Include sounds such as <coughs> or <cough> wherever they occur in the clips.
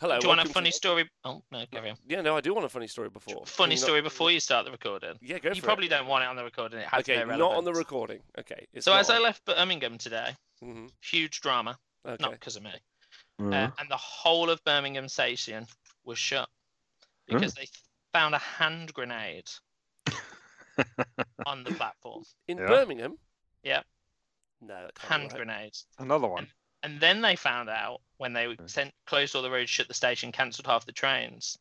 Hello. Do you want a welcome to- funny story? Oh no, carry on. Yeah, no, I do want a funny story before. Funny you not- story before you start the recording. Yeah, go You for probably it. don't want it on the recording. It has Okay, no not on the recording. Okay. It's So not as I left Birmingham today, hmm huge drama, Okay. not because of me, Mm. uh, and the whole of Birmingham station was shut because they found a hand grenade <laughs> on the platform. In Yeah. Birmingham. Yeah. No, that can't be Hand right. grenades. Another one. And then they found out when they hmm. sent closed all the roads, shut the station, cancelled half the trains,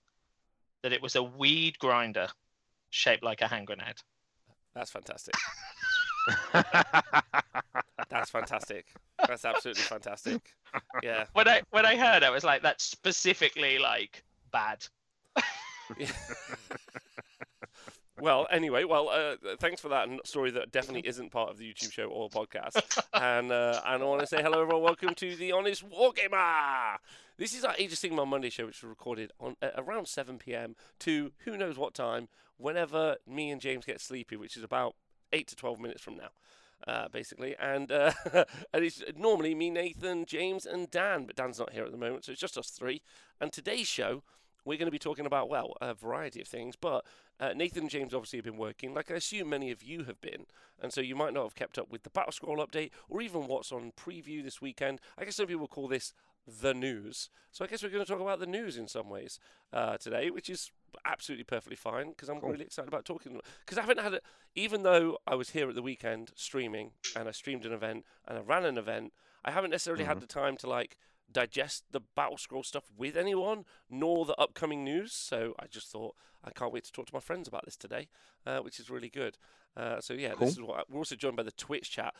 that it was a weed grinder shaped like a hand grenade. That's fantastic. <laughs> <laughs> That's fantastic. That's absolutely fantastic. Yeah. When I when I heard, I was like, that's specifically like bad. <laughs> Well, anyway, well, uh, thanks for that story that definitely isn't part of the YouTube show or podcast. <laughs> and uh, and I want to say hello, everyone. Welcome to the Honest Wargamer. This is our Age of Sigmar Monday show, which was recorded on uh, around 7 p.m. to who knows what time, whenever me and James get sleepy, which is about eight to 12 minutes from now. Uh, basically, and uh, <laughs> and it's normally me, Nathan, James, and Dan, but Dan's not here at the moment, so it's just us three. And today's show, we're going to be talking about, well, a variety of things, but uh, Nathan and James obviously have been working, like I assume many of you have been, and so you might not have kept up with the Battle Scroll update or even what's on preview this weekend. I guess some people call this the news. So I guess we're going to talk about the news in some ways uh, today, which is absolutely perfectly fine because I'm Cool. really excited about talking. Because I haven't had it, even though I was here at the weekend streaming and I streamed an event and I ran an event, I haven't necessarily had Mhm. the time to like digest the battle scroll stuff with anyone nor the upcoming news so i just thought i can't wait to talk to my friends about this today uh, which is really good uh, so yeah Cool. this is what we're also joined by the twitch chat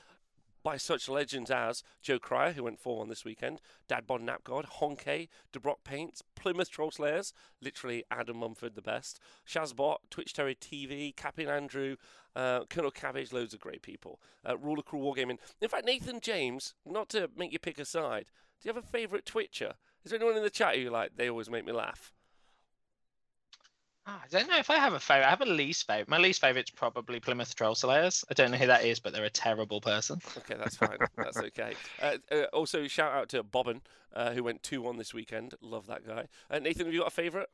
by such legends as Joe Cryer, who went 4 1 this weekend, Dad Bod Napgod, Honke, DeBrock Paints, Plymouth Troll Slayers, literally Adam Mumford the best, Shazbot, Twitch Terry TV, Captain Andrew, uh, Colonel Cabbage, loads of great people. Uh, Ruler Crew Wargaming. In fact, Nathan James, not to make you pick a side, do you have a favourite Twitcher? Is there anyone in the chat who you like? They always make me laugh. Ah, I don't know if I have a favorite. I have a least favorite. My least favorite's probably Plymouth Troll Slayers. I don't know who that is, but they're a terrible person. <laughs> Okay, that's fine. that's okay. <laughs> Uh, uh, also, shout out to Bobbin, uh, who went 2 1 this weekend. Love that guy. Uh, Nathan, have you got a favourite?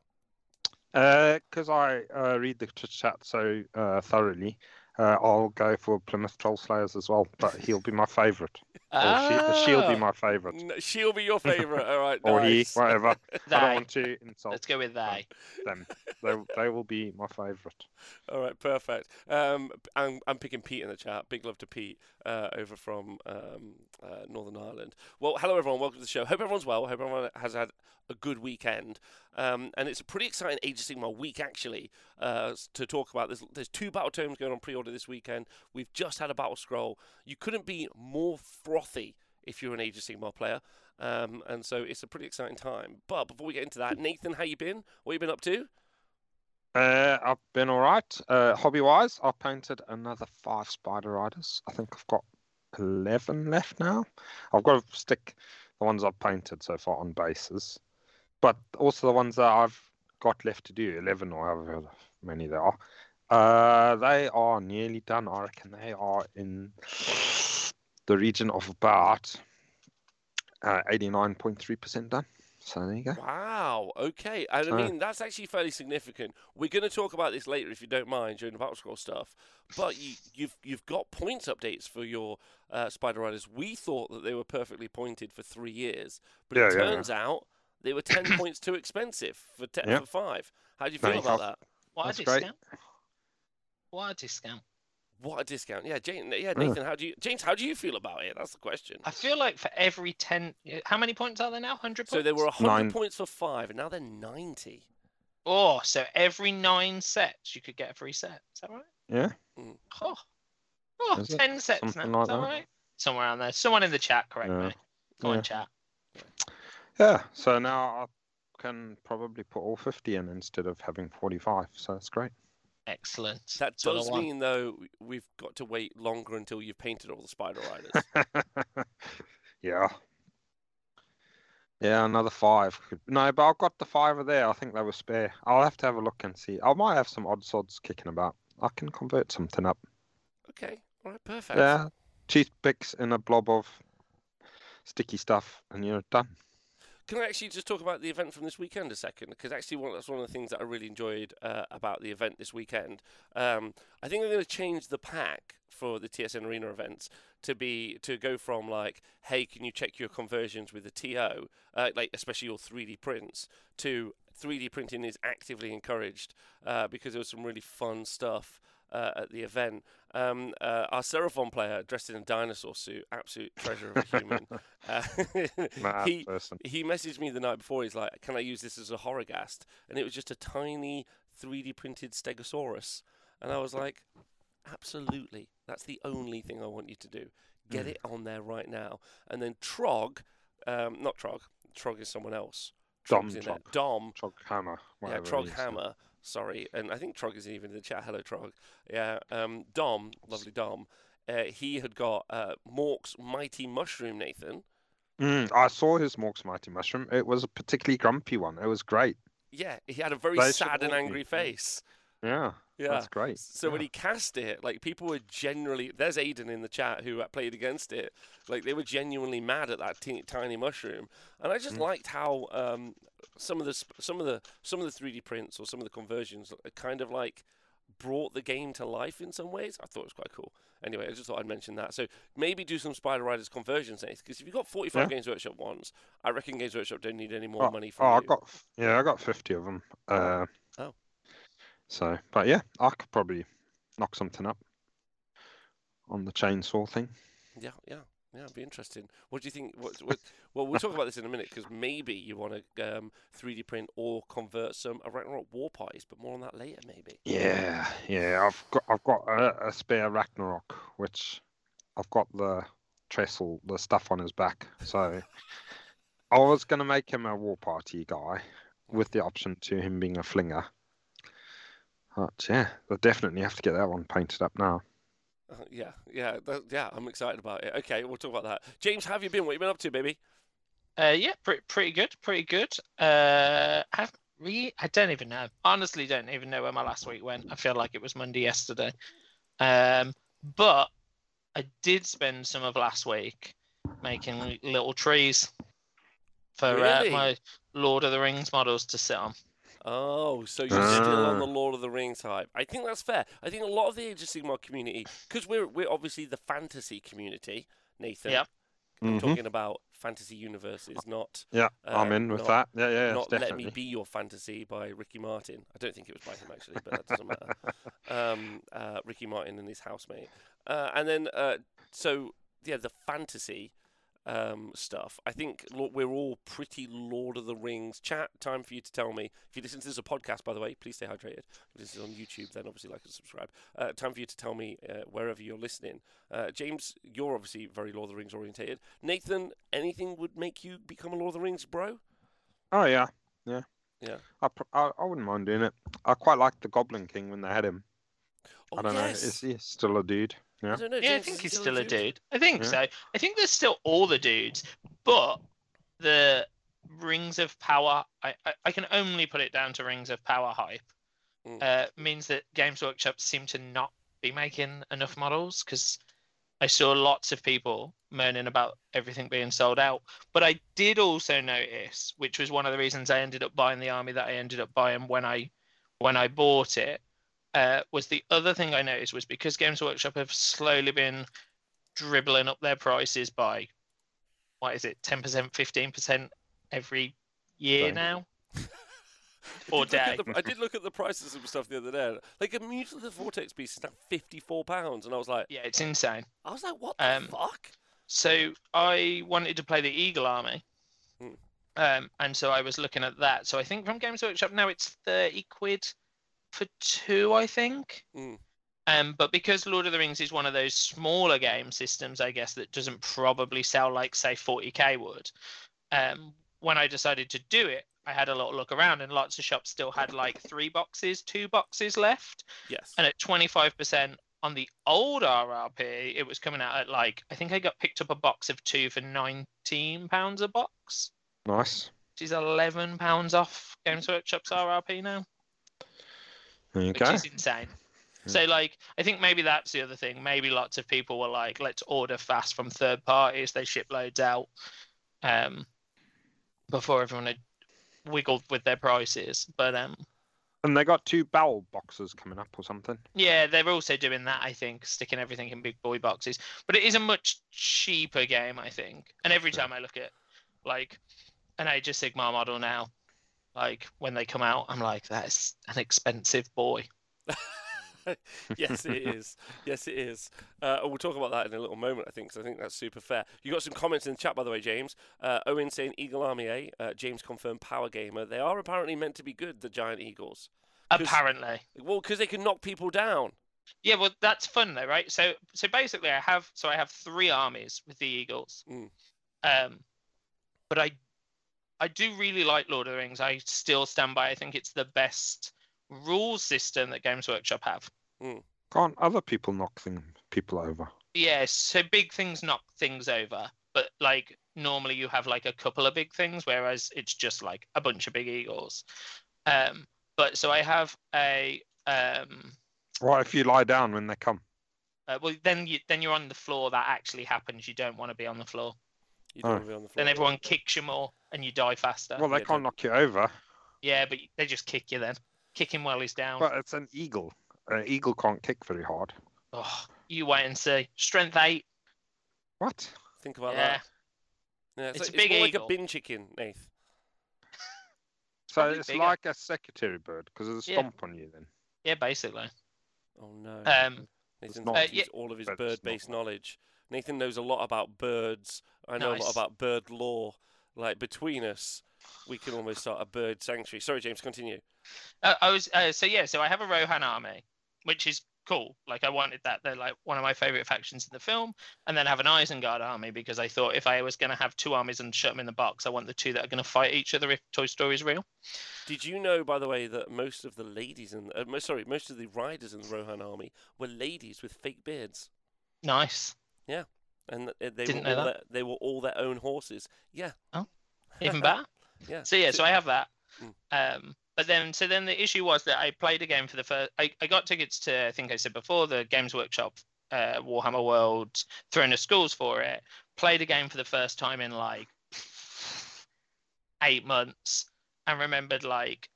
Because I uh, read the ch- chat so uh, thoroughly, uh, I'll go for Plymouth Troll Slayers as well. But he'll be my favourite, or she, she'll be Oh, my favourite, She'll be your favourite. <laughs> All right, or he, nice. whatever. <laughs> I They. don't want to insult Let's go with they. them. They, they will be my favourite. <laughs> All right, perfect. Um, I'm, I'm picking Pete in the chat. Big love to Pete uh, over from um, uh, Northern Ireland. Well, hello everyone. Welcome to the show. Hope everyone's well. Hope everyone has had a good weekend. Um, and it's a pretty exciting Age of Sigmar week actually uh, to talk about. There's there's two battle tomes going on pre-order this weekend. We've just had a battle scroll. You couldn't be more frothy if you're an Age of Sigmar player. Um, and so it's a pretty exciting time. But before we get into that, Nathan, how you been? What you been up to? Uh, I've been all right. Uh, hobby wise, I've painted another five Spider Riders. I think I've got 11 left now. I've got to stick the ones I've painted so far on bases, but also the ones that I've got left to do 11 or however many there are. Uh, they are nearly done. I reckon they are in the region of about uh, 89.3% done. So there you go. Wow. Okay. And I mean, that's actually fairly significant. We're going to talk about this later, if you don't mind, during the battle scroll stuff. But you, you've you've got points updates for your uh, Spider Riders. We thought that they were perfectly pointed for three years, but Yeah, it yeah, yeah. turns out they were ten <coughs> points too expensive for te- Yeah. for five. How do you feel you about can't- that? What That's a great. discount. What a discount. What a discount! Yeah, Jane, yeah, Yeah. Nathan. How do you, James? How do you feel about it? That's the question. I feel like for every 10. How many points are there now? 100 points? So there were hundred Nine. points for five, and now they're ninety. Oh, so every nine sets you could get a free set. Is that right? Yeah. Hmm. Oh, oh Is it? 10 sets Something now. like Is that that. right? Somewhere around there. Someone in the chat, correct Yeah. me. Go Yeah. on, chat. Yeah, so now I can probably put all 50 in instead of having 45, so that's great. Excellent. That That's what I does want. mean, though, we've got to wait longer until you've painted all the Spider Riders. <laughs> yeah. Yeah, another five. No, but I've got the five are there. I think they were spare. I'll have to have a look and see. I might have some odd sods kicking about. I can convert something up. okay. All right. Perfect. Yeah, toothpicks in a blob of sticky stuff, and you're done. Can I actually just talk about the event from this weekend a second? Because actually, one, that's one of the things that I really enjoyed uh, about the event this weekend. Um, I think I'm going to change the pack for the TSN Arena events to be to go from like, hey, can you check your conversions with the TO, uh, like especially your 3D prints, to 3D printing is actively encouraged uh, because there was some really fun stuff uh, at the event. Um, uh, our Seraphon player dressed in a dinosaur suit, absolute treasure of a human. <laughs> uh, <laughs> he person. he messaged me the night before. He's like, "Can I use this as a horror Horrorghast?" And it was just a tiny 3D printed Stegosaurus, and I was <laughs> like, "Absolutely, that's the only thing I want you to do. Get Mm. it on there right now." And then Trog, um, not Trog. Trog is someone else. Dom Trog's there. Trog. Dom Trog Hammer. yeah, Trog. Hammer. Sorry, and I think Trog is even in the chat. Hello, Trog. Yeah, um, Dom, lovely Dom. Uh, he had got uh, Mork's Mighty Mushroom, Nathan. Mm, I saw his Mork's Mighty Mushroom. It was a particularly grumpy one. It was great. Yeah, he had a very They sad and angry yeah. face. Yeah, Yeah. that's great. So when he cast it, like people were genuinely there's Aiden in the chat who uh, played against it. Like they were genuinely mad at that teeny, tiny mushroom, and I just Mm. liked how um, some of the sp- some of the some of the 3D prints or some of the conversions uh, kind of like brought the game to life in some ways. I thought it was quite cool. Anyway, I just thought I'd mention that. So maybe do some Spider Riders conversions, because if you've got 45 Yeah. Games Workshop ones, I reckon Games Workshop don't need any more oh, money from oh, you. I got yeah, I got fifty of them. Uh, Oh. So, but yeah, I could probably knock something up on the chainsaw thing. Yeah, yeah, yeah. It'd be interesting. What do you think? What, what, well, we'll talk about this in a minute because maybe you want to um, 3D print or convert some Arachnarok war parties, but more on that later, maybe. Yeah, yeah. I've got I've got a, a spare Arachnarok, which I've got the trestle, the stuff on his back. So I was gonna make him a war party guy with the option to him being a flinger. But yeah, I definitely have to get that one painted up now. Uh, yeah, yeah, that, yeah. I'm excited about it. Okay, we'll talk about that. James, how have you been? What have you been up to, baby? Uh, yeah, pretty pretty good, pretty good. Uh, I haven't re- I don't even know. Honestly, don't even know where my last week went. I feel like it was Monday yesterday. Um, but I did spend some of last week making little trees for Really? uh, my Lord of the Rings models to sit on. Oh, so you're still on Ah. the Lord of the Rings hype. I think that's fair. I think a lot of the Age of Sigmar community, because we're we're obviously the fantasy community, Nathan. Yeah. I'm Mhm. talking about fantasy universes, not Yeah, I'm uh, in with not- that. Yeah, yeah, not definitely. Let Me Be Your Fantasy by Ricky Martin. I don't think it was by him actually, but that doesn't matter. <laughs> Um, uh, Ricky Martin and his housemate. Uh, and then, uh, so, yeah, the fantasy um, stuff. I think lo- we're all pretty Lord of the Rings. Chat, time for you to tell me. If you listen to this as a podcast, by the way, please stay hydrated. If this is on YouTube, then obviously like and subscribe. Uh, time for you to tell me uh, wherever you're listening. Uh, James, you're obviously very Lord of the Rings orientated. Nathan, anything would make you become a Lord of the Rings bro? Oh yeah, yeah, Yeah. I, I I wouldn't mind doing it. I quite liked the Goblin King when they had him. Oh, I don't yes. know, is he still a dude? I Yeah. don't know. Yeah, I think is he he's still a dude? dude. I think Yeah. so. I think there's still all the dudes, but the Rings of Power, I, I, I can only put it down to Rings of Power hype, Mm. uh, means that Games Workshop seem to not be making enough models because I saw lots of people moaning about everything being sold out. But I did also notice, which was one of the reasons I ended up buying the army that I ended up buying when I when I bought it, uh, was the other thing I noticed was because Games Workshop have slowly been dribbling up their prices by what is it, ten percent, fifteen percent every year Right. now. <laughs> I Or did, look at day. the, I did look at the prices of stuff the other day. Like a Mutalith Vortex Beast is now fifty-four pounds, and I was like, Yeah, it's insane. I was like, what the Um, fuck? So I wanted to play the Eagle Army. Hmm. Um, and so I was looking at that. So I think from Games Workshop now it's 30 quid for two, I think. Mm. Um, but because Lord of the Rings is one of those smaller game systems, I guess, that doesn't probably sell like, say, 40k would, um, when I decided to do it, I had a little look around and lots of shops still had like <laughs> three boxes, two boxes left. Yes. And at 25% on the old RRP, it was coming out at like, I think I got picked up a box of two for £19 a box, Nice. which is £11 off Games Workshop's RRP now, You which is insane. So, like, I think maybe that's the other thing. Maybe lots of people were like, let's order fast from third parties, they ship loads out. Um, before everyone had wiggled with their prices. But um, And they got two bowel boxes coming up or something. yeah, they're also doing that. I think sticking everything in big boy boxes. But it is a much cheaper game, I think. And every time I look at like an Age of Sigmar model now, like when they come out, I'm like, that's an expensive boy. <laughs> yes, it is. Yes, it is. Uh, we'll talk about that in a little moment, I think, 'cause I think that's super fair. You got some comments in the chat, by the way, James. Uh, Owen saying Eagle Army A. Uh, James confirmed Power Gamer. They are apparently meant to be good, the Giant eagles. Apparently. Well, because they can knock people down. Yeah, well, that's fun though, right? So, so basically, I have so I have three armies with the Eagles. Mm. Um, but I, I do really like Lord of the Rings. I still stand by. I think it's the best rule system that Games Workshop have. Can't other people knock thing, people over? Yes, so big things knock things over, but like normally you have like a couple of big things, whereas it's just like a bunch of big eagles. Um, but so I have a um, What if you lie down when they come? uh, well then you then you're on the floor. That actually happens. You don't want to be on the floor. You don't Oh. be on the floor. Then everyone kicks you more, and you die faster. Well, they yeah, can't knock you over. Yeah, but they just kick you then. Kick him while he's down. But it's an eagle. An eagle can't kick very hard. Oh, you wait and see. Strength eight. What? Think about yeah. that. Yeah, it's, It's like, a big more eagle. like a bin chicken, Nath. <laughs> So it's bigger. like a secretary bird because it'll Yeah. stomp on you then. Yeah, basically. Oh no. Um, Nathan's not- uh, yeah- all of his but it's not bird-based that. knowledge. Nathan knows a lot about birds. I know a lot about bird law. Like between us, we can almost start a bird sanctuary. Sorry, James, continue. Uh, I was uh, so yeah. So I have a Rohan army, which is cool. Like I wanted that. They're like one of my favorite factions in the film. And then have an Isengard army because I thought if I was going to have two armies and shut them in the box, I want the two that are going to fight each other if Toy Story is real. Did you know, by the way, that most of the ladies in, uh, sorry, most of the riders in the Rohan army were ladies with fake beards, Nice. And they Didn't were know all that. their, they were all their own horses. Yeah. <laughs> Even better. Yeah. So yeah, so I have that. Mm. Um, but then, so then the issue was that I played a game for the first. I, I got tickets to, I think I said before, the Games Workshop, uh, Warhammer World, Throne of Skulls for it. Played a game for the first time in like eight months, and remembered like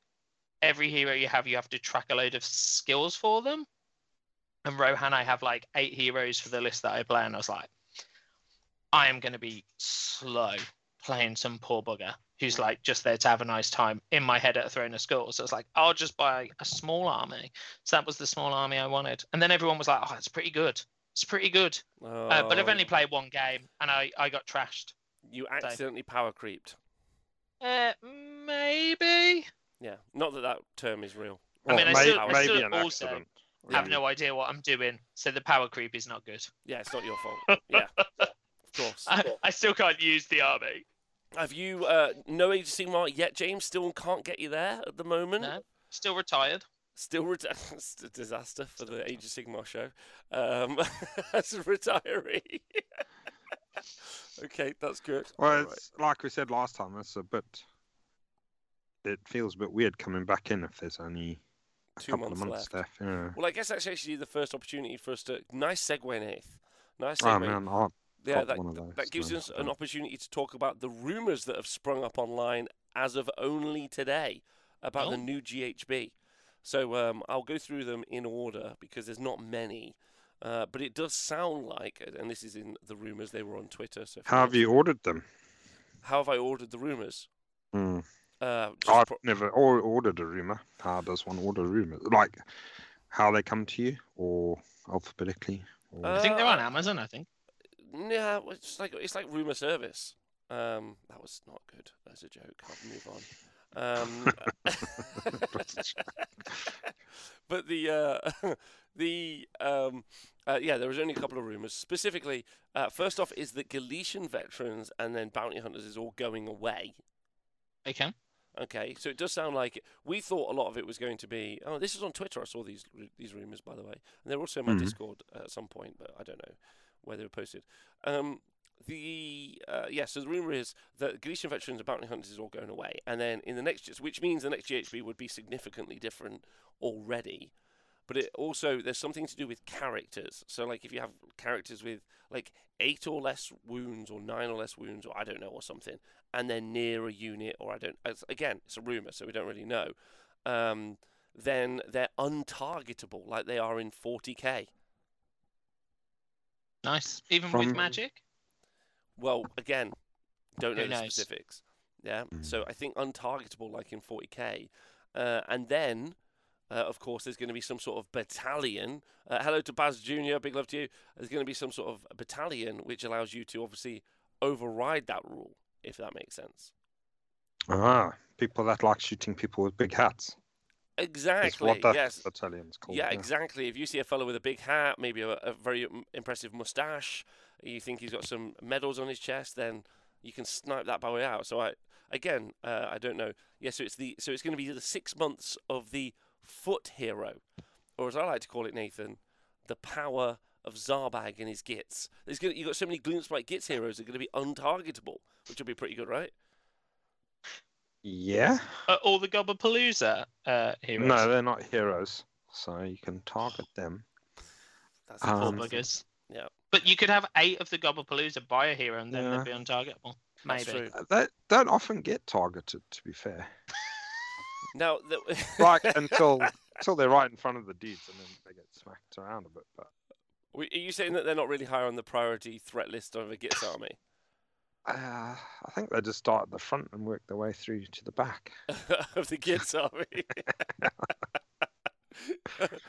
every hero you have, you have to track a load of skills for them. And Rohan, I have like eight heroes for the list that I play, and I was like, I am going to be slow playing some poor bugger who's like just there to have a nice time in my head at a throne of skulls. So it's like, I'll just buy a small army. So that was the small army I wanted. And then everyone was like, oh, it's pretty good. It's pretty good. Uh, but I've Oh, only played one game and I, I got trashed. You accidentally power creeped. Uh, maybe. Yeah. Not that that term is real. I mean, Or I may- still- I maybe still an also accident. Have no idea what I'm doing. So the power creep is not good. Yeah, it's not your fault. <laughs> yeah. Of course. I, I still can't use the army. Have you uh, no agency mark yet, James? Still can't get you there at the moment. No. Still retired. Still, ret- <laughs> it's a disaster for the Age of Sigmar show. Um, <laughs> as a retiree. okay, that's good. Well, Alright. it's like we said last time. It's a bit. It feels a bit weird coming back in if there's only a Two couple months of months left. left. Yeah. Well, I guess that's actually the first opportunity for us to. Nice segue, Nath. Nice Oh segue. man, I, yeah, that, those, that gives us an opportunity to talk about the rumours that have sprung up online as of only today about the Oh. new GHB. So um, I'll go through them in order because there's not many. Uh, but it does sound like, and this is in the rumours, they were on Twitter. So how have you ordered them? How have I ordered the rumours? Hmm. Uh, just I've pro- never or- ordered a rumor. How does one order a rumor? Like how they come to you, or alphabetically? Or... I think they're Uh, on Amazon, I think. Yeah, well, it's like it's like rumor service. Um, that was not good as a joke. I'll move on. Um, <laughs> but the uh, <laughs> the um, uh, yeah, there was only a couple of rumors. Specifically, uh, first off, is that Galletian veterans and then bounty hunters is all going away. Okay. Okay, so it does sound like we thought a lot of it was going to be. Oh, this is on Twitter. I saw these these rumors, by the way, and they're also in my Mhm. Discord at some point, but I don't know where they were posted. Um, the uh, yeah, so the rumor is that Galletian veterans and bounty hunters is all going away, and then in the next, which means the next GHB would be significantly different already. But it also there's something to do with characters. So like if you have characters with like eight or less wounds or nine or less wounds or I don't know or something, and they're near a unit or I don't. It's, again, it's a rumor, so we don't really know. Um, then they're untargetable, like they are in 40k. Nice. Even From- with magic? Well, again, don't know Who the knows? specifics. Yeah. Mm. So I think untargetable, like in 40k, uh, and then. Uh, of course, there's going to be some sort of battalion. Uh, hello to Baz Jr. Big love to you. There's going to be some sort of battalion which allows you to obviously override that rule, if that makes sense. Ah, people that like shooting people with big hats. Exactly. what that yes. battalion's called. Yeah, exactly. If you see a fellow with a big hat, maybe a, a very impressive mustache, you think he's got some medals on his chest, then you can snipe that boy out. So I, again, uh, I don't know. Yeah, so it's the so it's going to be the six months of the foot hero, or as I like to call it, Nathan, the power of Zarbag and his gits. There's gonna, you've got so many Gloomspite Gitz heroes that are going to be untargetable, which would be pretty good, right? Yeah. Uh, all the Gobbapalooza uh, heroes? No, they're not heroes, so you can target them. That's Poor Um, important. buggers. Yeah. But you could have eight of the Gobbapalooza by a hero and then Yeah. they'd be untargetable. That's Maybe. true. Uh, They don't often get targeted, to be fair. Now, the, <laughs> Like until until they're right in front of the dudes, and then they get smacked around a bit. But Are you saying that they're not really high on the priority threat list of a Gits <sighs> army? uh, I think they just start at the front and work their way through to the back. <laughs> of the Gits army? <laughs>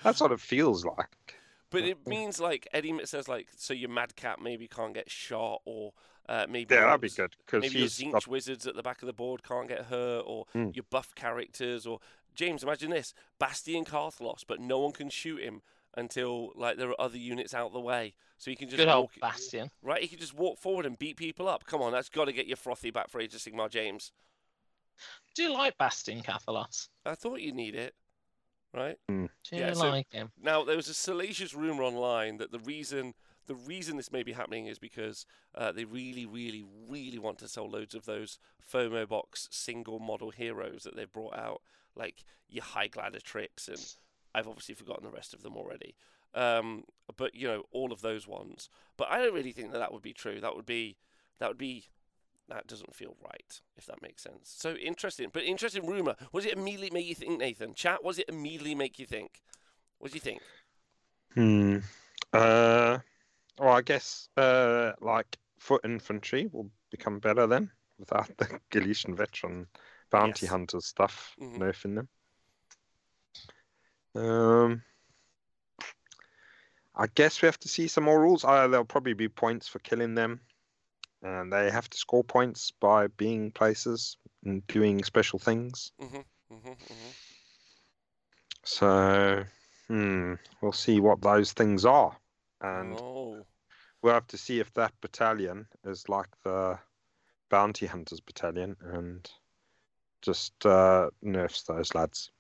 That's what it feels like. but it means like Eddie says, like so your Madcap maybe can't get shot, or uh, maybe Yeah, that'd be good because Maybe your he's Tzeentch got, wizards at the back of the board can't get hurt, or Mm. your buff characters, or James. Imagine this: Bastian Carthalos, but no one can shoot him until like there are other units out the way, so he can just Good old walk. Bastian. Right, he can just walk forward and beat people up. Come on, that's got to get your frothy back for Age of Sigmar, James. Do you like Bastian Carthalos? I thought you need it, right? Do Yeah, you so- like him? Now there was a salacious rumor online that the reason the reason this may be happening is because uh, they really, really, really want to sell loads of those FOMO box single model heroes that they've brought out, like your High Gladiatrix, and I've obviously forgotten the rest of them already. Um, but you know all of those ones. But I don't really think that that would be true. That would be that would be that doesn't feel right if that makes sense. So interesting, but interesting rumor. Was it immediately make you think, Nathan? Chat. Was it immediately make you think? What do you think? Hmm. Uh, well, I guess uh, like foot infantry will become better then without the <laughs> Galletian veteran bounty Yes. hunter stuff Mhm. nerfing them. Um, I guess we have to see some more rules. Uh, there'll probably be points for killing them, and they have to score points by being places and doing special things. Mm-hmm, mm-hmm. So, hmm, we'll see what those things are, and oh, we'll have to see if that battalion is like the bounty hunters battalion and just uh, nerfs those lads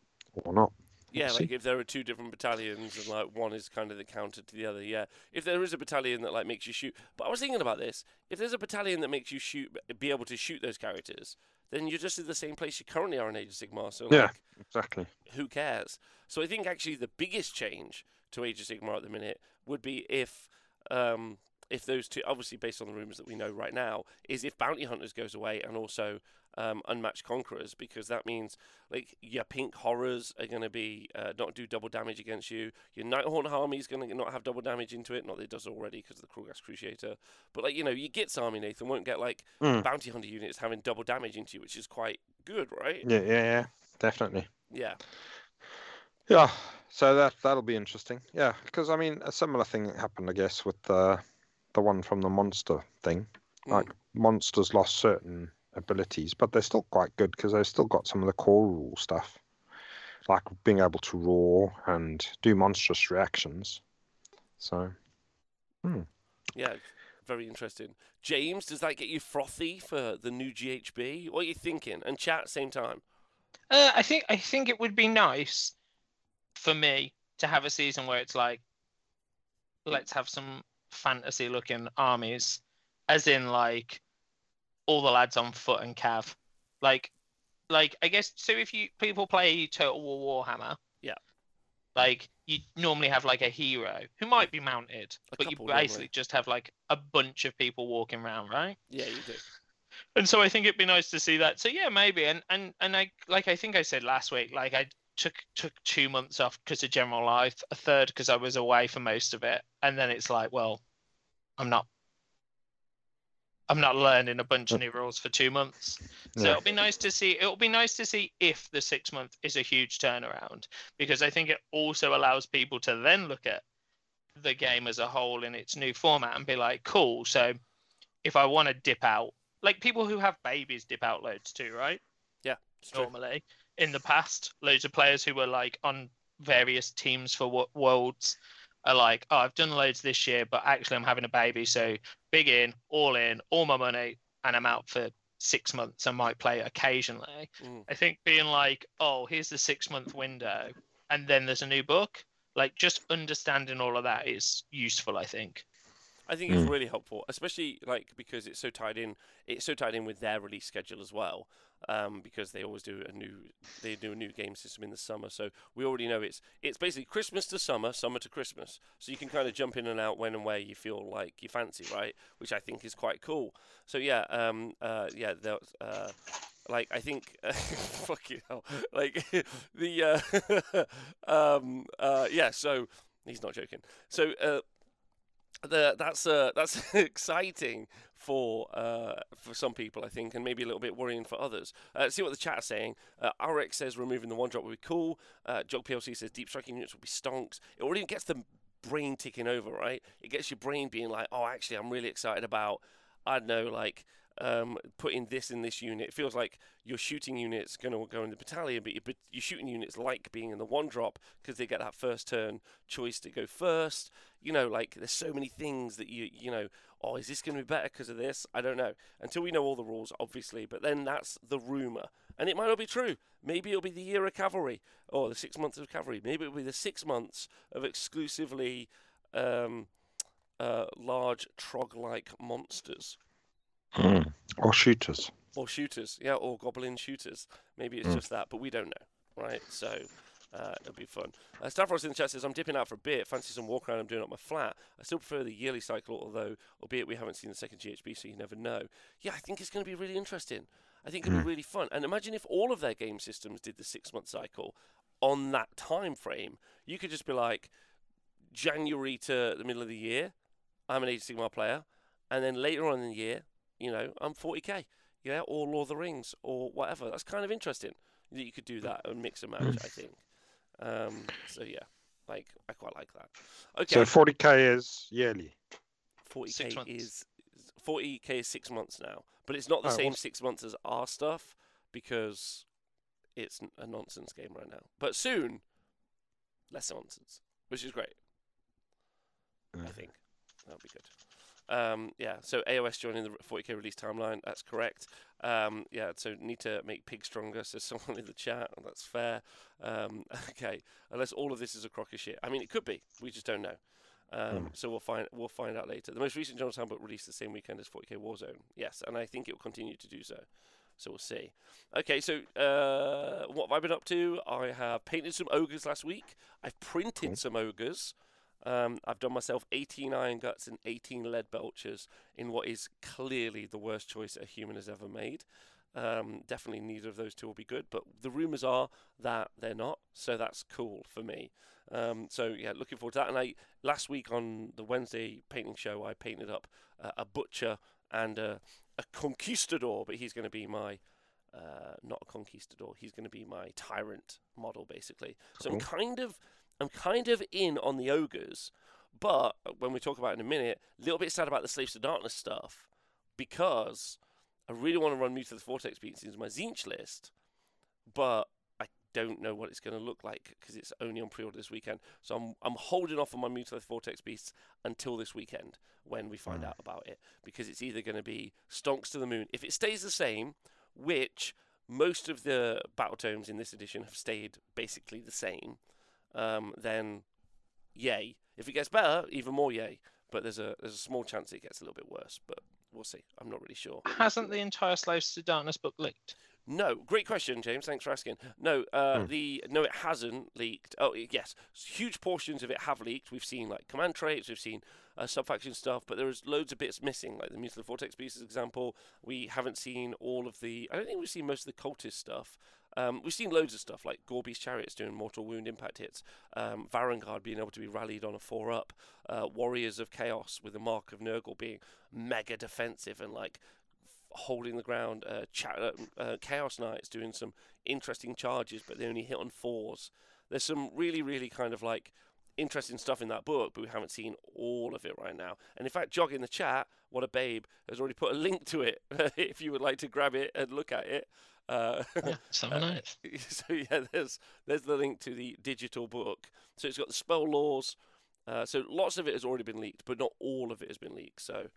or not. yeah, We'll like see. if there are two different battalions and like one is kind of the counter to the other. Yeah, if there is a battalion that like makes you shoot, but I was thinking about this. If there's a battalion that makes you shoot, be able to shoot those characters, then you're just in the same place you currently are in Age of Sigmar. So like, Yeah. Exactly. who cares? So I think actually the biggest change to Age of Sigmar at the minute would be if um, if those two, obviously based on the rumors that we know right now, is if Bounty Hunters goes away and also um, Unmatched Conquerors, because that means like your Pink Horrors are going to be uh, not do double damage against you. Your Nighthaunt Army is going to not have double damage into it. Not that it does already because of the Krulghast Cruciator. But like you know, your Gits Army Nathan won't get like Mm. Bounty Hunter units having double damage into you, which is quite good, right? Yeah, yeah, yeah, definitely. Yeah. Yeah, so that that'll be interesting. Yeah, because I mean, a similar thing happened, I guess, with the the one from the monster thing. Mm. Like monsters lost certain abilities, but they're still quite good because they've still got some of the core rule stuff, like being able to roar and do monstrous reactions. So, Yeah, very interesting. James, does that get you frothy for the new GHB? What are you thinking? And chat same time. Uh, I think I think it would be nice for me to have a season where it's like, let's have some fantasy-looking armies, as in like all the lads on foot and cav, like, like I guess so. If you people play Total War Warhammer, Yeah. Like you normally have like a hero who might be mounted, A but you couple, normally. basically just have like a bunch of people walking around, right? Yeah, you do. And so I think it'd be nice to see that. So yeah, maybe. And and and I like I think I said last week, like I took took two months off because of general life, a third because I was away for most of it, and then it's like, well, I'm not. I'm not learning a bunch of mm. new rules for two months. So Yeah. it'll be nice to see. It'll be nice to see if the six month is a huge turnaround because I think it also allows people to then look at the game as a whole in its new format and be like, cool. So if I want to dip out, like people who have babies dip out loads too, right? It's true. In the past, loads of players who were like on various teams for wo- worlds are like, oh, I've done loads this year, but actually I'm having a baby, so big in, all in, all my money, and I'm out for six months. I might play occasionally. Mm. I think being like, oh, here's the six month window, and then there's a new book. Like just understanding all of that is useful. I think. I think it's Mm. really helpful, especially like because it's so tied in. It's so tied in with their release schedule as well, um, because they always do a new they do a new game system in the summer. So we already know it's it's basically Christmas to summer, summer to Christmas. So you can kind of jump in and out when and where you feel like you fancy, right? Which I think is quite cool. So yeah, um, uh, yeah, uh, like I think, <laughs> fucking hell, like <laughs> the uh, <laughs> um, uh, yeah. So he's not joking. So. The that's uh, that's <laughs> exciting for uh, for some people, I think, and maybe a little bit worrying for others. Uh, see what the chat is saying. Uh, RX says removing the one drop would be cool. Uh, PLC says deep striking units would be stonks. It already gets the brain ticking over, right? It gets your brain being like, oh, actually, I'm really excited about, I don't know, like um, putting this in this unit. It feels like your shooting unit's going to go in the battalion, but your, your shooting units like being in the one drop because they get that first turn choice to go first. You know, like there's so many things that you, you know, oh, is this going to be better because of this? I don't know. Until we know all the rules, obviously, but then that's the rumour. And it might not be true. Maybe it'll be the year of cavalry or the six months of cavalry. Maybe it'll be the six months of exclusively um, uh, large trog like monsters. Mm. Or shooters. Or shooters, yeah, or goblin shooters. Maybe it's Mm. just that, but we don't know, right? So uh, it'll be fun. Uh, Stavros in the chat says, I'm dipping out for a bit. Fancy some walk around. I'm doing up my flat. I still prefer the yearly cycle, although, albeit we haven't seen the second GHB, so you never know. Yeah, I think it's going to be really interesting. I think it'll be really fun. And imagine if all of their game systems did the six month cycle on that time frame. You could just be like, January to the middle of the year, I'm an Age of Sigmar player. And then later on in the year, you know, I'm 40k, yeah, or Lord of the Rings, or whatever. That's kind of interesting that you could do that and mix and match. I think. Um, so yeah, like I quite like that. Okay, So 40k is yearly. 40k is 40k is six months now, but it's not the Oh, same what's- six months as our stuff because it's a nonsense game right now. But soon, less nonsense, which is great. I think that'll be good. Um, yeah, so AOS joining the 40k release timeline. That's correct. Um, yeah, so need to make pig stronger. Says <laughs> someone in the chat. That's fair. Um, <laughs> okay, unless all of this is a crock of shit. I mean, it could be. We just don't know. Um, Mm. So we'll find we'll find out later. The most recent General's Handbook released the same weekend as 40k Warzone. Yes, and I think it will continue to do so. So we'll see. Okay, so uh, what have I been up to? I have painted some ogres last week. I've printed Cool. some ogres. Um, I've done myself 18 iron guts and 18 lead belchers in what is clearly the worst choice a human has ever made. Um, definitely neither of those two will be good, but the rumours are that they're not, so that's cool for me. Um, so yeah, looking forward to that. And I last week on the Wednesday painting show, I painted up uh, a butcher and a, a conquistador, but he's going to be my uh, not a conquistador. He's going to be my tyrant model, basically. So I'm kind of, I'm kind of in on the ogres, but when we talk about it in a minute, a little bit sad about the Slaves to Darkness stuff because I really want to run Mutalith Vortex beasts into my Tzeentch list, but I don't know what it's going to look like because it's only on pre-order this weekend. So I'm I'm holding off on my Mutalith Vortex beasts until this weekend when we find Mm. out about it because it's either going to be stonks to the moon. If it stays the same, which most of the battle tomes in this edition have stayed basically the same, um, then yay. If it gets better, even more yay. But there's a there's a small chance it gets a little bit worse. But we'll see. I'm not really sure. Hasn't the entire Slaves to Darkness book leaked? No, great question, James. Thanks for asking. No, uh, Hmm. the no, it hasn't leaked. Oh, yes, huge portions of it have leaked. We've seen like command traits, we've seen uh, subfaction stuff, but there is loads of bits missing, like the Mutalith Vortex Beasts example. We haven't seen all of the. I don't think we've seen most of the cultist stuff. Um, we've seen loads of stuff like Gorebeast chariots doing mortal wound impact hits, um, Varangard being able to be rallied on a four up, uh, Warriors of Chaos with the Mark of Nurgle being mega defensive and like holding the ground. Uh, cha- uh, uh, Chaos Knights doing some interesting charges, but they only hit on fours. There's some really, really kind of like interesting stuff in that book, but we haven't seen all of it right now. And in fact, Jog in the chat, what a babe, has already put a link to it <laughs> if you would like to grab it and look at it. Uh, <laughs> Yeah, so Uh, nice. <laughs> so yeah, there's there's the link to the digital book. So it's got the spell laws. Uh, so lots of it has already been leaked, but not all of it has been leaked. So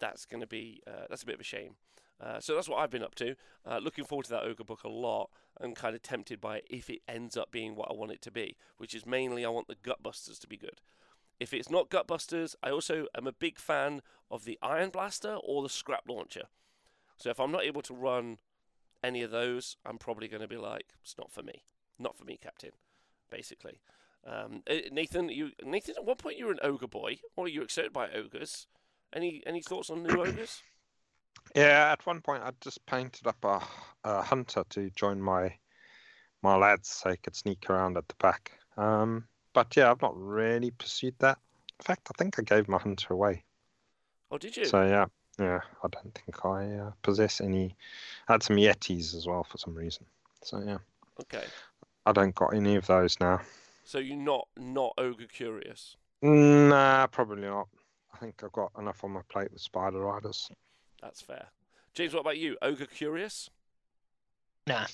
that's going to be uh, that's a bit of a shame. Uh, so that's what I've been up to. Uh, looking forward to that ogre book a lot, and kind of tempted by it if it ends up being what I want it to be, which is mainly I want the Gutbusters to be good. If it's not Gutbusters, I also am a big fan of the Iron Blaster or the Scrap Launcher. So if I'm not able to run any of those, I'm probably going to be like, it's not for me, not for me, Captain. Basically, um, uh, Nathan, you Nathan, at one point you were an ogre boy, or you were excited by ogres. Any any thoughts on new ogres? Yeah, at one point I just painted up a, a hunter to join my my lads so I could sneak around at the back. Um, but yeah, I've not really pursued that. In fact, I think I gave my hunter away. Oh, did you? So yeah, yeah, I don't think I uh, possess any. I had some Yetis as well for some reason. So yeah, Okay, I don't got any of those now. so you're not not ogre curious. Nah, probably not. I think I've got enough on my plate with Spider Riders. That's fair. James, what about you? Ogre curious? Nah.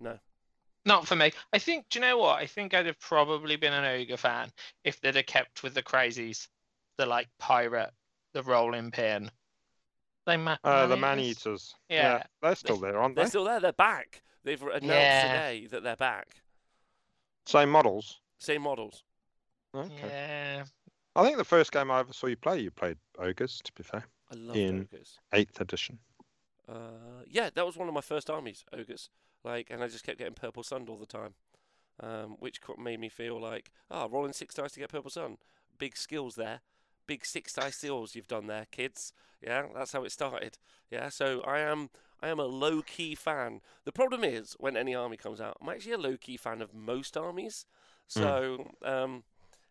No. Not for me. I think. Do you know what? I think I'd have probably been an ogre fan if they'd have kept with the crazies, the like pirate, the rolling pin. They ma- Uh, the man man eaters? eaters. Yeah. they're still there, aren't They're they? still there. They're back. They've announced Yeah. today that they're back. Same models. Same models. Okay. Yeah. I think the first game I ever saw you play, you played ogres. To be fair, I love In- ogres. eighth edition. Uh, yeah, that was one of my first armies, ogres. Like, and I just kept getting purple sun all the time, um, which made me feel like, ah, rolling six dice to get purple sun. Big skills there, big six dice skills you've done there, kids. Yeah, that's how it started. Yeah, so I am, I am a low key fan. The problem is when any army comes out, I'm actually a low key fan of most armies. So um,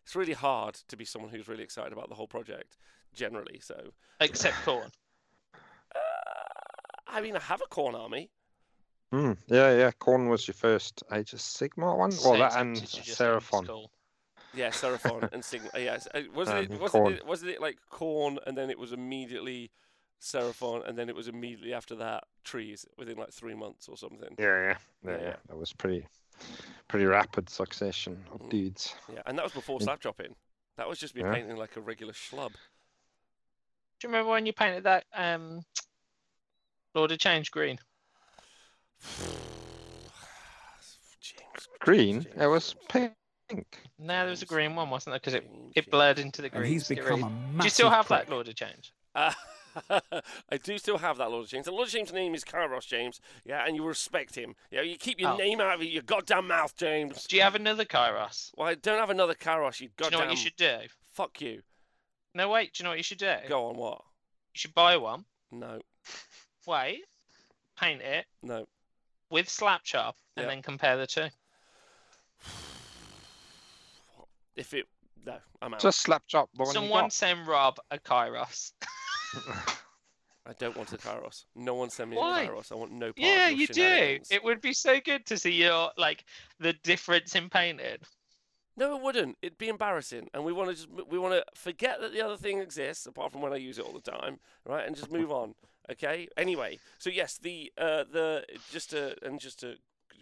it's really hard to be someone who's really excited about the whole project generally. So Except Khorne. <sighs> uh, I mean, I have a Khorne army. Hmm. Yeah, yeah. Khorne was your first Age of Sigmar one. Well, that and as you just said, it's Seraphon. Cool. Yeah, Seraphon and Sigmar. Yes, uh, wasn't Um, it? Wasn't Khorne. it? Wasn't it like Khorne, and then it was immediately Seraphon, and then it was immediately after that trees within like three months or something. Yeah, yeah, Yeah, yeah, yeah. yeah. That was pretty, pretty rapid succession of Mm. dudes. Yeah, and that was before In- slap dropping. That was just me Yeah. painting like a regular schlub. Do you remember when you painted that um, Lord of Change green? <sighs> James, Green. James, It was James, pink. No, there was a green one, wasn't there? Because it, it blurred into the and green. he's become a massive Do you still have prick. that Lord of Change? Uh, <laughs> I do still have that Lord of James. The Lord of James' name is Kairos James. Yeah, and you respect him. Yeah, you keep your Oh. name out of your goddamn mouth, James. Do you have another Kairos? Well, I don't have another Kairos, you Do you know what you should do? Fuck you. No, wait. Do you know what you should do? Go on, what? You should buy one. No, Wait, paint it no. with slap chop, and Yeah. then compare the two. <sighs> <sighs> <sighs> If it. No, I'm out. Just slap chop Someone you send Rob a Kairos. <laughs> I don't want a Kairos. No one send me Why? a Kairos. I want no part yeah, of your you do. It would be so good to see your like the difference in painting. No, it wouldn't. It'd be embarrassing, and we want to just we want to forget that the other thing exists, apart from when I use it all the time, right? And just move on. Okay. Anyway, so yes, the uh, the just to and just to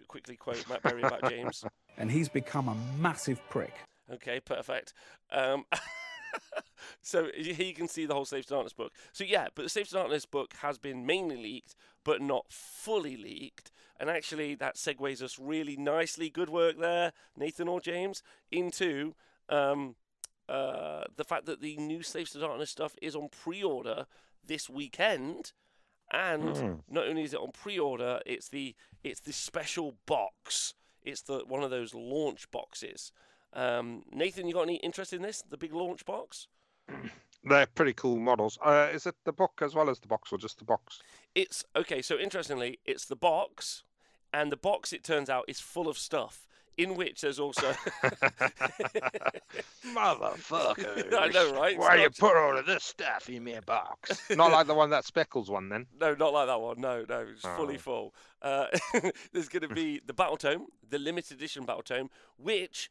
quickly quote Matt Berry about James. <laughs> And he's become a massive prick. Okay, perfect. Um, <laughs> so he can see the whole Slaves to Darkness book. So yeah, but the Slaves to Darkness book has been mainly leaked, but not fully leaked. And actually, that segues us really nicely. Good work there, Nathan or James, into um, uh, the fact that the new Slaves to Darkness stuff is on pre-order this weekend, and Hmm. not only is it on pre-order, it's the it's the special box. It's the one of those launch boxes. Um, Nathan, you got any interest in this? The big launch box? They're pretty cool models. Uh, is it the book as well as the box, or just the box? It's okay. So interestingly, it's the box, and the box it turns out is full of stuff. In which there's also <laughs> Motherfucker. <laughs> I know, right? Why It's you not- put all of this stuff in my box? <laughs> Not like the one that Speckles one, then. No, not like that one. No, no, it's fully Oh. full. Uh, there's going to be the Battle Tome, the limited edition Battle Tome, which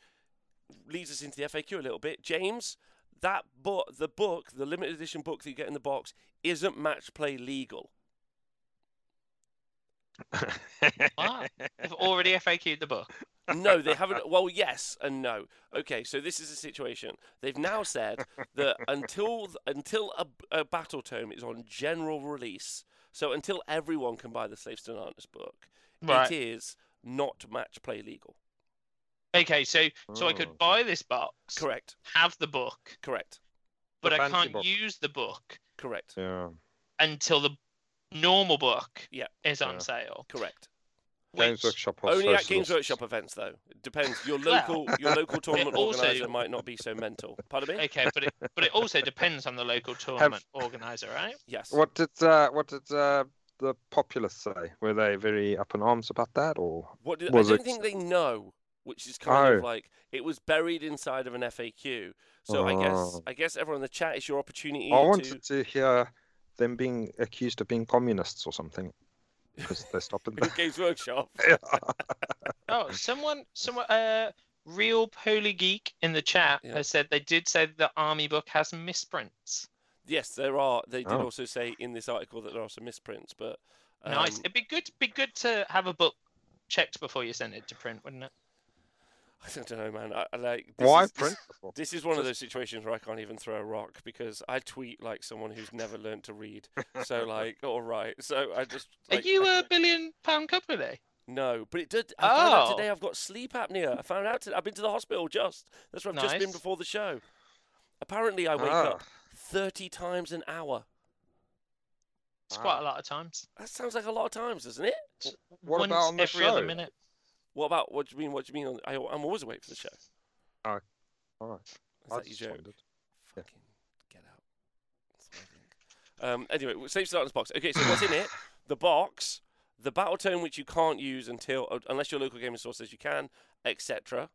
leads us into the FAQ a little bit. James, that book, the book, the limited edition book that you get in the box, isn't match play legal. <laughs> Wow. They've already FAQ'd the book. No, they haven't. Well, yes and no. Okay, so this is the situation. They've now said that until until a, a battle tome is on general release, so until everyone can buy the Slaves to Darkness book, Right. it is not match play legal. Okay, so so I Oh. could buy this box, Correct. have the book, Correct. but The I fancy can't book. use the book Correct. Yeah. until the normal book Yeah. is on Yeah. sale. Correct. Games Which, Workshop or Only at Games Workshop events, though. It depends. Your Well, local your local <laughs> tournament also- organizer might not be so mental. Pardon me? okay, but it but it also depends on the local tournament organizer, right? Yes. What did uh, what did uh, the populace say? Were they very up in arms about that, or What did, Was I don't it- think they know, which is kind of Oh. like it was buried inside of an FAQ. So I guess Oh. I guess everyone in the chat is your opportunity I to. wanted to hear them being accused of being communists or something because they stopped at <laughs> that. Games Workshop. <laughs> <laughs> Oh, someone, someone, uh, real Poly Geek in the chat Yeah. has said they did say the army book has misprints. Yes, there are. They did Oh. also say in this article that there are some misprints, but um, nice. It'd be good, be good to have a book checked before you send it to print, wouldn't it? <laughs> I don't know, man. I, I like this Why is, print? before? This is one of those situations where I can't even throw a rock because I tweet like someone who's never learned to read. So <laughs> like, all right. So I just. Like, Are you a billion pound company? No, but it did. I found out Oh. today I've got sleep apnea. I found out today. I've been to the hospital just. That's where I've just been before the show. Apparently, I wake Ah. up 30 times an hour. It's Wow. quite a lot of times. That sounds like a lot of times, doesn't it? What Once about on the every other minute. What about what do you mean? What do you mean? On, I, I'm always awake for the show. All right, all right. Is I that your just joke? wondered. Yeah. Fucking get out. That's what I think. Um, anyway, save in box. Okay, so what's in it? <laughs> The box, the battle tone which you can't use until uh, unless your local gaming store says you can, etc.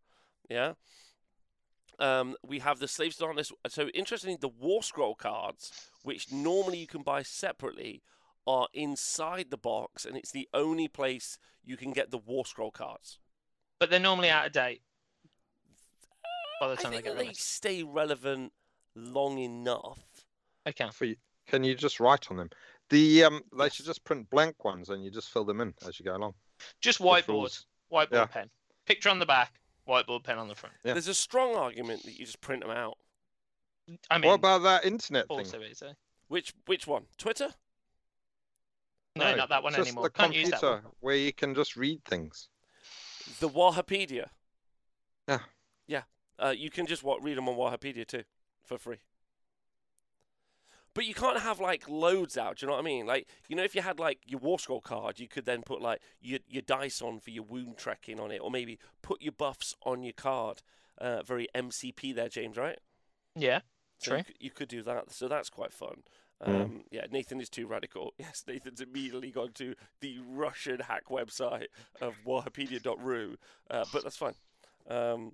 Yeah. Um, we have the slave list. So interestingly, the war scroll cards, which normally you can buy separately, are inside the box, and it's the only place you can get the war scroll cards. But they're normally out of date by the I time they get that they released. stay relevant long enough. Okay. For you, can you just write on them? The um, they should just print blank ones and you just fill them in as you go along. Just whiteboard. rules. Whiteboard Yeah. pen. Picture on the back. Whiteboard pen on the front. Yeah. There's a strong argument that you just print them out. I mean, what about that internet thing? also is eh? Which which one? Twitter? No, not that one just anymore. The Can't use computer that one. where you can just read things. The Wahapedia. Yeah. Yeah. Uh, you can just what read them on Wahapedia too, for free. But you can't have like loads out. Do you know what I mean? Like you know, if you had like your war scroll card, you could then put like your your dice on for your wound tracking on it, or maybe put your buffs on your card. Uh, very MCP there, James. Right? Yeah. So True. You, c- you could do that. So that's quite fun. Mm. Um, Yeah, Nathan is too radical. <laughs> Yes, Nathan's immediately gone to the Russian hack website of wahapedia.ru, uh, but that's fine. Um,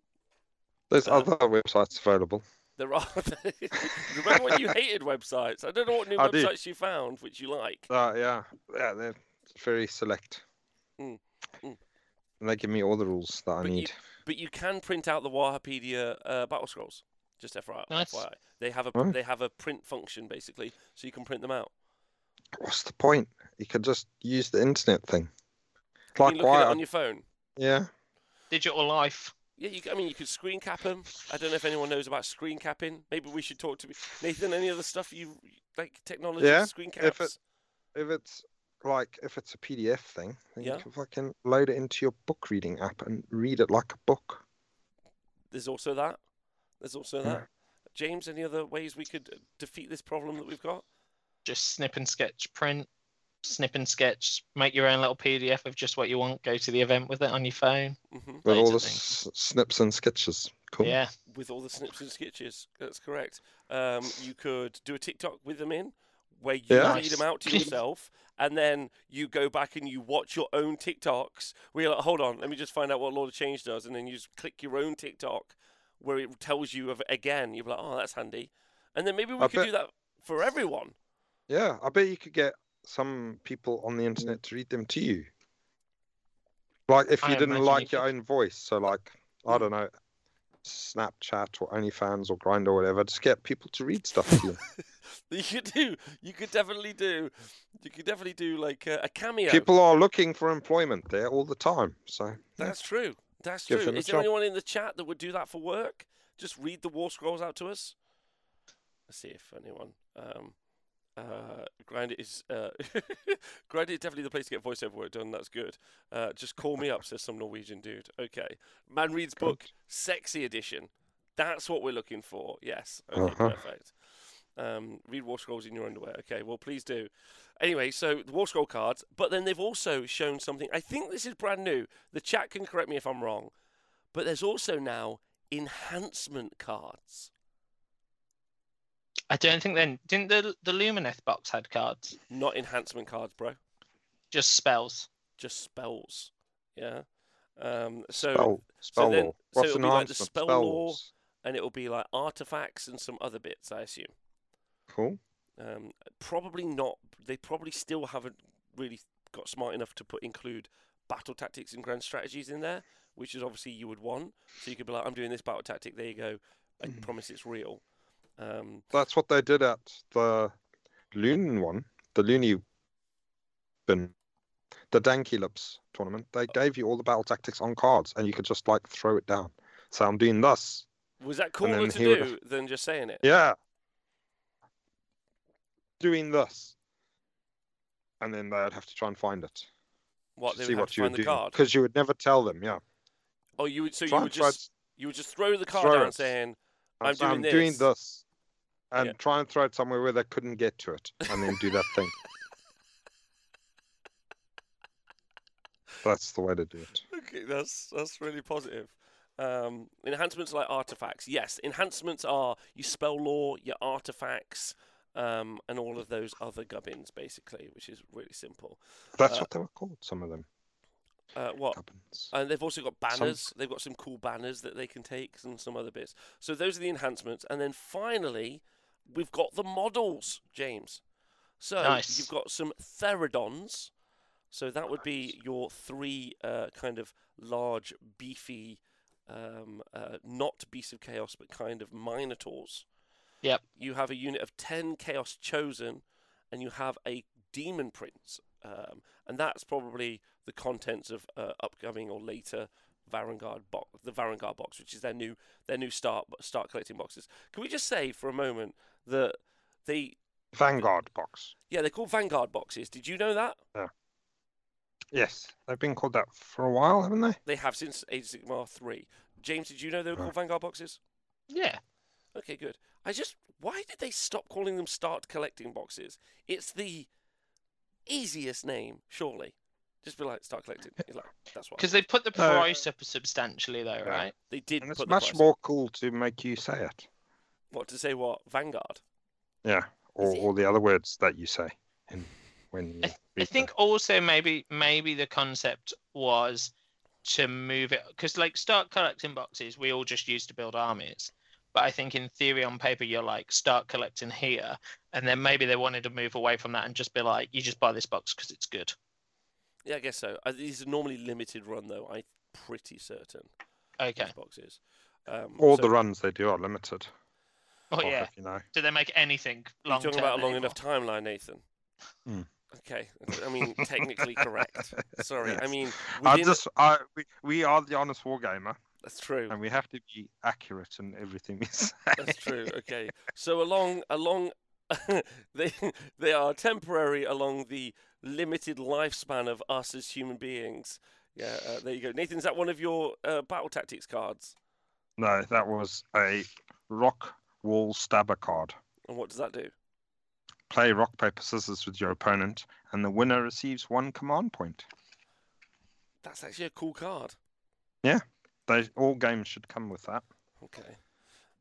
There's Uh, other websites available. there are. <laughs> Remember when you hated websites? I don't know what new I do. websites you found which you like. Uh, yeah, yeah, they're very select. Mm, mm. And they give me all the rules that I But you- need. But you can print out the Wahapedia uh, battle scrolls. Just FYI. Nice. FYI. They have a they have a print function basically, so you can print them out. What's the point? You could just use the internet thing. You Like can look at why? it on your phone. Yeah. Digital life. Yeah, you, c- I mean, you could screen cap them. I don't know if anyone knows about screen capping. Maybe we should talk to Nathan. Any other stuff you like technology? Yeah, screen if caps. it- If it's like if it's a PDF thing, then Yeah. you can fucking load it into your book reading app and read it like a book. There's also that. There's also Yeah. that. James, any other ways we could uh, defeat this problem that we've got? Just snip and sketch print. snip and sketch, make your own little PDF of just what you want, go to the event with it on your phone. hmm With all the Loads of things. s- snips and sketches. Cool. Yeah. With all the snips and sketches. That's correct. Um, you could do a TikTok with them in, where you Yeah. read them out to yourself, and then you go back and you watch your own TikToks. Where you're like, hold on, let me just find out what Lord of Change does, and then you just click your own TikTok, where it tells you of again. You're like, oh, that's handy, and then maybe we I could bet- do that for everyone. Yeah, I bet you could get some people on the internet to read them to you. Like if I you didn't imagine you like your could. own voice, so like I Mm. don't know, Snapchat or OnlyFans or Grindr or whatever, just get people to read stuff to you. <laughs> You could do. You could definitely do. You could definitely do like a, a cameo. people are looking for employment there all the time, so yeah. That's true. That's Give true. Is there anyone in the chat that would do that for work? Just read the war scrolls out to us. Let's see if anyone. Um, uh, Grindr is uh, <laughs> Grindr is definitely the place to get voiceover work done. That's good. Uh, just call me up, says some Norwegian dude. Okay, man reads book, sexy edition. That's what we're looking for. Yes. Okay, Uh-huh. perfect. Um, read war scrolls in your underwear. Okay, well, please do. Anyway, so the war scroll cards, but then they've also shown something. I think this is brand new. The chat can correct me if I'm wrong, but there's also now enhancement cards. I don't think then didn't the the Lumineth box had cards? Not enhancement cards, bro. Just spells. Just spells. Yeah. Um, so spell spell then- so it'll be like the spell Spell lore. and it'll be like artifacts and some other bits, I assume. Cool. Um, probably not. They probably still haven't really got smart enough to put include battle tactics and grand strategies in there, which is obviously you would want. So you could be like, I'm doing this battle tactic. There you go. I Mm. promise it's real. Um, That's what they did at the Loon one, the Looney bin, the Danky Lips tournament. They gave you all the battle tactics on cards, and you could just like throw it down. So I'm doing this. was that cooler to do than just saying it? Yeah. Doing this. And then they'd have to try and find it. What to they see would have what to you the card. Because you would never tell them, yeah. Oh, you would. So Try you would just you would just throw the card throw down it. saying, I'm doing I'm doing this." this. And Yeah. try and throw it somewhere where they couldn't get to it. And then do that <laughs> thing. That's the way to do it. Okay, that's that's really positive. Um, enhancements like artifacts. Yes, enhancements are you spell lore, your artifacts, um, and all of those other gubbins, basically, which is really simple. That's Uh, what they were called, some of them. Uh, what? Gubbins. And they've also got Some- banners. They've got some cool banners that they can take and some other bits. So those are the enhancements. And then finally, we've got the models, James. So Nice. you've got some Theridons. So that would be your three uh, kind of large, beefy, um, uh, not beasts of chaos, but kind of minotaurs. Yep. You have a unit of ten chaos chosen, and you have a demon prince, um, and that's probably the contents of uh, upcoming or later Varangard box, the Varangard box, which is their new their new start start collecting boxes. Can we just say for a moment that the Vanguard box. yeah they're called Vanguard boxes? Did you know that Yeah. Yes, they've been called that for a while, haven't they? they have since Age of Sigmar three? James, did you know they were Right. called Vanguard boxes? Yeah. Okay, good. I just why did they stop calling them start collecting boxes? It's the easiest name, surely. Just be like start collecting. You're like, that's what Because they put the No. price up substantially though, Yeah. right? they did. And it's put the much price- more cool to make you say it. What to say? What Vanguard? Yeah, or, it? or the other words that you say in, when you I, I think them. also maybe maybe the concept was to move it because like start collecting boxes we all just used to build armies but i think in theory on paper you're like start collecting here and then maybe they wanted to move away from that and just be like you just buy this box because it's good Yeah, I guess so. Uh, these are normally limited run though. I'm pretty certain. okay boxes. Um, All so the runs they do are limited. oh yeah have You know. do they make anything You're long talking term about a long anymore? enough timeline, Nathan. Hmm. Okay, I mean technically correct. <laughs> Sorry, I Yes. mean I just, I, we, we are the honest wargamer, that's true. and we have to be accurate in everything we <laughs> say. That's true. Okay. So along along <laughs> they they are temporary along the limited lifespan of us as human beings. Yeah, uh, there you go. Nathan, is that one of your uh, battle tactics cards? No, that was a rock wall stabber card. And what does that do? play rock paper scissors with your opponent, and the winner receives one command point. That's actually a cool card. They all games should come with that. Okay.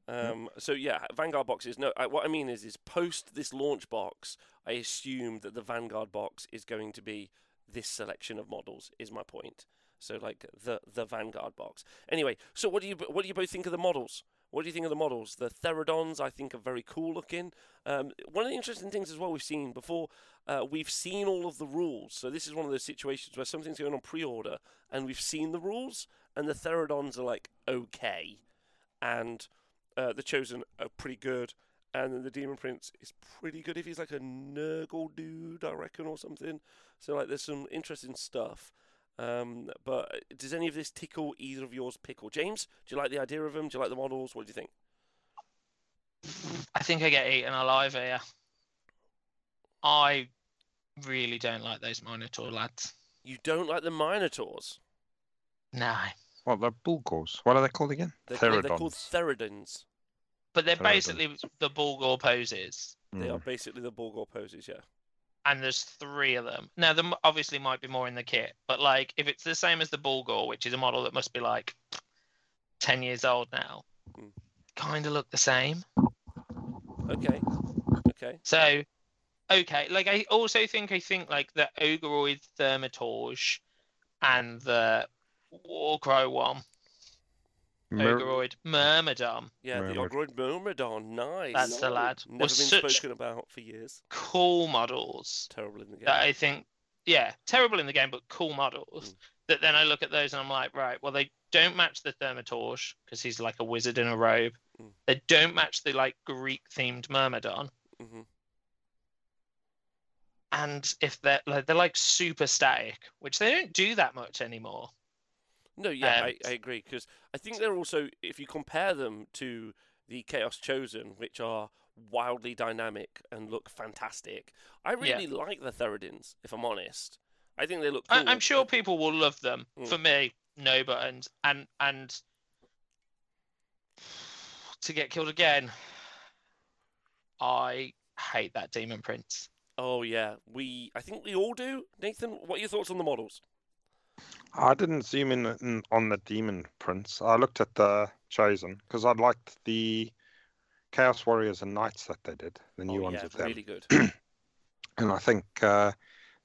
Um, so yeah, Vanguard boxes. No, I, what I mean is, is post this launch box, I assume that the Vanguard box is going to be this selection of models. Is my point. So like the the Vanguard box. Anyway, so what do you what do you both think of the models? What do you think of the models? The Theridons, I think, are very cool looking. Um, one of the interesting things as well we've seen before, uh, we've seen all of the rules. So this is one of those situations where something's going on pre-order, and we've seen the rules, and the Theridons are like okay, and uh, the Chosen are pretty good, and then the Demon Prince is pretty good if he's like a Nurgle dude, I reckon, or something. So like, there's some interesting stuff. Um, but uh, does any of this tickle either of yours pickle? James, do you like the idea of them? Do you like the models? What do you think? I think I get eaten alive here. I really don't like those Minotaur lads. You don't like the Minotaurs? No. Well, they're Bullgors. What are they called again? They're, called, they're called Theridons. Theridons. But they're Pterodon. basically the Bullgor poses. They are Mm. basically the Borgor poses, yeah. And there's three of them. Now, there m- obviously might be more in the kit, but like if it's the same as the Bullgor, which is a model that must be like 10 years old now, Mm. kind of look the same. Okay. Okay. So, okay, like I also think I think like the Ogroid Thaumaturge and the Warcrow one, Mir- Ogroid Myrmidon, Yeah, the Murmur. Ogroid Myrmidon. Nice. that's the lad, Never was been such spoken about for years. cool models Terrible in the game. that I think, yeah, terrible in the game, but cool models. Mm. That then I look at those and I'm like, right, well they don't match the Thaumaturge because he's like a wizard in a robe. Mm. They don't match the like Greek themed Myrmidon. hmm And if they're like they're like super static, which they don't do that much anymore. No, yeah, I, I agree because I think they're also, if you compare them to the Chaos Chosen, which are wildly dynamic and look fantastic, I Yeah. really like the Theridons. If I'm honest, I think they look. Cool. I, I'm sure people will love them. Mm. For me, no buttons, and and to get killed again, I hate that demon prince. Oh yeah, we. I think we all do. Nathan, what are your thoughts on the models? I didn't zoom in, in on the Demon Prince. I looked at the Chosen because I liked the Chaos Warriors and Knights that they did, the new oh, ones yeah, with them. really good. <clears throat> <clears throat> And I think uh,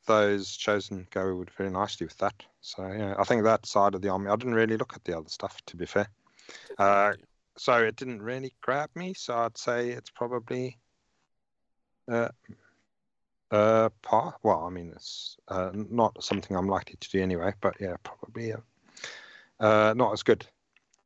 those Chosen go would very nicely with that. So yeah, I think that side of the army. I didn't really look at the other stuff, to be fair. Uh, so it didn't really grab me. So I'd say it's probably uh, uh, par. Well, I mean, it's uh, not something I'm likely to do anyway. But yeah, probably uh, uh, not as good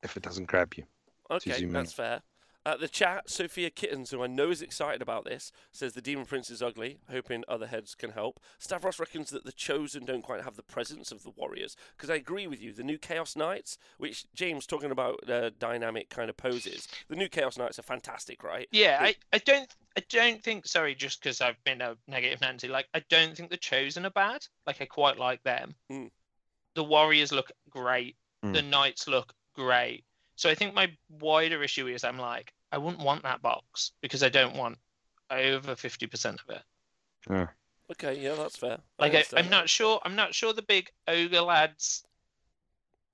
if it doesn't grab you. Okay, that's fair. Uh, the chat, Sophia Kittens, who I know is excited about this, says the Demon Prince is ugly, hoping other heads can help. Stavros reckons that the Chosen don't quite have the presence of the Warriors, because I agree with you. The new Chaos Knights, which James talking about uh, dynamic kind of poses, the new Chaos Knights are fantastic, right? Yeah, They- I, I don't I don't think sorry, just because I've been a negative Nancy, like I don't think the chosen are bad. Like I quite like them. Mm. The warriors look great. Mm. The knights look great. So I think my wider issue is I'm like, I wouldn't want that box because I don't want over fifty percent of it. Okay, yeah, that's fair. I Like I, understand I'm not sure. I'm not sure the big ogre lads.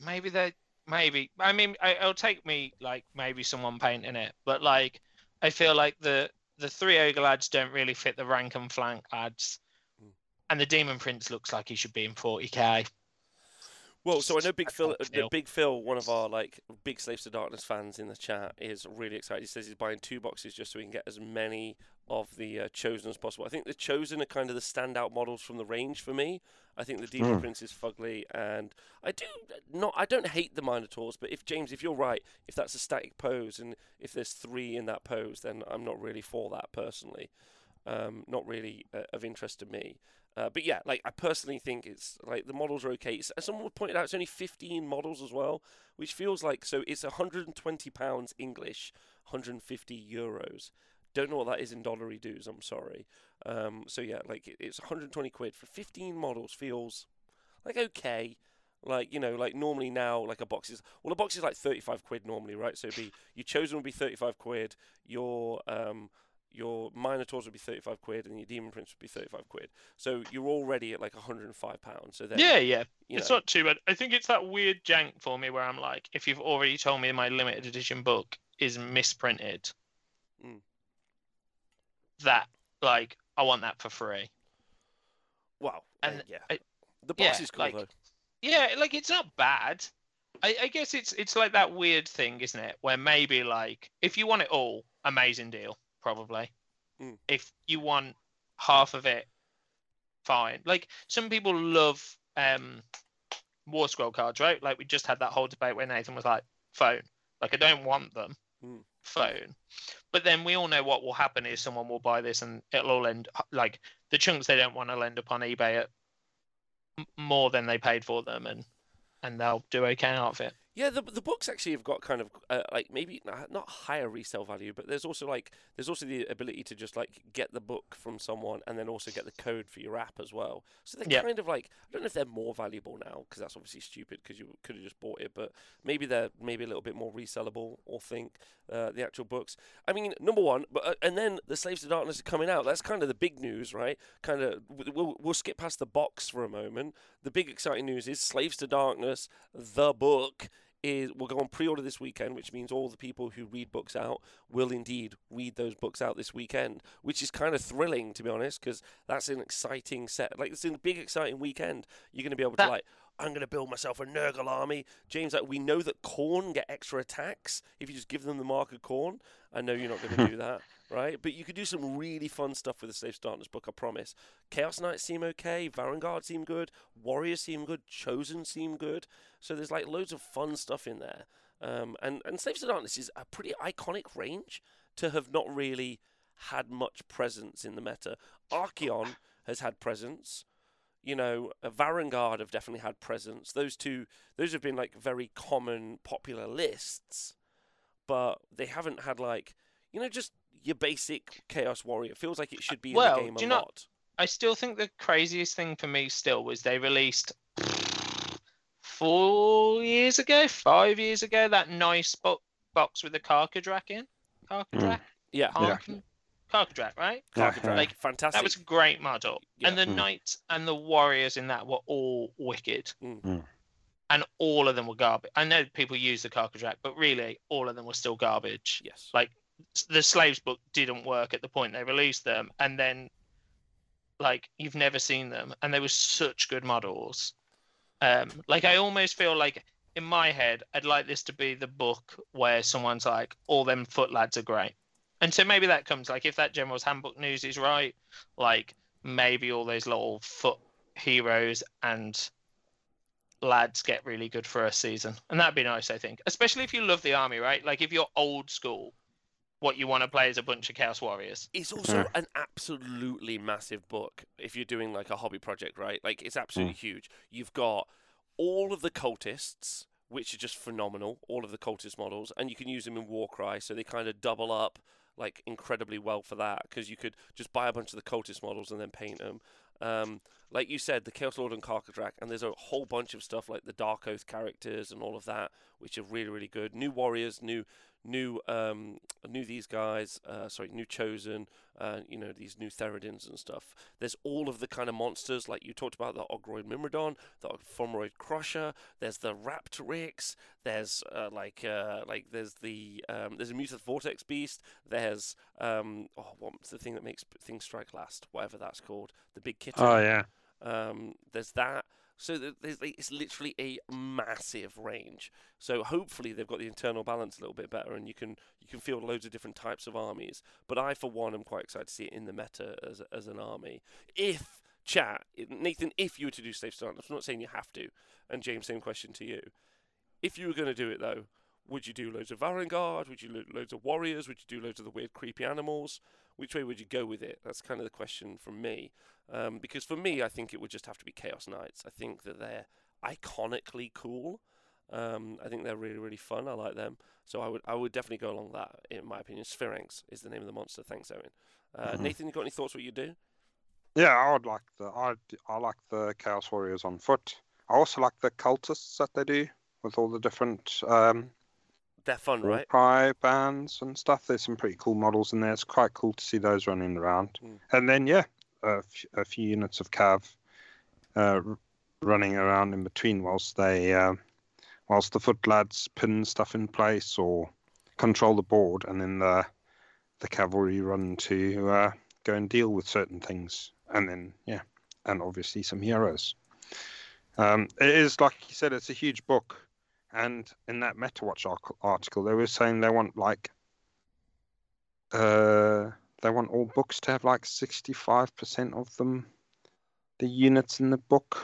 Maybe they. Maybe. I mean, I, it'll take me like maybe someone painting it, but like I feel like the the three ogre lads don't really fit the rank and flank lads, Mm. and the demon prince looks like he should be in 40k. Well, so I know Big Phil, uh, Phil. Big Phil, one of our like big Slaves to Darkness fans in the chat, is really excited. He says he's buying two boxes just so he can get as many of the uh, Chosen as possible. I think the Chosen are kind of the standout models from the range for me. I think the Demon Hmm. Prince is fugly, and I do not. I don't hate the Minotaurs, but if James, if you're right, if that's a static pose, and if there's three in that pose, then I'm not really for that personally. Um, not really uh, of interest to me. Uh, but yeah, like I personally think it's like the models are okay. It's, as someone pointed out, it's only 15 models as well, which feels like so it's 120 pounds English, 150 euros. Don't know what that is in dollary dues. I'm sorry. Um, so yeah, like it, it's 120 quid for 15 models. Feels like okay. Like you know, like normally now, like a box is well, a box is like 35 quid normally, right? So be your chosen would be 35 quid. Your um, your Minotaurs would be 35 quid, and your Demon Prince would be 35 quid. So you're already at like 105 pounds. So then, Yeah, yeah. It's know, not too bad. I think it's that weird jank for me where I'm like, if you've already told me my limited edition book is misprinted, Mm. that like I want that for free. well, uh, and yeah, I- the yeah, box is cool like- though. Yeah, like it's not bad. I, I guess it's it's like that weird thing, isn't it? Where maybe like if you want it all, amazing deal, probably. Mm. If you want half of it, fine. Like some people love um War Scroll cards, right? Like we just had that whole debate where Nathan was like, phone. Like I don't want them. Mm. Phone. But then we all know what will happen is someone will buy this and it'll all end like the chunks they don't want will end up on eBay at more than they paid for them and and they'll do okay out of it. Yeah, the the books actually have got kind of uh, like maybe not higher resale value, but there's also like there's also the ability to just like get the book from someone and then also get the code for your app as well. So they're Yeah. kind of like I don't know if they're more valuable now because that's obviously stupid because you could have just bought it, but maybe they're maybe a little bit more resellable or think uh, the actual books. I mean, number one, but uh, and then the Slaves to Darkness are coming out. That's kind of the big news, right? Kind of we'll we'll skip past the box for a moment. The big exciting news is Slaves to Darkness, the book is will go on pre-order this weekend, which means all the people who read books out will indeed read those books out this weekend, which is kind of thrilling to be honest, because that's an exciting set. Like it's a big exciting weekend. You're going to be able to like. I'm going to build myself a Nurgle army. James, like, we know that Khorne get extra attacks if you just give them the mark of Khorne. I know you're not going to do <laughs> that, right? But you could do some really fun stuff with the Safe Darkness book, I promise. Chaos Knights seem okay. Varangard seem good. Warriors seem good. Chosen seem good. So there's like loads of fun stuff in there. Um, and, and Slaves to Darkness is a pretty iconic range to have not really had much presence in the meta. Archaon has had presence. You know, uh, Varangard have definitely had presence. Those two, those have been like very common, popular lists, but they haven't had like, you know, just your basic Chaos Warrior. It feels like it should be in Well, the game do a you know- lot. I still think the craziest thing for me still was they released four years ago, five years ago, that nice bo- box with the Karkadrak in. Karkadrak? Yeah, Kark- Karkadrak, right? Yeah, Karkadrak, yeah. like fantastic. That was a great model. And Yeah. the Mm. knights and the warriors in that were all wicked. Mm. Mm. And all of them were garbage. I know people use the Karkadrak, but really all of them were still garbage. yes. Like the slaves book didn't work at the point they released them, and then like you've never seen them, and they were such good models. Um, like I almost feel like in my head, I'd like this to be the book where someone's like, all them foot lads are great. And so maybe that comes like if that General's Handbook news is right, like maybe all those little foot heroes and lads get really good for a season. And that'd be nice, I think. Especially if you love the army, right? Like if you're old school, what you want to play is a bunch of Chaos Warriors. It's also an absolutely massive book if you're doing like a hobby project, right? Like it's absolutely mm. huge. You've got all of the cultists, which are just phenomenal, all of the cultist models, and you can use them in Warcry, so they kind of double up like incredibly well for that because you could just buy a bunch of the cultist models and then paint them. Um, like you said, the Chaos Lord and Karkadrak, and there's a whole bunch of stuff like the Dark Oath characters and all of that, which are really, really good. New warriors, new, new, um, new these guys. Uh, sorry, new chosen. Uh, you know these new Theridons and stuff. There's all of the kind of monsters like you talked about the Ogroid Myrmidon, the Fomoroid Crusher. There's the Raptoryx. There's uh, like uh, like there's the um, there's a Mutalith Vortex Beast. There's um, oh, what's the thing that makes things strike last? Whatever that's called. The big kitten. Oh yeah. Um, there's that. So it's literally a massive range. So hopefully they've got the internal balance a little bit better, and you can you can field loads of different types of armies. But I, for one, am quite excited to see it in the meta as as an army. If chat, Nathan, if you were to do Slave Start, I'm not saying you have to. And James, same question to you. If you were going to do it though, would you do loads of Varangard? Would you do loads of warriors? Would you do loads of the weird, creepy animals? Which way would you go with it? That's kind of the question from me. Um, because for me, I think it would just have to be Chaos Knights. I think that they're iconically cool. Um, I think they're really, really fun. I like them. So I would, I would definitely go along that. In my opinion, Sphinx is the name of the monster. Thanks, Owen. Uh, Mhm. Nathan, you got any thoughts what you do? Yeah, I would like the I I like the Chaos Warriors on foot. I also like the cultists that they do with all the different um They're fun, right? Warcry bands and stuff. There's some pretty cool models in there. It's quite cool to see those running around. Mm. And then yeah, a, f- a few units of cav uh, running around in between whilst they uh, whilst the foot lads pin stuff in place or control the board, and then the the cavalry run to uh, go and deal with certain things, and then yeah, and obviously some heroes. Um, it is like you said, it's a huge book, and in that MetaWatch article, they were saying they want like uh, they want all books to have like sixty-five percent of them, the units in the book,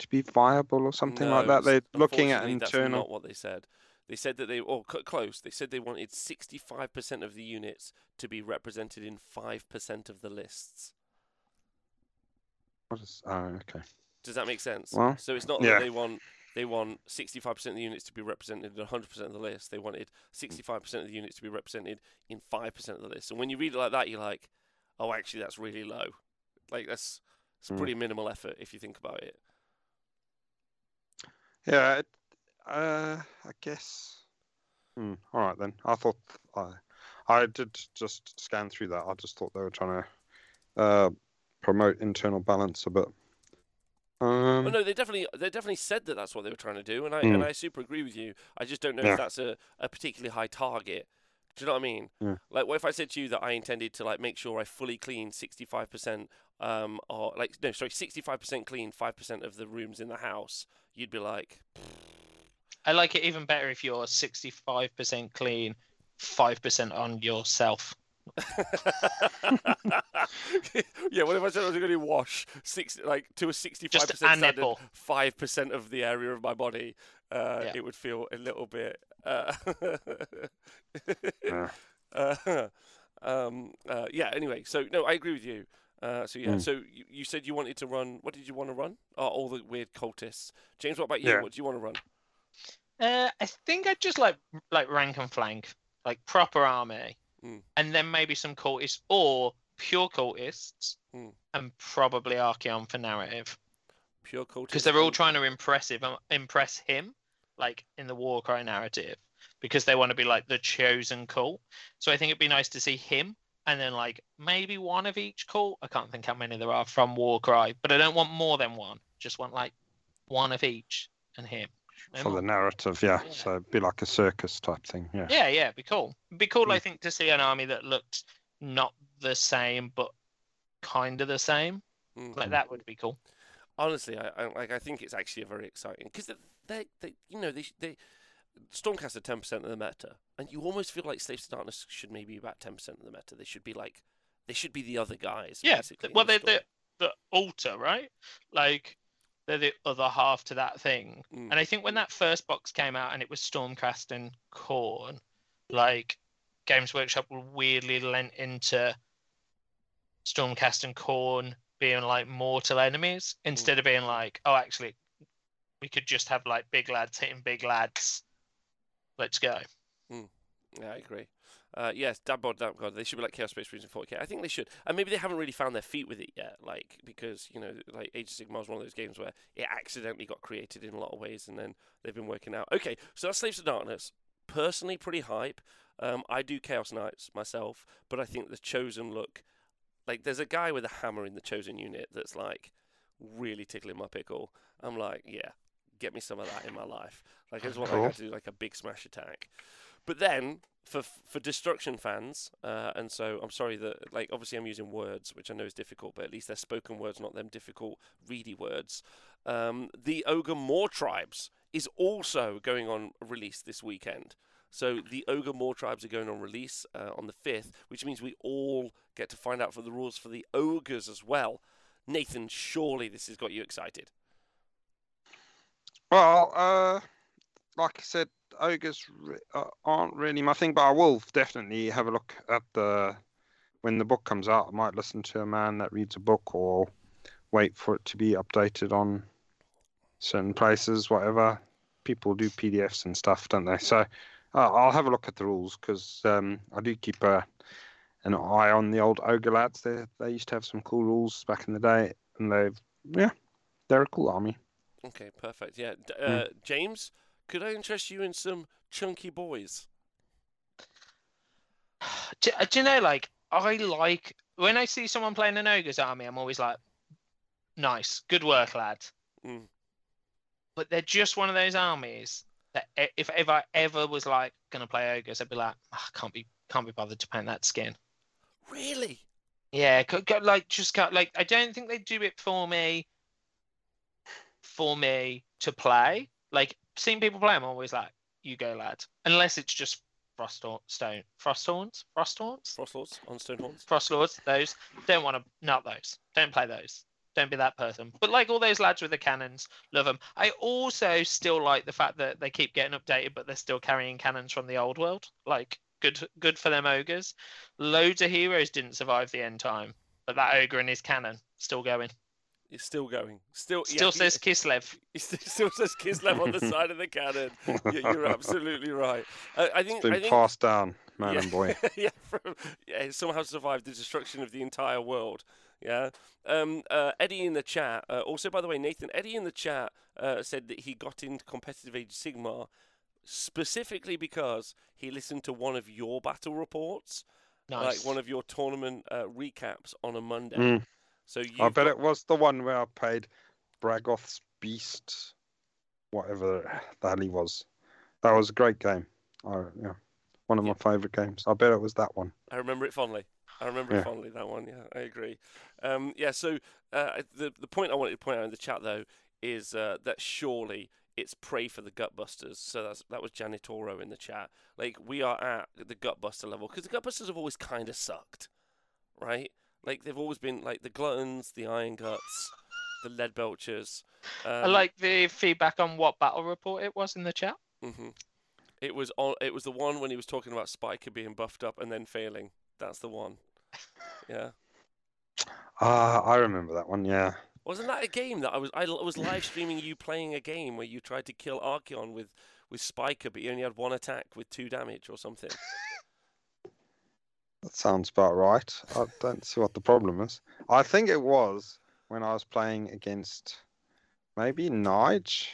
to be viable or something like that. They're looking at unfortunately, That's internal. not what they said. They said that they, or cut close. They said they wanted 65% of the units to be represented in 5% of the lists. What is? Oh, okay. Does that make sense? Well, so it's not yeah. that they want they want 65% of the units to be represented in 100% of the list. They wanted 65% of the units to be represented in 5% of the list. And when you read it like that, you're like, oh, actually, that's really low. Like that's it's Mm. pretty minimal effort if you think about it. Yeah. Uh, I guess. Hmm, all right then. I thought I, I did just scan through that. I just thought they were trying to uh, promote internal balance a bit. Um, Oh no, they definitely they definitely said that that's what they were trying to do, and I Mm. and I super agree with you. I just don't know Yeah. if that's a, a particularly high target. Do you know what I mean? Yeah. Like, what if I said to you that I intended to like make sure I fully clean sixty five percent, um, or like no, sorry, sixty five percent clean, five percent of the rooms in the house? You'd be like, I like it even better if you're 65% clean, 5% on yourself. <laughs> yeah. What if I said I was going to wash six, like to a sixty-five percent standard, five percent of the area of my body? Uh, Yeah. It would feel a little bit. Uh, yeah. <laughs> uh, um, uh, yeah. Anyway, so no, I agree with you. Uh, so yeah, Mm. so you, you said you wanted to run. What did you want to run? Oh, all the weird cultists. James, what about you? Yeah. What do you want to run? Uh, I think I'd just like like rank and flank, like proper army, Mm. and then maybe some cultists or pure cultists, Mm. and probably Archaon for narrative Pure cultists. because they're all trying to impressive um, impress him, like in the Warcry narrative, because they want to be like the chosen cult. So I think it'd be nice to see him, and then like maybe one of each cult. I can't think how many there are from Warcry, but I don't want more than one. Just want like one of each and him. No For more. the narrative, yeah. Yeah. So it'd be like a circus type thing, yeah. Yeah, yeah, it'd be cool. It'd be cool, I Mm. think, to see an army that looked not the same, but kind of the same. Mm. Like that would be cool. honestly, I, I like. I think it's actually a very exciting because they, they, they, you know, they, they, Stormcast are ten percent of the meta, and you almost feel like Slaves to Darkness should maybe be about ten percent of the meta. They should be like, they should be the other guys. Yeah, basically, well, the they're story. the the altar, right? Like they're the other half to that thing. Mm. And I think when that first box came out and it was Stormcast and Khorne, like Games Workshop weirdly lent into Stormcast and Khorne being like mortal enemies instead of being like, oh, actually, we could just have like big lads hitting big lads. Let's go. Yeah, I agree. Uh, yes, Dab Bod, Dab God, they should be like Chaos Space Marines in 40k. I think they should, and maybe they haven't really found their feet with it yet. Like because you know, like Age of Sigmar is one of those games where it accidentally got created in a lot of ways, and then they've been working out. Okay, so that's Slaves to Darkness. Personally, pretty hype. Um, I do Chaos Knights myself, but I think the Chosen look like there's a guy with a hammer in the Chosen unit that's like really tickling my pickle. I'm like, yeah, get me some of that in my life. Like I just want like, Cool. to do like a big smash attack. But then for for destruction fans, uh, and so I'm sorry that like obviously I'm using words, which I know is difficult, but at least they're spoken words, not them difficult reedy words. Um, the Ogor Mawtribes is also going on release this weekend. So the Ogor Mawtribes are going on release uh, on the fifth, which means we all get to find out for the rules for the ogres as well. Nathan, surely this has got you excited. Well, uh, like I said, ogres re- uh, aren't really my thing, but I will definitely have a look at the when the book comes out. I might listen to a man that reads a book, or wait for it to be updated on certain places. Whatever people do PDFs and stuff, don't they? So uh, I'll have a look at the rules because um, I do keep a, an eye on the old ogre lads. They they used to have some cool rules back in the day, and they've yeah, they're a cool army. Okay, perfect. Yeah, D- uh, James, could I interest you in some chunky boys? <sighs> do, do you know, like, I like when I see someone playing an ogre's army, I'm always like, nice, good work, lad. Mm. But they're just one of those armies that if, if I ever was like gonna play ogres, I'd be like, "Ah, can't be can't be bothered to paint that skin. Really? Yeah, like just like I don't think they do it for me. For me to play, like seeing people play, I'm always like, you go, lad. Unless it's just frost stone, frost horns, frost horns. frost Frostlords on Stonehorns? Frost Lords, those don't want to, not those. Don't play those. Don't be that person. But like all those lads with the cannons, love them. I also still like the fact that they keep getting updated, but they're still carrying cannons from the old world. Like good, good for them ogres. Loads of heroes didn't survive the end time, but that ogre and his cannon still going. It's still going. Still, yeah, Still he- says Kislev. <laughs> He still says Kislev on the <laughs> side of the cannon. You- You're absolutely right. Uh, I think. It's been I think passed down, man yeah, and boy. <laughs> yeah, from, yeah, it somehow survived the destruction of the entire world. Yeah. Um, uh, Eddie in the chat. Uh, also, by the way, Nathan. Eddie in the chat uh, said that he got into competitive Age of Sigmar specifically because he listened to one of your battle reports, Nice. like one of your tournament uh, recaps on a Monday. Mm. So you. I bet it was the one where I played Braggoth's Beast, whatever the hell he was. That was a great game. I, yeah, one of my favourite games. I bet it was that one. I remember it fondly. I remember it fondly. That one, yeah, I agree. Um, yeah, so uh, the the point I wanted to point out in the chat though is uh, that surely it's pray for the gutbusters. So that's that was Janitoro in the chat. Like we are at the gutbuster level because the gutbusters have always kind of sucked, right? Like they've always been like the gluttons, the iron guts, the lead belchers. Um, I like the feedback on what battle report it was in the chat. hmm It was on. It was the one when he was talking about Spiker being buffed up and then failing. That's the one. Yeah. <laughs> Ah, I remember that one. Yeah. Wasn't that a game that I was I was live streaming you playing a game where you tried to kill Archaon with with Spiker, but you only had one attack with two damage or something? <laughs> That sounds about right. I don't see what the problem is. I think it was when I was playing against maybe Nige,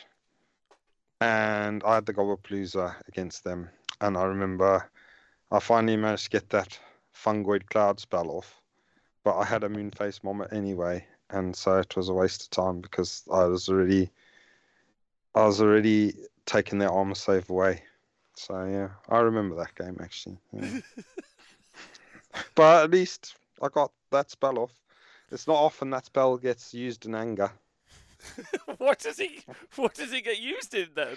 and I had the Gobblepalooza against them. And I remember I finally managed to get that fungoid cloud spell off, but I had a moonface mommet anyway, and so it was a waste of time because I was already, I was already taking their armor save away. So yeah, I remember that game actually. yeah. <laughs> But at least I got that spell off. It's not often that spell gets used in anger. <laughs> what does he What does he get used in then?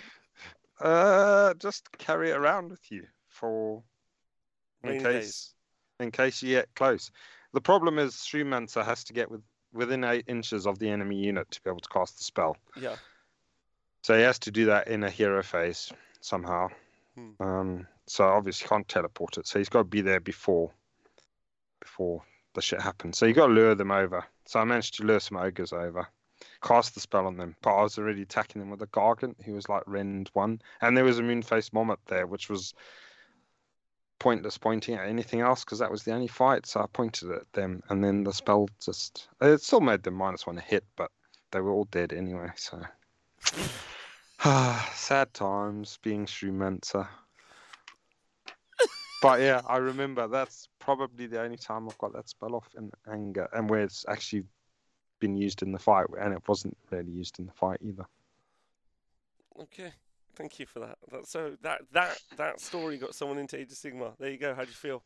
Uh, just carry it around with you for in case in case you get close. The problem is Shrewmancer has to get with within eight inches of the enemy unit to be able to cast the spell. Yeah. So he has to do that in a hero phase somehow. Hmm. Um, so obviously can't teleport it. So he's got to be there before before the shit happened. So you got to lure them over. So I managed to lure some ogres over, cast the spell on them. But I was already attacking them with a gargant who was like rend one, and there was a moon moonface mommet there, which was pointless pointing at anything else because that was the only fight. So I pointed at them, and then the spell just it still made them minus one hit, but they were all dead anyway. So. <sighs> Sad times being Shrewmancer. But yeah, I remember that's probably the only time I've got that spell off in anger, and where it's actually been used in the fight, and it wasn't really used in the fight either. Okay. Thank you for that. that so that that that story got someone into Age of Sigmar. There you go. How do you feel?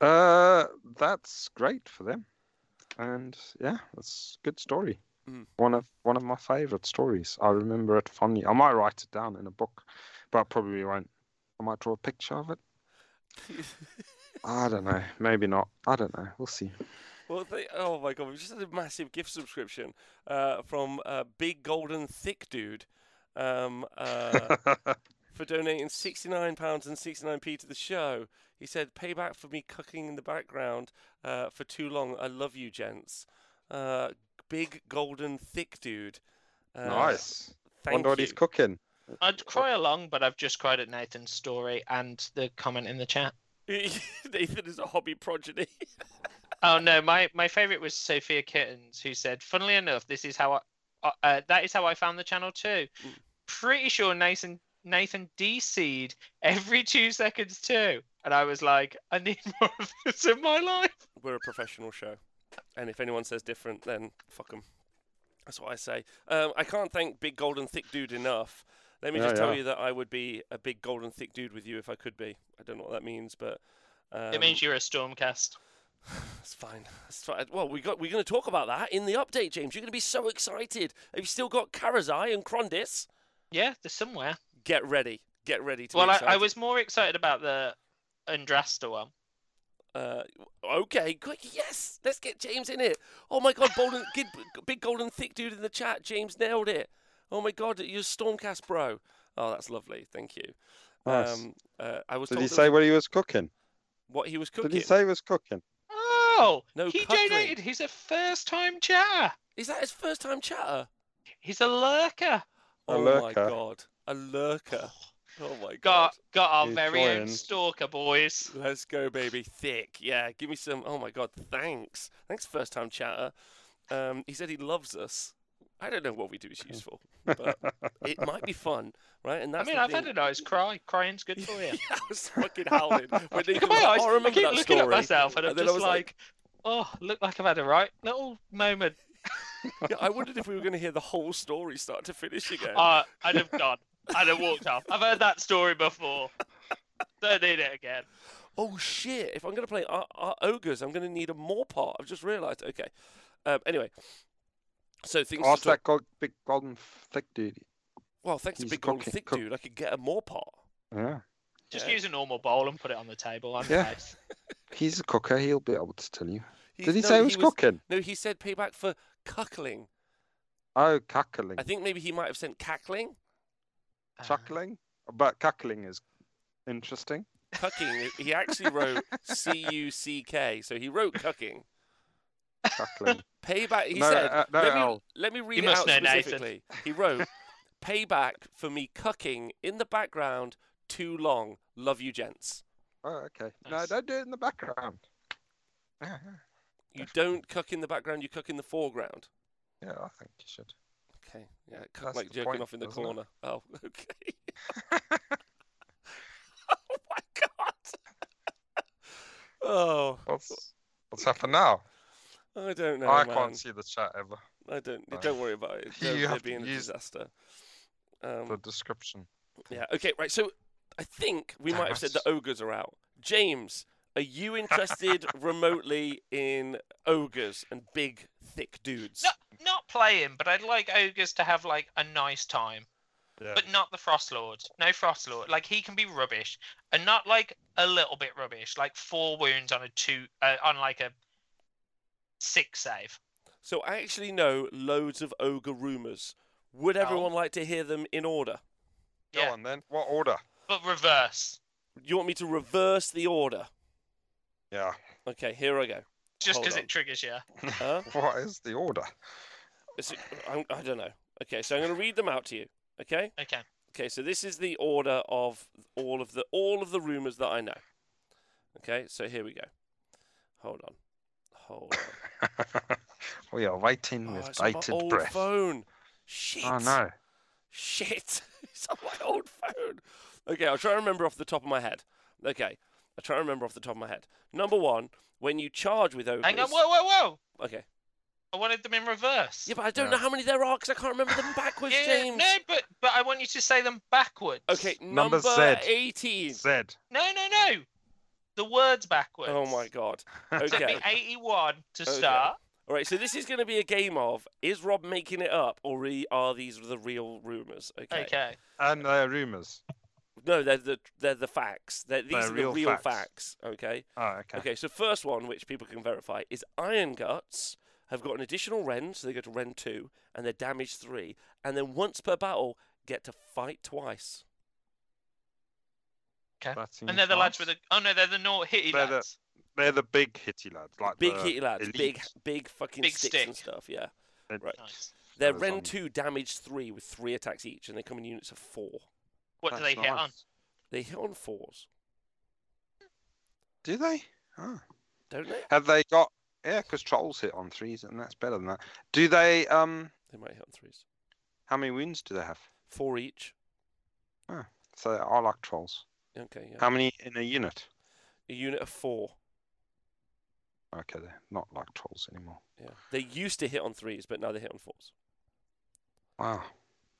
Uh, that's great for them, and yeah, that's a good story. Mm. One of one of my favourite stories. I remember it fondly. I might write it down in a book, but I probably won't. I might draw a picture of it. I don't know. Maybe not. I don't know. We'll see. Well, they, oh my god, we've just had a massive gift subscription uh, from uh, Big Golden Thick Dude um, uh, <laughs> for donating £69 and 69p to the show. He said, Payback for me cooking in the background uh, for too long. I love you, gents. Uh, Big Golden Thick Dude. Uh, nice. Thank Wonder what he's cooking. I'd cry along, but I've just cried at Nathan's story and the comment in the chat. <laughs> Nathan is a hobby progeny. <laughs> Oh no, my my favorite was Sophia Kittens, who said, "Funnily enough, this is how I uh, uh, that is how I found the channel too. Mm. Pretty sure Nathan Nathan DC'd every two seconds too. and I was like, I need <laughs> more of this in my life. We're a professional show, and if anyone says different, then fuck them. That's what I say. Um, I can't thank Big Golden Thick Dude enough. Let me Yeah, just tell yeah. you that I would be a big golden thick dude with you if I could be. I don't know what that means, but um, it means you're a Stormcast. <sighs> It's fine. It's fine. Well, we got we're going to talk about that in the update, James. You're going to be so excited. Have you still got Karazai and Krondys? Yeah, they're somewhere. Get ready. Get ready to. Well, be I, I was more excited about the Yndrasta one. Uh, okay, good. Yes, let's get James in it. Oh my God, golden, <laughs> kid, big golden thick dude in the chat. James nailed it. Oh my God, you're Stormcast, bro. Oh, that's lovely. Thank you. Nice. Um, uh, I was Did he say was- what he was cooking? what he was cooking. Did he say he was cooking? Oh, No he cuckling. donated. He's a first-time chatter. Is that his first time chatter? He's a lurker. A oh my lurker. God, a lurker. Oh my God. Got got our He's very own stalker, boys. Let's go, baby. Thick. Yeah, give me some. Oh my God, thanks. Thanks, first time chatter. Um, he said he loves us. I don't know what we do is useful, but it might be fun, right? And that's I mean, I've thing. had a nice cry. Crying's good for you. <laughs> yeah, I was fucking howling. When Nathan Look at was my like, eyes. "Oh, I I keep that looking story. at myself, and I'm And then I just was like, oh, look like I've had a right little moment. Yeah, I wondered if we were going to hear the whole story start to finish again. Uh, I'd have gone. I'd have walked off. I've heard that story before. Don't need it again. oh shit! If I'm going to play our, our ogres, I'm going to need a more part. I've just realised. Okay. Um, anyway, so things. to Ask talk- that go- big golden thick dude. Well, thanks to He's Big Golden Thick cook- Dude, I could get a more pot. Yeah. Just Yeah. use a normal bowl and put it on the table. I'm Yeah. nice. <laughs> He's a cooker. He'll be able to tell you. He's- Did he no, say he was cooking? No, he said payback for cuckling. Oh, cackling. I think maybe he might have sent cackling. Uh, Chuckling? But cackling is interesting. Cucking. he actually wrote C U C K, so he wrote cucking. Cackling. <laughs> Payback. He no, said. uh, no, let, me, L. let me read You it out know, Nathan. specifically. He wrote, "Payback for me cucking in the background too long. Love you, gents. Oh, okay. No, don't do it in the background. Yeah, yeah. You don't cuck in the background. You cuck in the foreground." Yeah, I think you should. Okay. Yeah, cuck That's like the jerking point, off in the isn't it? corner. Oh, <laughs> okay. <laughs> oh my god. oh, What's what's happened now? I don't know, I man. can't see the chat ever. I don't. No. Don't worry about it. <laughs> You Don't, have they're to a use- disaster. The Um, description. yeah. Okay. Right. So I think we might have said the <laughs> ogres are out. James, are you interested <laughs> remotely in ogres and big, thick dudes? Not, not playing, but I'd like ogres to have like a nice time. Yeah. But not the Frost Lord. No Frost Lord. Like he can be rubbish, and not like a little bit rubbish. Like four wounds on a two, uh, on like a six save. So I actually know loads of ogre rumors. Would oh. everyone Oh. like to hear them in order? Go Yeah, on then. What order? but reverse. You want me to reverse the order? Yeah. Okay, here I go. Just because it triggers you. <laughs> Huh? <laughs> what is the order? Is it, I'm, I don't know. Okay, so I'm going to read them out to you. Okay. Okay. Okay, so this is the order of all of the all of the rumors that I know. Okay, so here we go. Hold on. Hold on. <laughs> we are waiting Oh, with it's on my bated old breath. phone. Oh, Shit. Oh no. Shit. <laughs> it's on my old phone. Okay, I'll try to remember off the top of my head. Okay, I'll try to remember off the top of my head. Number one, when you charge with ogres. Hang on. Whoa, whoa, whoa! Okay. I wanted them in reverse. Yeah, but I don't Yeah. know how many there are because I can't remember them <laughs> backwards, Yeah, yeah, James. No, but but I want you to say them backwards. Okay, Number number, Z. 18. Z. No, no, no. The words backwards. Oh my god. <laughs> So it'd Okay. be 81 to Okay. start. All right, so this is going to be a game of is Rob making it up or are these the real rumors? Okay. Okay. And uh, rumors. No, they're the they're the facts. They're, these They're are the real real facts. facts. Okay. Oh, okay. Okay. So first one, which people can verify, is Iron Guts have got an additional rend, so they go to rend two, and they're damage three, and then once per battle get to fight twice. That seems And they're the lads with the. Oh no, they're the naught hitty They're the- lads. They're the big hitty lads, like Big the hitty lads, big big fucking Big sticks and stuff. Yeah. They're- Right. Nice. They're Those rend on- two, damage three with three attacks each, and they come in units of four. What do That's they hit on? They hit on fours, Do they? Oh. don't they? Have they got? Yeah, because trolls hit on threes, and that's better than that. Do they? Um, They might hit on threes. how many wounds do they have? Four each. Oh, So I like trolls. Okay, yeah. How many in a unit? a unit of four. Okay, they're not like trolls anymore. Yeah. They used to hit on threes, but now they hit on fours. Wow,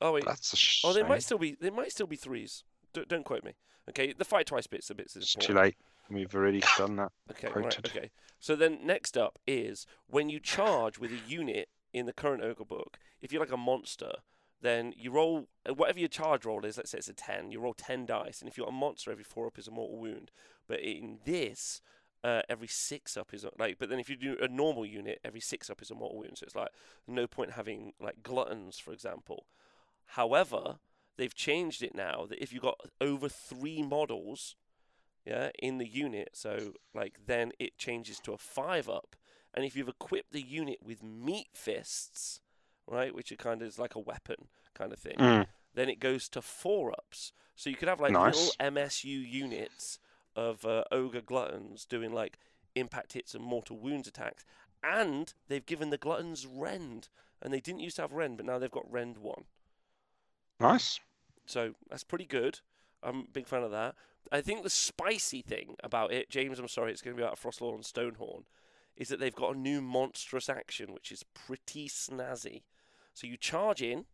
Oh wait. that's a shame. Oh, they might still be. They might still be threes. Don't, don't quote me. Okay. The fight twice bits. The bits is It's too late. We've already <coughs> done that. Okay, right, okay. So then next up is when you charge with a unit in the current ogre book, if you're like a monster, then you roll uh, whatever your charge roll is, let's say it's a 10, you roll 10 dice, and if you're a monster, every 4 up is a mortal wound. But in this, uh, every 6 up is a, like, but then if you do a normal unit, every 6 up is a mortal wound. So it's like no point having like gluttons, for example. However, they've changed it now that if you've got over 3 models, yeah, in the unit. So like then it changes to a five up, and if you've equipped the unit with meat fists, right, which are kind of is like a weapon kind of thing, Mm. then it goes to four ups. So you could have like Nice. little MSU units of uh, ogre gluttons doing like impact hits and mortal wounds attacks, and they've given the gluttons rend, and they didn't used to have rend, but now they've got rend one. Nice. So that's pretty good. I'm a big fan of that. I think the spicy thing about it, James, I'm sorry, it's going to be about Frostlord and Stonehorn, is that they've got a new monstrous action, which is pretty snazzy. So you charge in,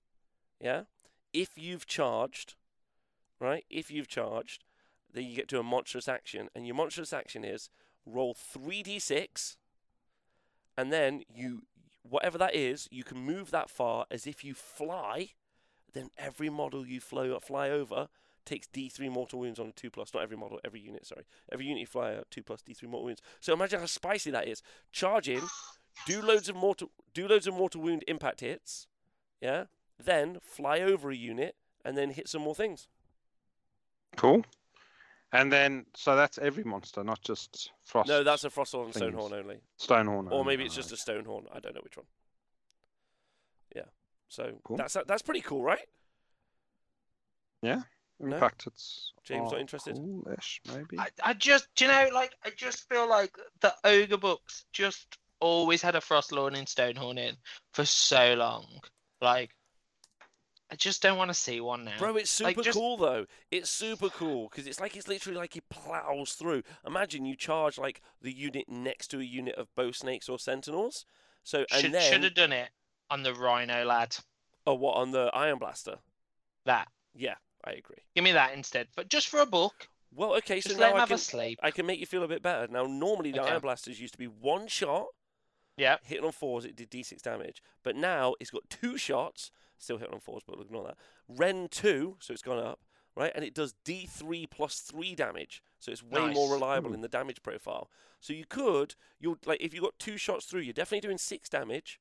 yeah? If you've charged, right? If you've charged, then you get to a monstrous action. And your monstrous action is roll 3d6, and then you, whatever that is, you can move that far as if you fly then every model you fly, fly over takes D3 mortal wounds on a 2 plus. Not every model, every unit, sorry. Every unit you fly out 2 plus D3 mortal wounds. So imagine how spicy that is. Charge in, do loads of mortal do loads of mortal wound impact hits, yeah? Then fly over a unit and then hit some more things. Cool. And then, so that's every monster, not just frost. No, that's a Frosthorn and things. Stonehorn only. Stonehorn. Or maybe it's just a alright. Stonehorn. I don't know which one. Yeah. So Cool. that's that's pretty cool, right? Yeah. In No? fact, it's. James, not oh, interested? Coolish, maybe. I, I just, you know, like, I just feel like the ogre books just always had a frost Frostlord and Stonehorn in for so long. Like, I just don't want to see one now. Bro, it's super Like, just- cool though. It's super cool because it's like it's literally like he plows through. Imagine you charge like the unit next to a unit of bow snakes or sentinels. So and should then should have done it on the Rhino lad. oh what on the Iron Blaster? That Yeah, I agree. give me that instead, but just for a book. Well, okay, so Just now I can. I can make you feel a bit better. Now normally the Okay. Iron Blasters used to be one shot, Yeah. hitting on fours, it did d6 damage. But now it's got two shots, still hitting on fours, but we'll ignore that. Ren 2, so it's gone up, right? And it does d3 plus 3 damage. So it's way more reliable Ooh. in the damage profile. So you could, you'll like if you got two shots through, you're definitely doing 6 damage,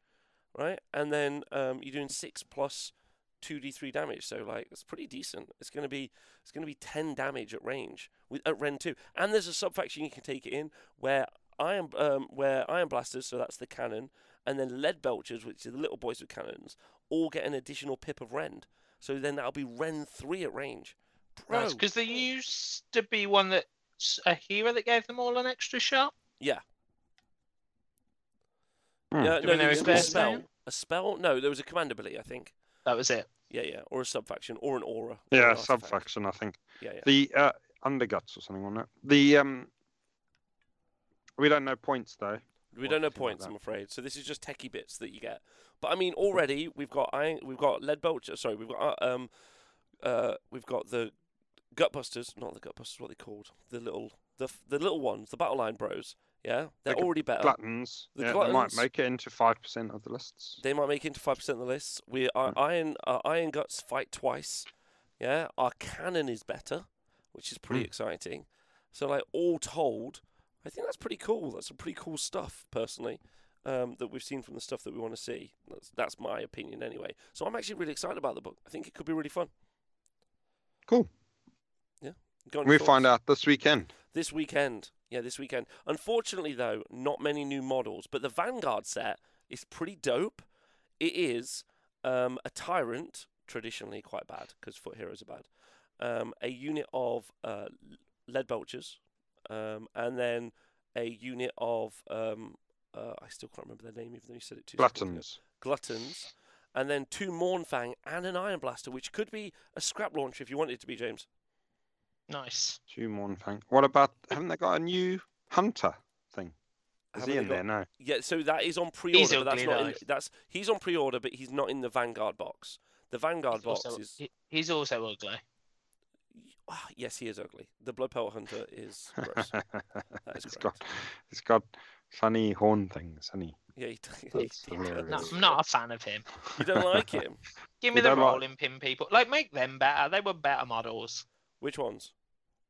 right? And then um, you're doing 6 plus 2d3 damage. So like it's pretty decent. It's going to be it's going to be 10 damage at range with at Ren 2. And there's a sub faction you can take it in where iron um, where iron blasters, so that's the cannon, and then lead belchers, which are the little boys with cannons, all get an additional pip of rend. So then that'll be rend three at range. Bro, Because there used to be one that's a hero that gave them all an extra shot. yeah, Hmm. yeah. Do No, we know there was a spell. name? A spell? No, there was a command ability, I think. That was it. Yeah, yeah, or a sub faction, or an aura. Yeah, an sub faction, I think. Yeah, yeah. The uh, underguts or something on it. The um, we don't know points though. We or don't know anything like points. I'm afraid. So this is just techie bits that you get. But I mean, already we've got iron, we've got lead belcher. Sorry, we've got uh, um, uh, we've got the gutbusters, not the gutbusters. What are they called? The little, the the little ones, the battle line bros. Yeah, they're The already better. Gluttons. The yeah, they gluttons- might make it into five percent of the lists. They might make it into five percent of the lists. We our Hmm. iron our iron guts fight twice. Yeah, our cannon is better, which is pretty Hmm. exciting. So like all told, I think that's pretty cool. That's some pretty cool stuff, personally, um, that we've seen from the stuff that we want to see. That's, that's my opinion anyway. So I'm actually really excited about the book. I think it could be really fun. Cool. Any We thoughts? find out this weekend. This weekend. Yeah, this weekend. Unfortunately, though, not many new models, but the Vanguard set is pretty dope. It is um, a Tyrant, traditionally quite bad because foot heroes are bad, um, a unit of uh, lead belchers, um, and then a unit of, um, uh, I still can't remember their name even though you said it two. Gluttons. Gluttons, and then two Mournfang and an Iron Blaster, which could be a scrap launcher if you wanted it to be, James. Nice. Jumon Fang. What about? Haven't they got a new hunter thing? Is Haven't he they in there now? Yeah, so that is on pre-order, but that's not. In, that's he's on pre-order, but he's not in the Vanguard box. The Vanguard He's box also, is he- he's also ugly. Ah, yes, he is ugly. The Blood Pelt Hunter is gross. <laughs> That is He's correct. got, he's got funny horn things, hasn't he? Yeah, he, <laughs> he, he. No. I'm not a fan of him. You don't like him? <laughs> Give me You the don't like- rolling pin people. Like, make them better. They were better models. Which ones?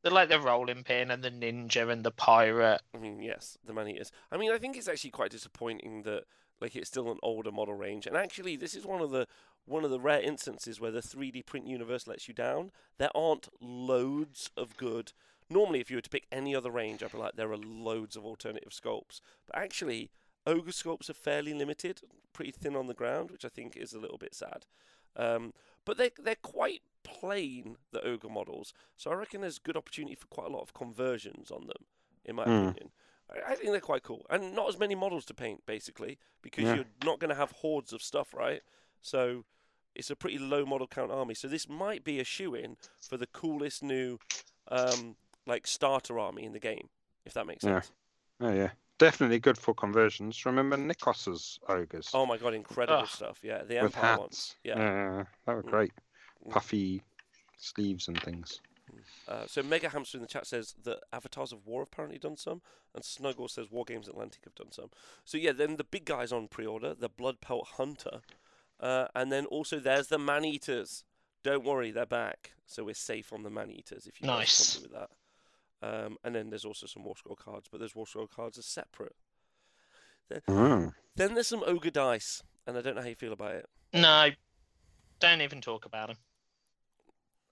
They're like the rolling pin and the ninja and the pirate. I mean, yes, the man eaters. I mean, I think it's actually quite disappointing that like it's still an older model range. And actually, this is one of the one of the rare instances where the 3D print universe lets you down. There aren't loads of good. Normally, if you were to pick any other range, I'd be like, there are loads of alternative sculpts. But actually, ogre sculpts are fairly limited, pretty thin on the ground, which I think is a little bit sad. Um, but they're, they're quite plain, the ogre models. So I reckon there's good opportunity for quite a lot of conversions on them, in my Hmm. opinion. I, I think they're quite cool, and not as many models to paint basically, because Yeah. you're not going to have hordes of stuff, right? So it's a pretty low model count army. So this might be a shoe in for the coolest new, um, like starter army in the game, if that makes sense. Yeah. sense. Oh yeah, definitely good for conversions. Remember Nikos's ogres Oh my god, incredible Ugh. stuff! Yeah, the with hats? ones. Yeah. Yeah, that were Mm. great. Mm. Puffy sleeves and things. Uh, so Mega Hamster in the chat says that Avatars of War have apparently done some, and Snuggle says Wargames Atlantic have done some. So yeah, then the big guys on pre-order, the Blood Pelt Hunter, uh, and then also there's the Man Eaters. Don't worry, they're back, so we're safe on the Man Eaters if you guys Nice. are happy with that. Um, and then there's also some War Scroll cards, but those War Scroll cards are separate. Mm. Then there's some Ogre dice, and I don't know how you feel about it. No, don't even talk about them.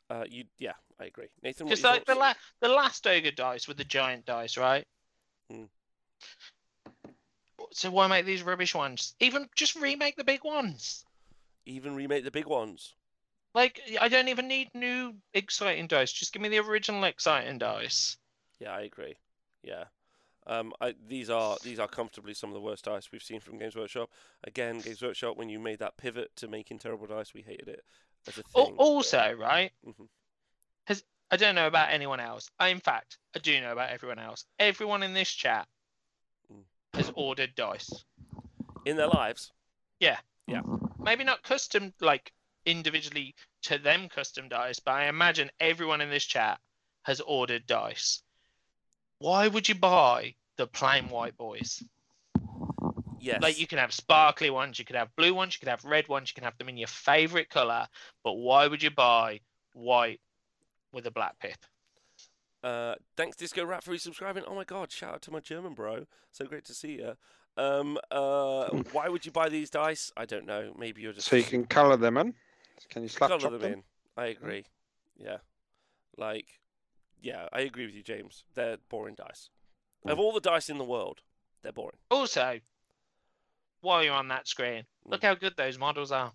Uh, you, yeah, I agree. Nathan, Because like the, thoughts? la- the last ogre dice were the giant dice, right? Mm. So why make these rubbish ones? Even just remake the big ones. Even remake the big ones. Like I don't even need new exciting dice. Just give me the original exciting dice. Yeah, I agree. Yeah. Um, I, these are these are comfortably some of the worst dice we've seen from Games Workshop. Again, Games Workshop, when you made that pivot to making terrible dice, we hated it as a thing. Also, right? Mhm. Has I don't know about anyone else. I, in fact, I do know about everyone else. Everyone in this chat Mm. has ordered dice. in their lives. Maybe not custom, like individually to them custom dice, but I imagine everyone in this chat has ordered dice. Why would you buy the plain white boys? Yes. Like you can have sparkly ones, you could have blue ones, you could have red ones, you can have them in your favorite color. But why would you buy white with a black pip? Uh, thanks, Disco Rat, for resubscribing. Oh my god, shout out to my German bro. So great to see you. Um, uh, why would you buy these dice? I don't know. Maybe you're just So you can colour them in. Can you slap color them them? in. I agree. Yeah, like, yeah, I agree with you, James. They're boring dice. Of all the dice in the world, they're boring. Also, while you're on that screen, look Mm. how good those models are.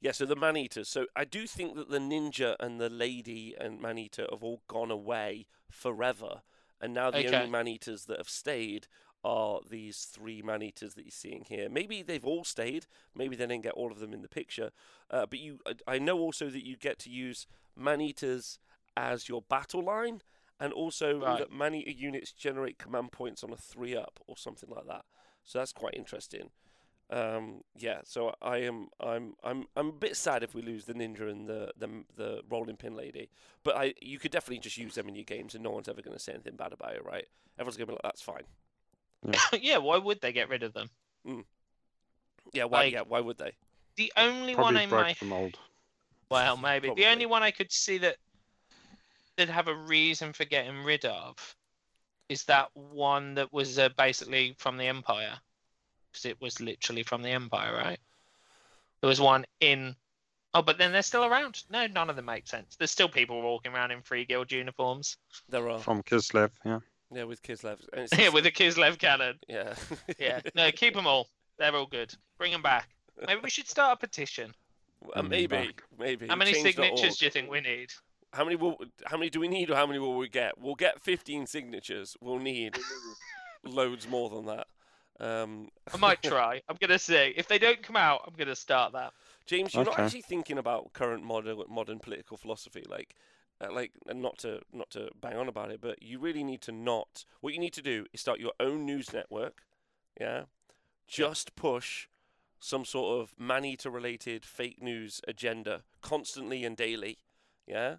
Yeah, so the man eaters. So I do think that the ninja and the lady and man eater have all gone away forever, and now the Okay. only man eaters that have stayed are these three man eaters that you're seeing here. Maybe they've all stayed. Maybe they didn't get all of them in the picture. Uh, but you, I- know also that you get to use man eaters as your battle line, and also Right. that man eater units generate command points on a three up or something like that. So that's quite interesting. Um, yeah, so I am I'm I'm I'm a bit sad if we lose the ninja and the the the rolling pin lady, but I you could definitely just use them in your games and no one's ever going to say anything bad about it, right? Everyone's going to be like, that's fine. <laughs> yeah, why would they get rid of them? Yeah, why? Like- yeah, why would they? The only one Probably I might the mold. Well, maybe Probably. the only one I could see that they'd have a reason for getting rid of is that one that was uh, basically from the Empire, because it was literally from the Empire, right? There was one in. Oh, but then they're still around. No, none of them make sense. There's still people walking around in free guild uniforms. There are. From Kislev, yeah. Yeah, with Kislev. And it's <laughs> yeah, with a Kislev cannon. yeah. <laughs> Yeah, no, keep them all. They're all good. Bring them back. Maybe we should start a petition. Uh, maybe, maybe. How many Change.org. signatures do you think we need? How many will? How many do we need, or how many will we get? We'll get 15 signatures. We'll need loads more than that. Um, I might <laughs> try. I'm gonna see. If they don't come out, I'm gonna start that. James, you're not actually thinking about current modern modern political philosophy. Like, uh, like and not to not to bang on about it, but you really need to not. What you need to do is start your own news network. Yeah, just push some sort of man-eater related fake news agenda constantly and daily. Yeah.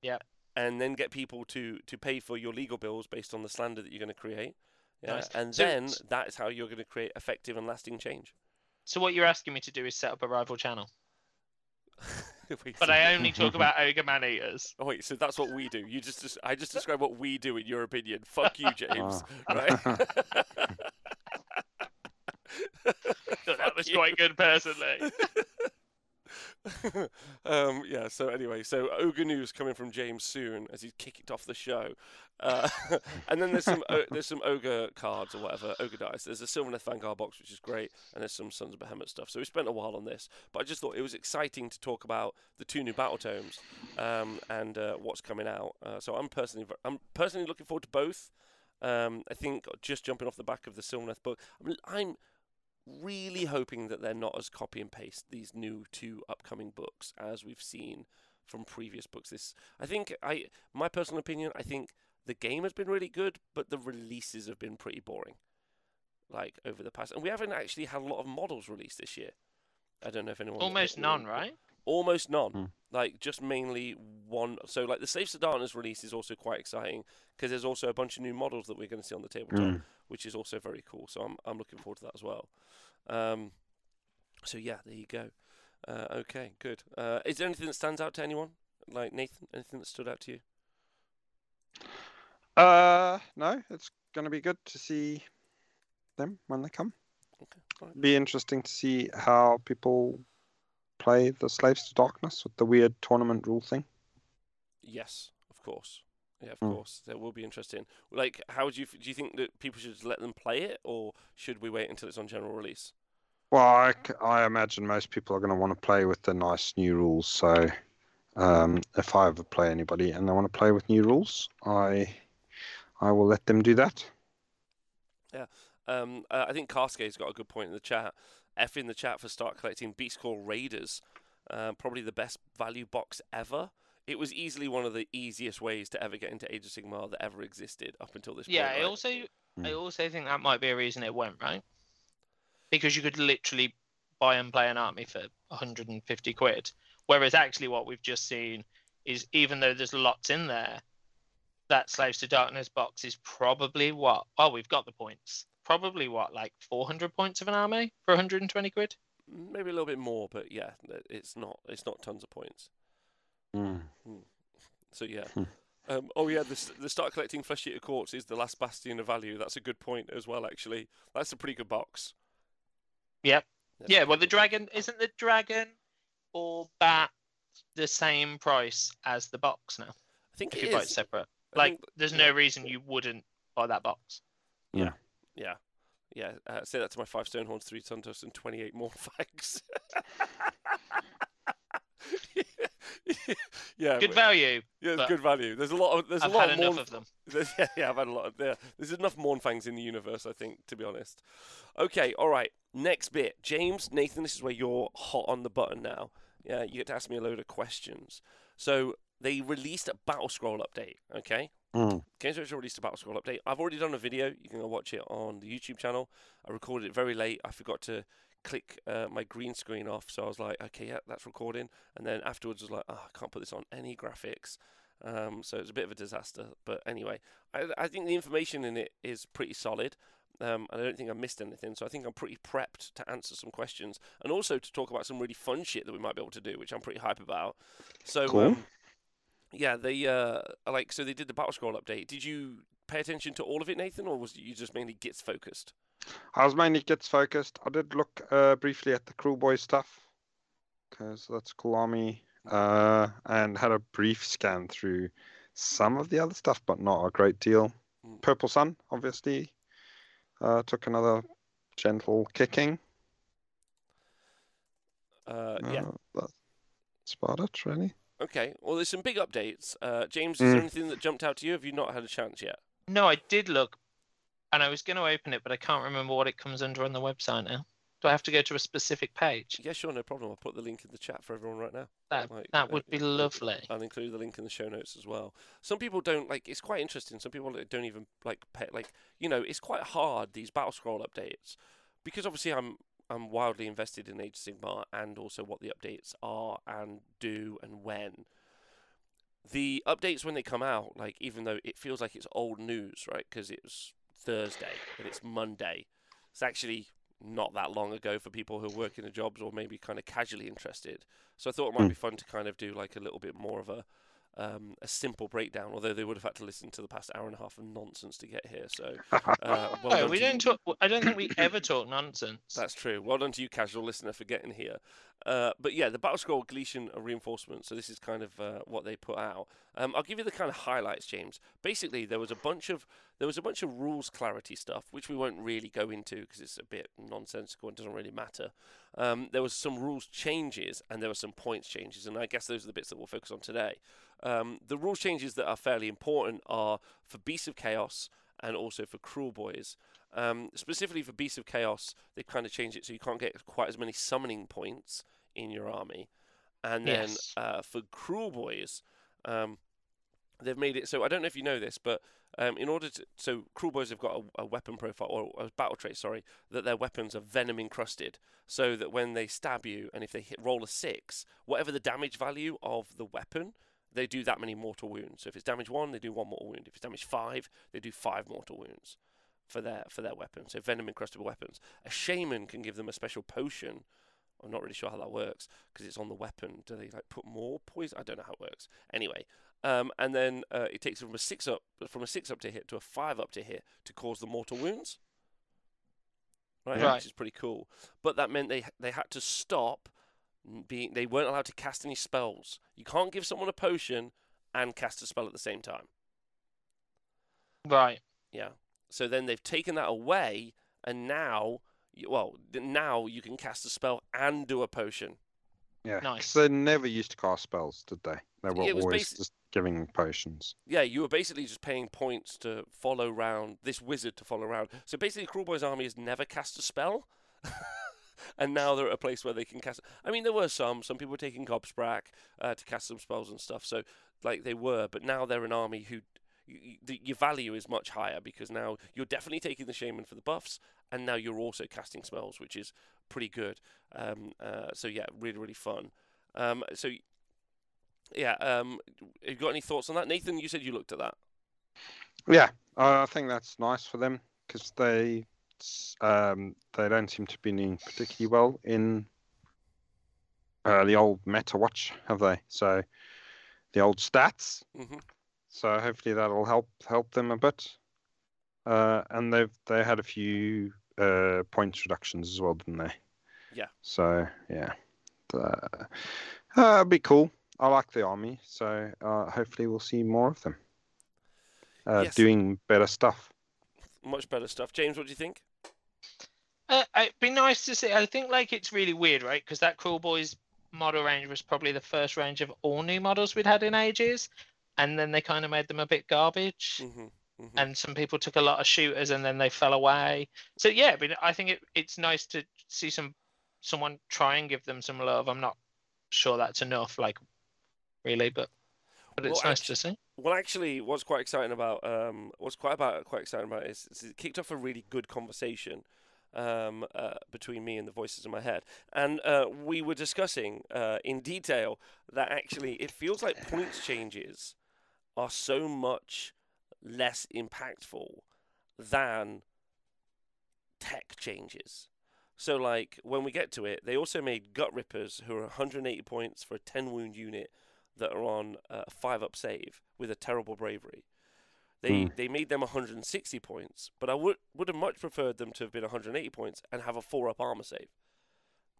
Yeah. And then get people to to pay for your legal bills based on the slander that you're going to create. Yeah. Nice. And So- then that is how you're going to create effective and lasting change. So what you're asking me to do is set up a rival channel, <laughs> <laughs> but I only talk about ogre man eaters. <laughs> Oh wait, so that's what we do. You just, just I just describe what we do in your opinion. Fuck you, <laughs> James. Ah. right? that was you. quite good personally. <laughs> um, yeah. So anyway, so ogre news coming from James soon as he's kicked off the show, uh, <laughs> and then there's some o- there's some ogre cards or whatever ogre dice. There's a Sylvaneth Vanguard box which is great, and there's some Sons of Behemat stuff. So we spent a while on this, but I just thought it was exciting to talk about the two new battle tomes um, and uh, what's coming out. Uh, so I'm personally I'm personally looking forward to both. Um, I think just jumping off the back of the Sylvaneth book, I'm, I'm really hoping that they're not as copy and paste these new two upcoming books as we've seen from previous books. This, I think, I my personal opinion, I think the game has been really good, but the releases have been pretty boring. Like over the past, and we haven't actually had a lot of models released this year. I don't know if anyone Almost none, right? Almost none. Hmm. Like just mainly one. So like the Slaves to Darkness release is also quite exciting because there's also a bunch of new models that we're going to see on the tabletop Mm. which is also very cool. So I'm I'm looking forward to that as well. Um, so yeah, there you go. Uh, okay, good. Uh, is there anything that stands out to anyone? Like Nathan, anything that stood out to you? Uh, no, it's going to be good to see them when they come. Okay, all right. Be interesting to see how people play the Slaves to Darkness with the weird tournament rule thing. Yes, of course. Yeah, of Mm. course. That will be interesting. Like, how do you do you think that people should let them play it, or should we wait until it's on general release? Well, I, I imagine most people are going to want to play with the nice new rules. So, um, if I ever play anybody and they want to play with new rules, I I will let them do that. Yeah, um, uh, I think Cascade's got a good point in the chat. F in the chat for start collecting Beastclaw Raiders. Um, probably the best value box ever. It was easily one of the easiest ways to ever get into Age of Sigmar that ever existed up until this Yeah, point. Yeah, I right? also I Mm. also think that might be a reason it went right. Because you could literally buy and play an army for 150 quid. Whereas actually what we've just seen is even though there's lots in there, that Slaves to Darkness box is probably what oh we've got the points. Probably what, like 400 points of an army for 120 quid? Maybe a little bit more, but yeah, it's not it's not tons of points. So yeah. <laughs> Um, oh yeah, the, the start collecting flesh eater courts is the last bastion of value. That's a good point as well. Actually, that's a pretty good box. Yep. That's Yeah, well pretty the good dragon isn't the dragon or bat the same price as the box now? I think If it you buy it is. separate. I Like think- there's yeah. no reason you wouldn't buy that box. Yeah, yeah. Uh, say that to my five Stonehorns, three Tuntos, and twenty-eight more <laughs> fags. <laughs> yeah, Good value. yeah, good value. There's a lot of there's I've a lot had of enough Morn- of them. <laughs> Yeah, yeah, I've had a lot of there. There's enough Mournfangs in the universe, I think, to be honest. Okay, all right. Next bit, James, Nathan. This is where you're hot on the button now. Yeah, you get to ask me a load of questions. So they released a Battle Scroll update. Okay, Mm. Games Workshop released a Battle Scroll update. I've already done a video. You can go watch it on the YouTube channel. I recorded it very late. I forgot to click uh, my green screen off, so I was like, okay, yeah, that's recording. And then afterwards, I was like, oh, I can't put this on any graphics. Um, so it's a bit of a disaster. But anyway, I, I think the information in it is pretty solid. Um, I don't think I missed anything, so I think I'm pretty prepped to answer some questions and also to talk about some really fun shit that we might be able to do, which I'm pretty hype about. So, Cool. um, yeah, they uh, like so they did the battle scroll update. Did you pay attention to all of it, Nathan, or was you just mainly gets focused? I was mainly gets focused. I did look uh, briefly at the crew Boy stuff because that's cool army, uh, and had a brief scan through some of the other stuff, but not a great deal. Mm. Purple Sun, obviously, uh, took another gentle kicking. Uh, yeah. Uh, that's about it, really. Okay. Well, there's some big updates. Uh, James, is there Mm. anything that jumped out to you? Have you not had a chance yet? No, I did look, and I was going to open it, but I can't remember what it comes under on the website now. Do I have to go to a specific page? Yeah, sure, no problem. I'll put the link in the chat for everyone right now. That Like, that uh, would be lovely. I'll include the link in the show notes as well. Some people don't like. It's quite interesting. Some people don't even like pay, like you know. It's quite hard these battle scroll updates because obviously I'm I'm wildly invested in Age of Sigmar and also what the updates are and do and when. The updates when they come out, like even though it feels like it's old news, right? Because it was Thursday and it's Monday. It's actually not that long ago for people who are working the jobs or maybe kind of casually interested. So I thought it might Hmm. be fun to kind of do like a little bit more of a um, a simple breakdown. Although they would have had to listen to the past hour and a half of nonsense to get here. So <laughs> uh, well no, we don't talk. I don't think we <coughs> ever talk nonsense. That's true. Well done to you, casual listener, for getting here. Uh, but yeah, the Battle Scroll Galletian reinforcement. So this is kind of uh, what they put out. Um, I'll give you the kind of highlights, James. Basically, there was a bunch of there was a bunch of rules clarity stuff, which we won't really go into because it's a bit nonsensical and doesn't really matter. Um, there was some rules changes and there were some points changes, and I guess those are the bits that we'll focus on today. Um, the rule changes that are fairly important are for Beasts of Chaos and also for Kruleboyz. Um, specifically for Beasts of Chaos, they've kind of changed it so you can't get quite as many summoning points in your army. And then Yes. uh, for Kruleboyz, um, they've made it so I don't know if you know this, but um, in order to so Kruleboyz have got a, a weapon profile or a battle trait, sorry, that their weapons are venom encrusted, so that when they stab you and if they hit roll a six, whatever the damage value of the weapon, they do that many mortal wounds. So if it's damage one, they do one mortal wound. If it's damage five, they do five mortal wounds for their for their weapon. So venom encrustable weapons. A shaman can give them a special potion. I'm not really sure how that works because it's on the weapon. Do they like put more poison? I don't know how it works. Anyway, um, and then uh, it takes it from a six up from a six up to hit to a five up to hit to cause the mortal wounds. Right, Right. which is pretty cool. But that meant they they had to stop being. They weren't allowed to cast any spells. You can't give someone a potion and cast a spell at the same time. Right. Yeah. So then they've taken that away, and now, well, now you can cast a spell and do a potion. Yeah. Nice. They never used to cast spells, did they? They were always basi- just giving potions. Yeah, you were basically just paying points to follow round this wizard to follow around. So basically, Kruleboyz army has never cast a spell, <laughs> and now they're at a place where they can cast. I mean, there were some. Some people were taking Gobsprakk uh, to cast some spells and stuff. So like they were, but now they're an army who. your value is much higher because now you're definitely taking the shaman for the buffs, and now you're also casting spells, which is pretty good. Um, uh, so yeah, really really fun. Um, so yeah, um, have you got any thoughts on that, Nathan? You said you looked at that. Yeah, I think that's nice for them because they um, they don't seem to be doing particularly well in uh, the old Meta Watch, have they? So the old stats. hmm So hopefully that'll help help them a bit. Uh, and they've they had a few uh, points reductions as well, didn't they? Yeah. So yeah, uh, uh, it'd be cool. I like the army, so uh, hopefully we'll see more of them uh, Yes. doing better stuff. Much better stuff. James, what do you think? Uh, it'd be nice to see. I think like it's really weird, right? Because that Kruleboyz model range was probably the first range of all new models we'd had in ages, and then they kind of made them a bit garbage. hmm hmm And some people took a lot of shooters, and then they fell away. So yeah, but I think it, it's nice to see some someone try and give them some love. I'm not sure that's enough, like really, but but it's Well, nice to see. Well, actually, what's quite exciting about um, what's quite about quite exciting about it is, is it kicked off a really good conversation um, uh, between me and the voices in my head, and uh, we were discussing uh, in detail that actually it feels like points changes are so much less impactful than tech changes. So, like when we get to it, they also made Gutrippaz who are 180 points for a 10 wound unit that are on uh, a five up save with a terrible bravery. They Hmm. they made them 160 points, but I would would have much preferred them to have been 180 points and have a four up armor save.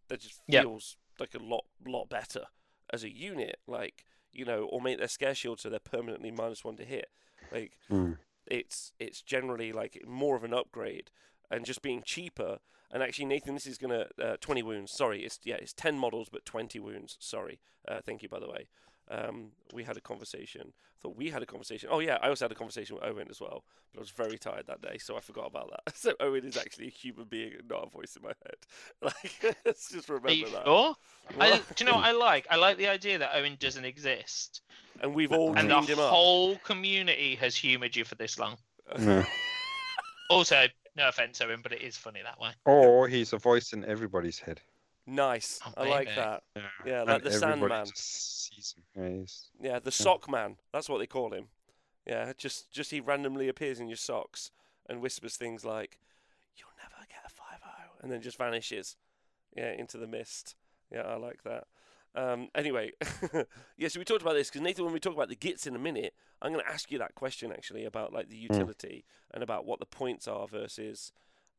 That just feels like a lot lot better as a unit, like you know, or make their scare shield so they're permanently minus one to hit. Like Hmm. it's it's generally like more of an upgrade and just being cheaper. And actually, Nathan, this is gonna uh, 20 wounds. Sorry, it's yeah, it's 10 models but 20 wounds. Sorry, uh, thank you by the way. Um, we had a conversation. I thought we had a conversation. Oh yeah, I also had a conversation with Owen as well, but I was very tired that day, so I forgot about that. <laughs> So Owen is actually a human being, and not a voice in my head. <laughs> Like, <laughs> let's just remember Are you that. sure? I, do you know what I like? I like the idea that Owen doesn't exist, and we've all and dreamed the him up. whole community has humoured you for this long. Yeah. Also, no offense, Owen, but it is funny that way. Or he's a voice in everybody's head. Nice. Oh, I like that. Yeah, Yeah, like the Sandman. Yeah, the sock man. That's what they call him. Yeah, just just he randomly appears in your socks and whispers things like, "You'll never get a 5 O," and then just vanishes. Yeah, into the mist. Yeah, I like that. Um, anyway, <laughs> yeah, so we talked about this because Nathan, when we talk about the gits in a minute, I'm going to ask you that question actually about like the utility and about what the points are versus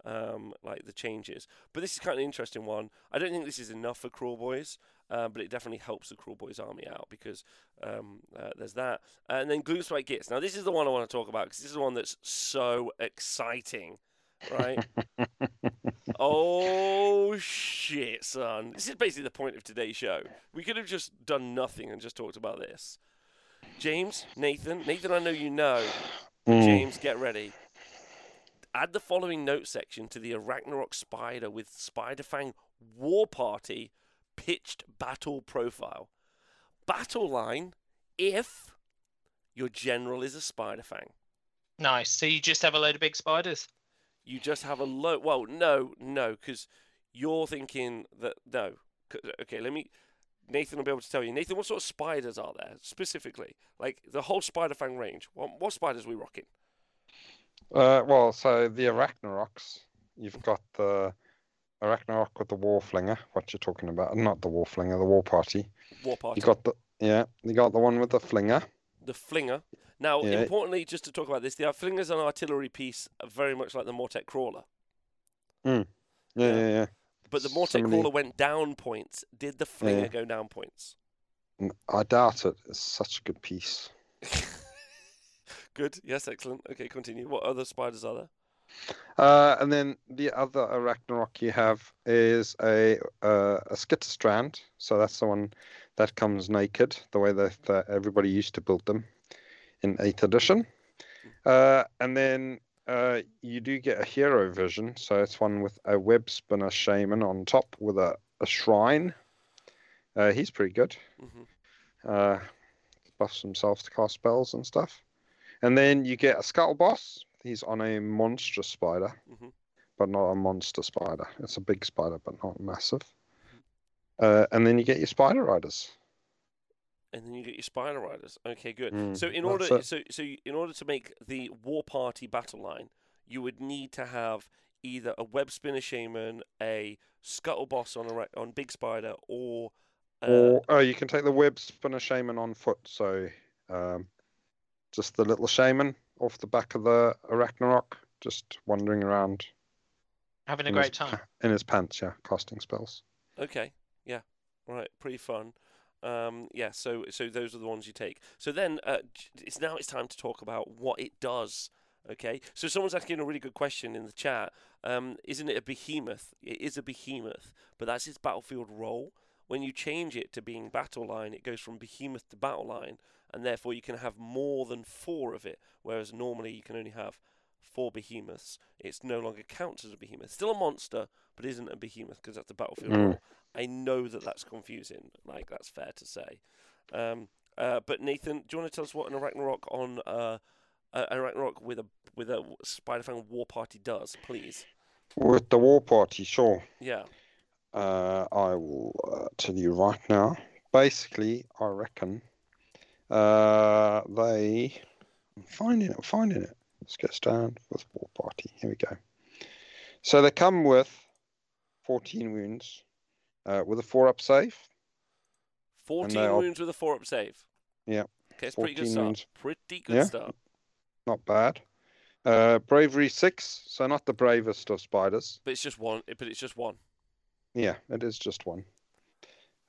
um, like the changes. But this is kind of an interesting one. I don't think this is enough for Kruleboyz, uh, but it definitely helps the Kruleboyz army out because um, uh, there's that. And then Gloomspite Gitz. Now, this is the one I want to talk about because this is the one that's so exciting, right? <laughs> oh, shit, son. This is basically the point of today's show. We could have just done nothing and just talked about this. James, Nathan, Nathan, I know you know. Mm. James, get ready. Add the following note section to the Arachnarok Spider with Spider Fang War Party pitched battle profile. Battle line if your general is a Spider Fang. Nice. So you just have a load of big spiders. You just have a load. Well, no, no, because you're thinking that. No. Okay, let me. Nathan will be able to tell you. Nathan, what sort of spiders are there specifically? Like the whole Spider Fang range. What, what spiders are we rocking? Uh, well, so the Arachnaroks, you've got the Arachnarok with the Warflinger, what you're talking about. Not the Warflinger, the War Party. War Party. You got the yeah, you got the one with the Flinger. the flinger. Now, Yeah. importantly, just to talk about this, the flinger's an artillery piece, uh, very much like the Mortek crawler. Yeah, Yeah. yeah, yeah. But the Mortek Similarly- crawler went down points. Did the flinger Yeah. go down points? I doubt it. It's such a good piece. <laughs> Good. Yes, excellent. Okay, continue. What other spiders are there? Uh, and then the other Arachnarok you have is a uh, a Skitterstrand. So that's the one that comes naked, the way that, that everybody used to build them in 8th edition. Uh, and then uh, you do get a hero vision. So it's one with a web spinner shaman on top with a, a shrine. Uh, he's pretty good. hmm Uh, buffs himself to cast spells and stuff. And then you get a Scuttle Boss. He's on a monstrous spider, Mhm. but not a monster spider. It's a big spider, but not massive. Uh, and then you get your Spider Riders. And then you get your spider riders. Okay, good. Mm, so in order, it. so so in order to make the war party battle line, you would need to have either a web spinner shaman, a scuttle boss on a on big spider, or uh, or oh, you can take the Web Spinner Shaman on foot. So um, just the little shaman off the back of the Arachnarok, just wandering around Having a great his, time. in his pants, yeah, casting spells. Okay, yeah, right, pretty fun. Um, yeah, so so those are the ones you take. So then uh, it's now it's time to talk about what it does. Okay, so someone's asking a really good question in the chat. Um, isn't it a behemoth? It is a behemoth, but that's its battlefield role. When you change it to being battle line, it goes from behemoth to battle line, and therefore you can have more than four of it. Whereas normally you can only have four behemoths. It's no longer counts as a behemoth. Still a monster, but isn't a behemoth because that's a battlefield Mm. role. I know that that's confusing. Like that's fair to say. Um, uh, but Nathan, do you want to tell us what an Arachnarok on uh, an Arachnarok with a with a Spider Fang War Party does, please? With the War Party, sure. Yeah. Uh, I will uh, tell you right now. Basically, I reckon uh, they. I'm finding it. I'm finding it. Let's get stand with War Party. Here we go. So they come with 14 wounds, uh, with a four up save. Fourteen they are- wounds with a four up save. Yeah, Okay, it's pretty good 14 start. wounds. Pretty good Yeah. start. Not bad. Uh, bravery six, so not the bravest of spiders. But it's just one. But it's just one. Yeah, it is just one.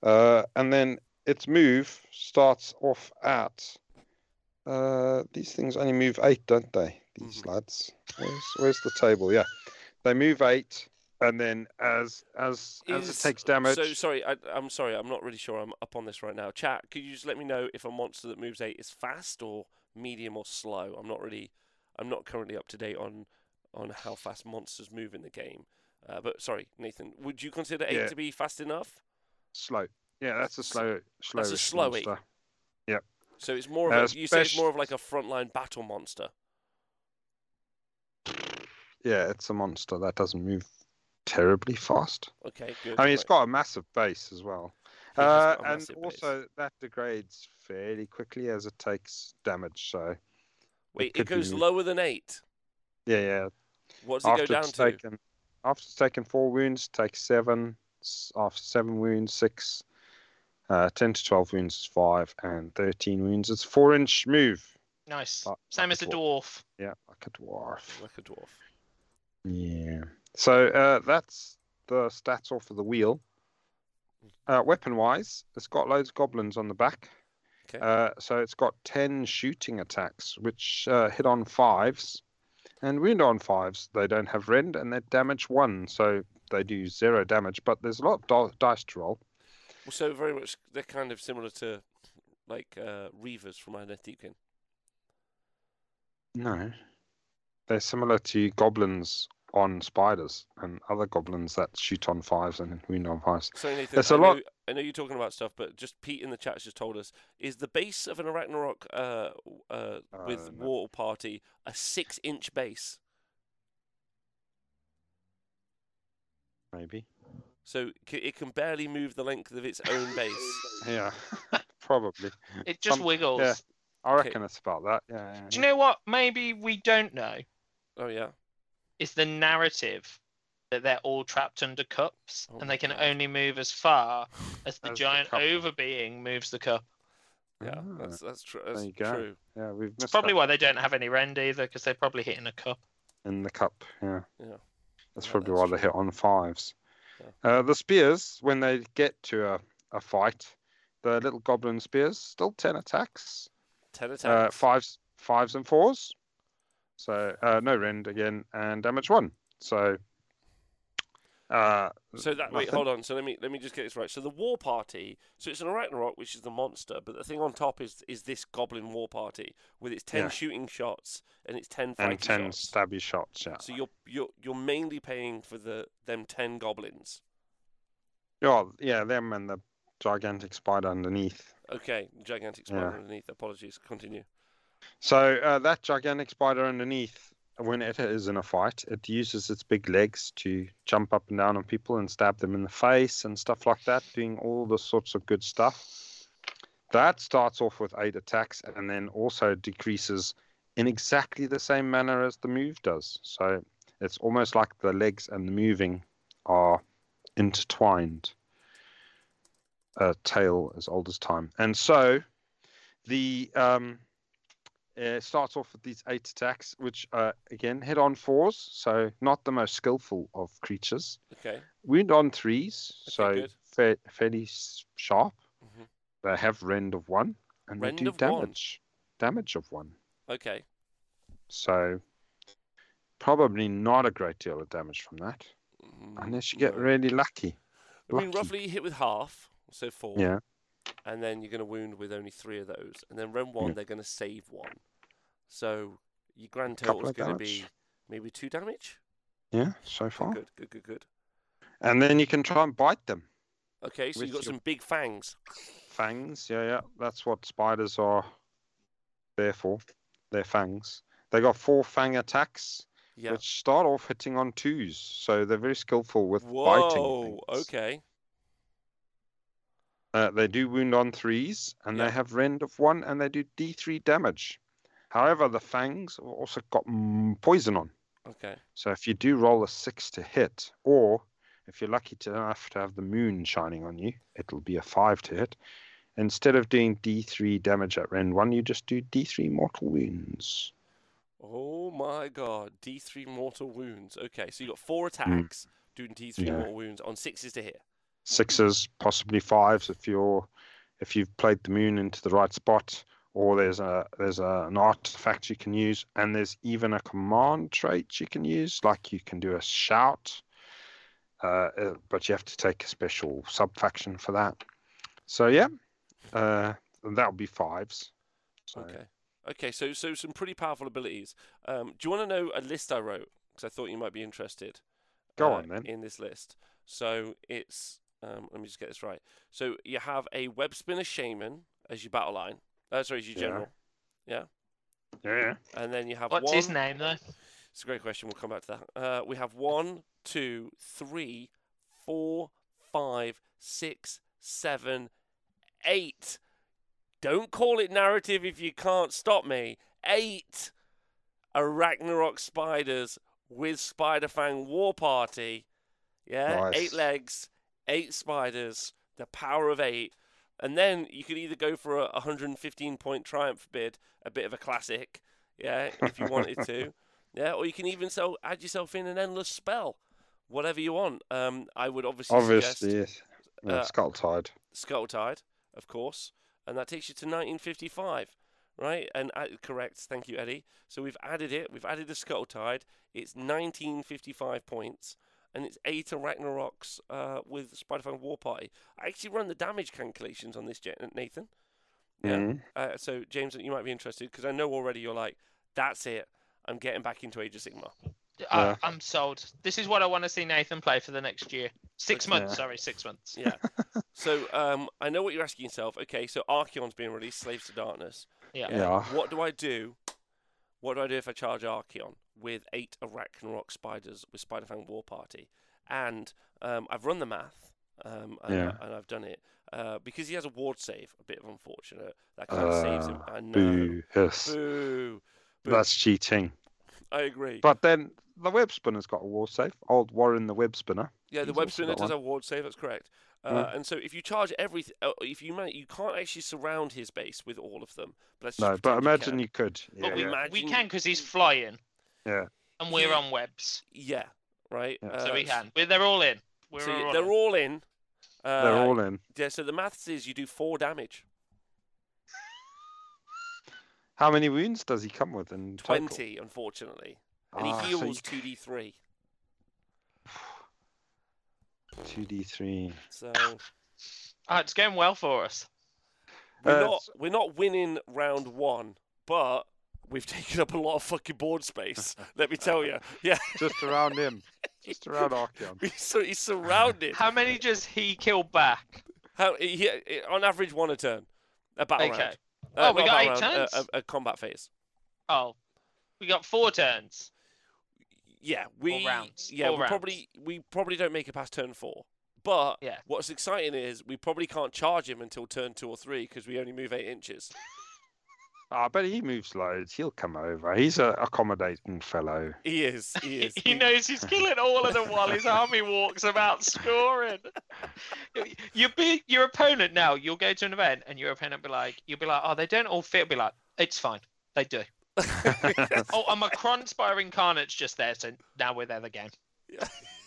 Uh, and then its move starts off at. Uh, these things only move eight, don't they? These Mhm. lads. Where's, where's the table? Yeah, they move eight, and then as as as it takes damage, So sorry, I, I'm sorry, I'm not really sure. I'm up on this right now. Chat, could you just let me know if a monster that moves eight is fast or medium or slow? I'm not really, I'm not currently up to date on on how fast monsters move in the game. Uh, but sorry, Nathan, would you consider eight Yeah. to be fast enough? slow. Yeah, that's a slow, slow. That's a slowy. monster. So it's more Uh, of a, you say it's more of like a frontline battle monster. Yeah, it's a monster that doesn't move terribly fast. Okay, good. I mean, it's got a massive base as well. Uh, and massive base. also that degrades fairly quickly as it takes damage. So wait, it be goes me. lower than eight. yeah, yeah. What does it after go down to? taken, after taking four wounds, take seven. After seven wounds, six. Uh, ten to twelve wounds is five, and thirteen wounds is four inch move. Nice. Like- Same like as a a dwarf. Yeah, like a dwarf. Like a dwarf. Yeah. So uh, that's the stats off of the wheel. Uh, weapon wise, it's got loads of goblins on the back. Okay. Uh, so it's got 10 shooting attacks, which uh, hit on fives and wound on fives. They don't have rend and they damage one, so they do zero damage, but there's a lot of di- dice to roll. Well, so very much they're kind of similar to like uh, Reavers from Deepkin. No. They're similar to goblins on spiders and other goblins that shoot on fives and wound on fives. Sorry, Nathan. There's I a lot- Know, I know you're talking about stuff, but just Pete in the chat just told us: is the base of an Arachnarok uh, uh, with Uh, no. War Party a six-inch base? Maybe. So it can barely move the length of its own base. <laughs> Yeah, <laughs> probably. It just Some- wiggles. yeah. I Okay. reckon it's about that. Yeah. yeah, Do you know what? Maybe we don't know. Oh yeah. Is the narrative that they're all trapped under cups Oh and they can God. only move as far as the As giant cup. over being moves the cup. Yeah, Ah, that's that's, tr- there that's you go. true. yeah, we've It's missed probably that why they don't have any rend either, because they're probably hitting a cup. in the cup. Yeah. Yeah. That's Yeah, probably that's why true. they hit on fives. Uh, the spears, when they get to a, a fight, the little goblin spears, still 10 attacks. Ten Uh, attacks. fives, fives and fours. So uh, no rend again, and damage one. So. Uh, So that wait, hold on. So let me let me just get this right. So the war party. So it's an Arachnarok, which is the monster, but the thing on top is is this goblin war party with its ten Yeah. shooting shots and its ten And 10 shots. stabby shots, yeah. So you're you're you're mainly paying for the them ten goblins. Oh yeah, them and the gigantic spider underneath. Okay, gigantic spider Yeah. underneath. Apologies. Continue. So uh, that gigantic spider underneath, when it is in a fight, it uses its big legs to jump up and down on people and stab them in the face and stuff like that, doing all the sorts of good stuff. That starts off with eight attacks and then also decreases in exactly the same manner as the move does. So it's almost like the legs and the moving are intertwined. A tale as old as time. And so the um, it starts off with these eight attacks, which are again hit on fours, so not the most skillful of creatures. Okay. Wound on threes, Okay, so fairly sharp. Mhm. They have rend of one, and Rend they do of one? damage. Damage of one. Okay. So probably not a great deal of damage from that, Mm, unless you get no. really lucky. I mean, lucky. roughly you hit with half, so four. Yeah. And then you're going to wound with only three of those, and then round one Yeah. they're going to save one. So your grand total is going to be maybe two damage. Yeah, so far. good, good, good, good. And then you can try and bite them. Okay, so you've got your- some big fangs. fangs. Yeah, yeah. That's what spiders are there for. Their fangs. They got four fang attacks, Yeah. which start off hitting on twos. So they're very skillful with biting. Whoa. Okay. Uh, they do wound on threes, and Yeah. they have rend of one, and they do D3 damage. However, the fangs also got mm, poison on. Okay. So if you do roll a six to hit, or if you're lucky enough to have the moon shining on you, it'll be a five to hit. Instead of doing D3 damage at rend one, you just do D3 mortal wounds. Oh my god. D3 mortal wounds. Okay, so you got four attacks doing D3 Mm. Yeah. mortal wounds on sixes to hit. Sixes, possibly fives if you're if you've played the moon into the right spot, or there's a there's a, an artifact you can use, and there's even a command trait you can use, like you can do a shout. uh, uh, but you have to take a special sub faction for that. So yeah, uh, that'll be fives. So, Okay. Okay, so so some pretty powerful abilities. Um, do you want to know a list I wrote? Because I thought you might be interested. Go uh, on, then. In this list, so it's um, let me just get this right. So you have a web spinner shaman as your battle line. Uh, sorry, as your Yeah. general. Yeah. yeah, And then you have What's one. his name though? It's a great question. We'll come back to that. Uh, we have one, two, three, four, five, six, seven, eight. Don't call it narrative if you can't stop me. Eight Arachnarok spiders with Spider Fang War Party. Yeah, eight legs, eight spiders, the power of eight. And then you could either go for a 115 point triumph bid, a bit of a classic, yeah, if you wanted to. <laughs> Yeah, or you can even sell, add yourself in an endless spell, whatever you want. Um, I would obviously, obviously, suggest yes. Yeah, uh, Skull Tide. Scuttle Tide, of course, and that takes you to 1955, right? And uh, correct, thank you, Eddie. So we've added it. We've added the Scuttle Tide. It's 1955 points, and it's eight Arachnaroks uh, with Spiderfang War Party. I actually run the damage calculations on this, Nathan. Yeah. Mhm. Uh, so James, you might be interested because I know already you're like, that's it. I'm getting back into Age of Sigmar. I, Yeah. I'm sold. This is what I want to see Nathan play for the next year. Six Okay. months, Yeah. sorry, six months. Yeah. <laughs> so um, I know what you're asking yourself. Okay, so Archaon's being released, Slaves to Darkness. Yeah. Yeah. What do I do? What do I do if I charge Archeon with eight Arachnarok spiders with Spider-Fang War Party? And um, I've run the math, um, and, Yeah. and I've done it uh, because he has a ward save. A bit of unfortunate. That kind of saves him. Uh, I know. Boo. Yes. Boo. Boo. That's cheating. I agree. But then the web spinner's got a ward save. Old Warren the web spinner. Yeah, the He's web spinner got does one. have ward save. That's correct. Uh, Yeah. And so if you charge everything, uh, if you man- you can't actually surround his base with all of them. But let's No, but pretend you imagine you could. But Yeah, we, yeah. Imagine- we can because he's flying. Yeah. And we're on webs. Yeah. Right. Yeah. So Uh, we can. We're, they're all in. We're So all y- in. they're all in. Uh, They're all in. Yeah. So the maths is you do four damage. How many wounds does he come with in total? Twenty, unfortunately, and Ah, he heals two d three. 2d3. So Ah, it's going well for us. we're Uh, not we're not winning round one, but we've taken up a lot of fucking board space. let me tell you. <laughs> Yeah. Just around him. Just around <laughs> Archaon. He's, sur- he's surrounded. How many does he kill back? How he, he- on average one a turn, a battle Okay. round. Oh, Uh, we not a got battle eight round, turns? A, a, a combat phase. Oh, we got four turns. Yeah, we rounds. yeah Four we rounds. probably we probably don't make it past turn four. But Yeah. what's exciting is we probably can't charge him until turn two or three because we only move eight inches. Ah, but he moves loads. He'll come over. He's a accommodating fellow. He is. He is. <laughs> he knows he's killing all of them while his <laughs> army walks about scoring. <laughs> You be your opponent now. You'll go to an event and your opponent will be like, you'll be like, oh, they don't all fit. Be like, it's fine, they do. Oh, and my Kronspine Incarnate's just there, so now we're there the game.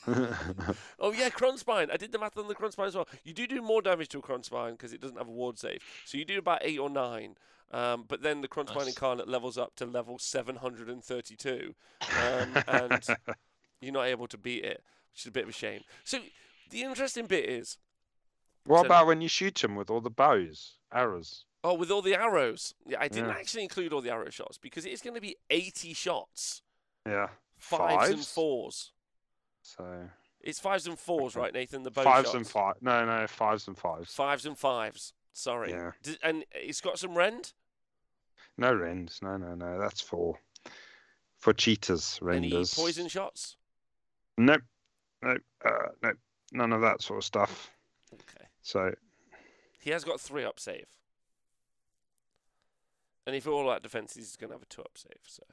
<laughs> Oh yeah, Kronspine. I did the math on the Kronspine as well. You do do more damage to a Kronspine because it doesn't have a ward save. So you do about eight or nine. Um, but then the Kronspine Nice. Incarnate levels up to level 732, um, and <laughs> you're not able to beat it, which is a bit of a shame. So the interesting bit is, what So- about when you shoot him with all the bows, arrows? oh, with all the arrows. Yeah, I didn't Yeah. actually include all the arrow shots because it's going to be 80 shots, Yeah. fives, and fours. So It's fives and fours, right, Nathan? The bow fives shots. and five. No, no, fives and fives. Fives and fives. Sorry. Yeah. D- and it's got some rend. No rends. No, no, no. That's for for cheetahs Renders. Any poison shots? Nope. Nope. Uh, nope. None of that sort of stuff. Okay. So He has got three up save. And if all that defenses, he's going to have a two up save. So,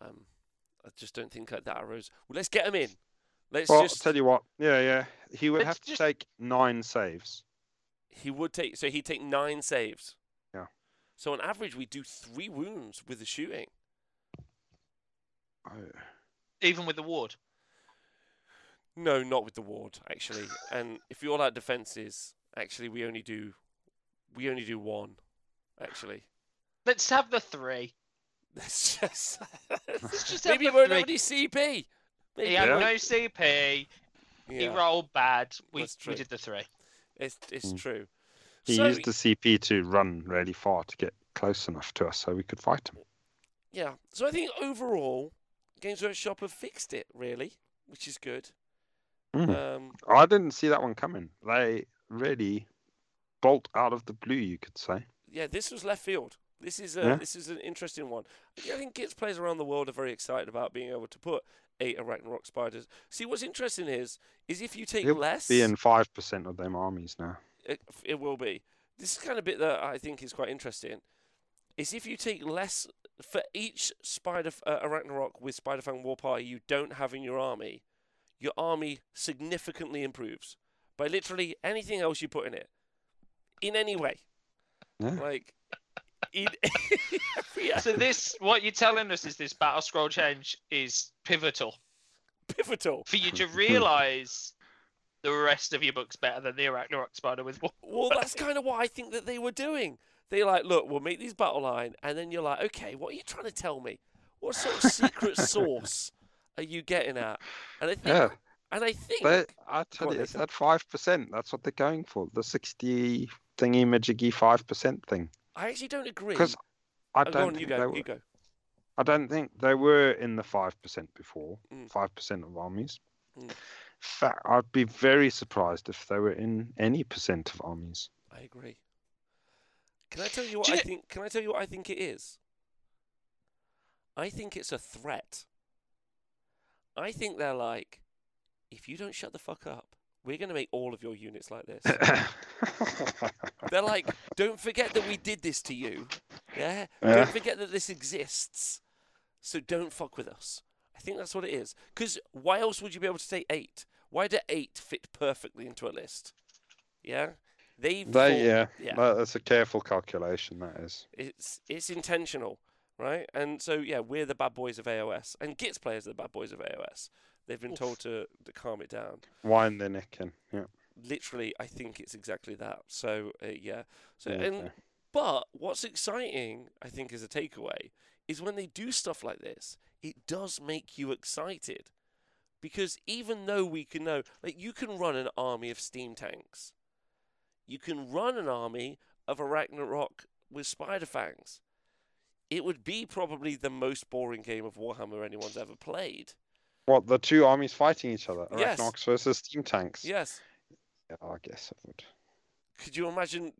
um, I just don't think that arrows. Well, let's get him in. Let's well, just. tell you what. Yeah, yeah. He would Let's have to just- take nine saves. He would take. So he'd take nine saves. Yeah. So on average, we do three wounds with the shooting. Oh. Even with the ward. No, not with the ward actually. and if you all out defenses, actually, we only do. We only do one. Actually. Let's have the three. Let's just. Let's just Maybe the he won't three. have any CP. Maybe He had Yeah. no CP. He Yeah, rolled bad. We, we did the three. it's it's Mm. true. He So- used the CP to run really far to get close enough to us so we could fight him. Yeah. So I think overall, Games Workshop have fixed it really, which is good. Mm. Um, I didn't see that one coming. They really bolt out of the blue, you could say. yeah, this was left field. This is a, Yeah. this is an interesting one. I think Gits players around the world are very excited about being able to put eight Arachnarok spiders. See, what's interesting is is if you take He'll less, Be in five percent of them armies now. it, it will be. This is kind of bit that I think is quite interesting. Is if you take less for each spider uh, Arachnarok with Spiderfang War Party you don't have in your army, your army significantly improves by literally anything else you put in it, in any way. Yeah. Like, in <laughs> every So this, what you're telling us is this battle scroll change is pivotal pivotal. for you to <laughs> realise the rest of your book's better than the Arachnarok Spider with one. Well, that's kind of what I think that they were doing. They're like, look, we'll make these battle line, and then you're like, okay, what are you trying to tell me? What sort of secret <laughs> source are you getting at? And I think, Yeah, and I think, but I tell you, it's Nathan. that five percent. That's what they're going for. The sixty thingy majiggy five percent thing. I actually don't agree. Because I Oh, don't on, you think go, they you were. go. I don't think they were in the five percent before. Mm. Five percent of armies. Mm. Fa- I'd be very surprised if they were in any percent of armies. I agree. Can I tell you what Do I you- think? Can I tell you what I think it is? I think it's a threat. I think they're like, if you don't shut the fuck up, we're going to make all of your units like this. <laughs> They're like, don't forget that we did this to you. Yeah? Yeah. Don't forget that this exists. So don't fuck with us. I think that's what it is. Because why else would you be able to say eight? Why do eight fit perfectly into a list? Yeah? They've They, thought- yeah, yeah. that's a careful calculation. That is. It's it's intentional, right? And so yeah, we're the bad boys of AOS, and Gits players are the bad boys of AOS. They've been told to, to calm it down. Wind their neck in. Yeah. Literally, I think it's exactly that. So uh, yeah. So Okay. and but what's exciting, I think, as a takeaway, is when they do stuff like this, it does make you excited. Because even though we can know, like, you can run an army of steam tanks, you can run an army of Arachnarok with spider fangs. It would be probably the most boring game of Warhammer anyone's ever played. What the two armies fighting each other? Yes. Arachnox versus steam tanks. Yes. Yeah, I guess it would. Could you imagine?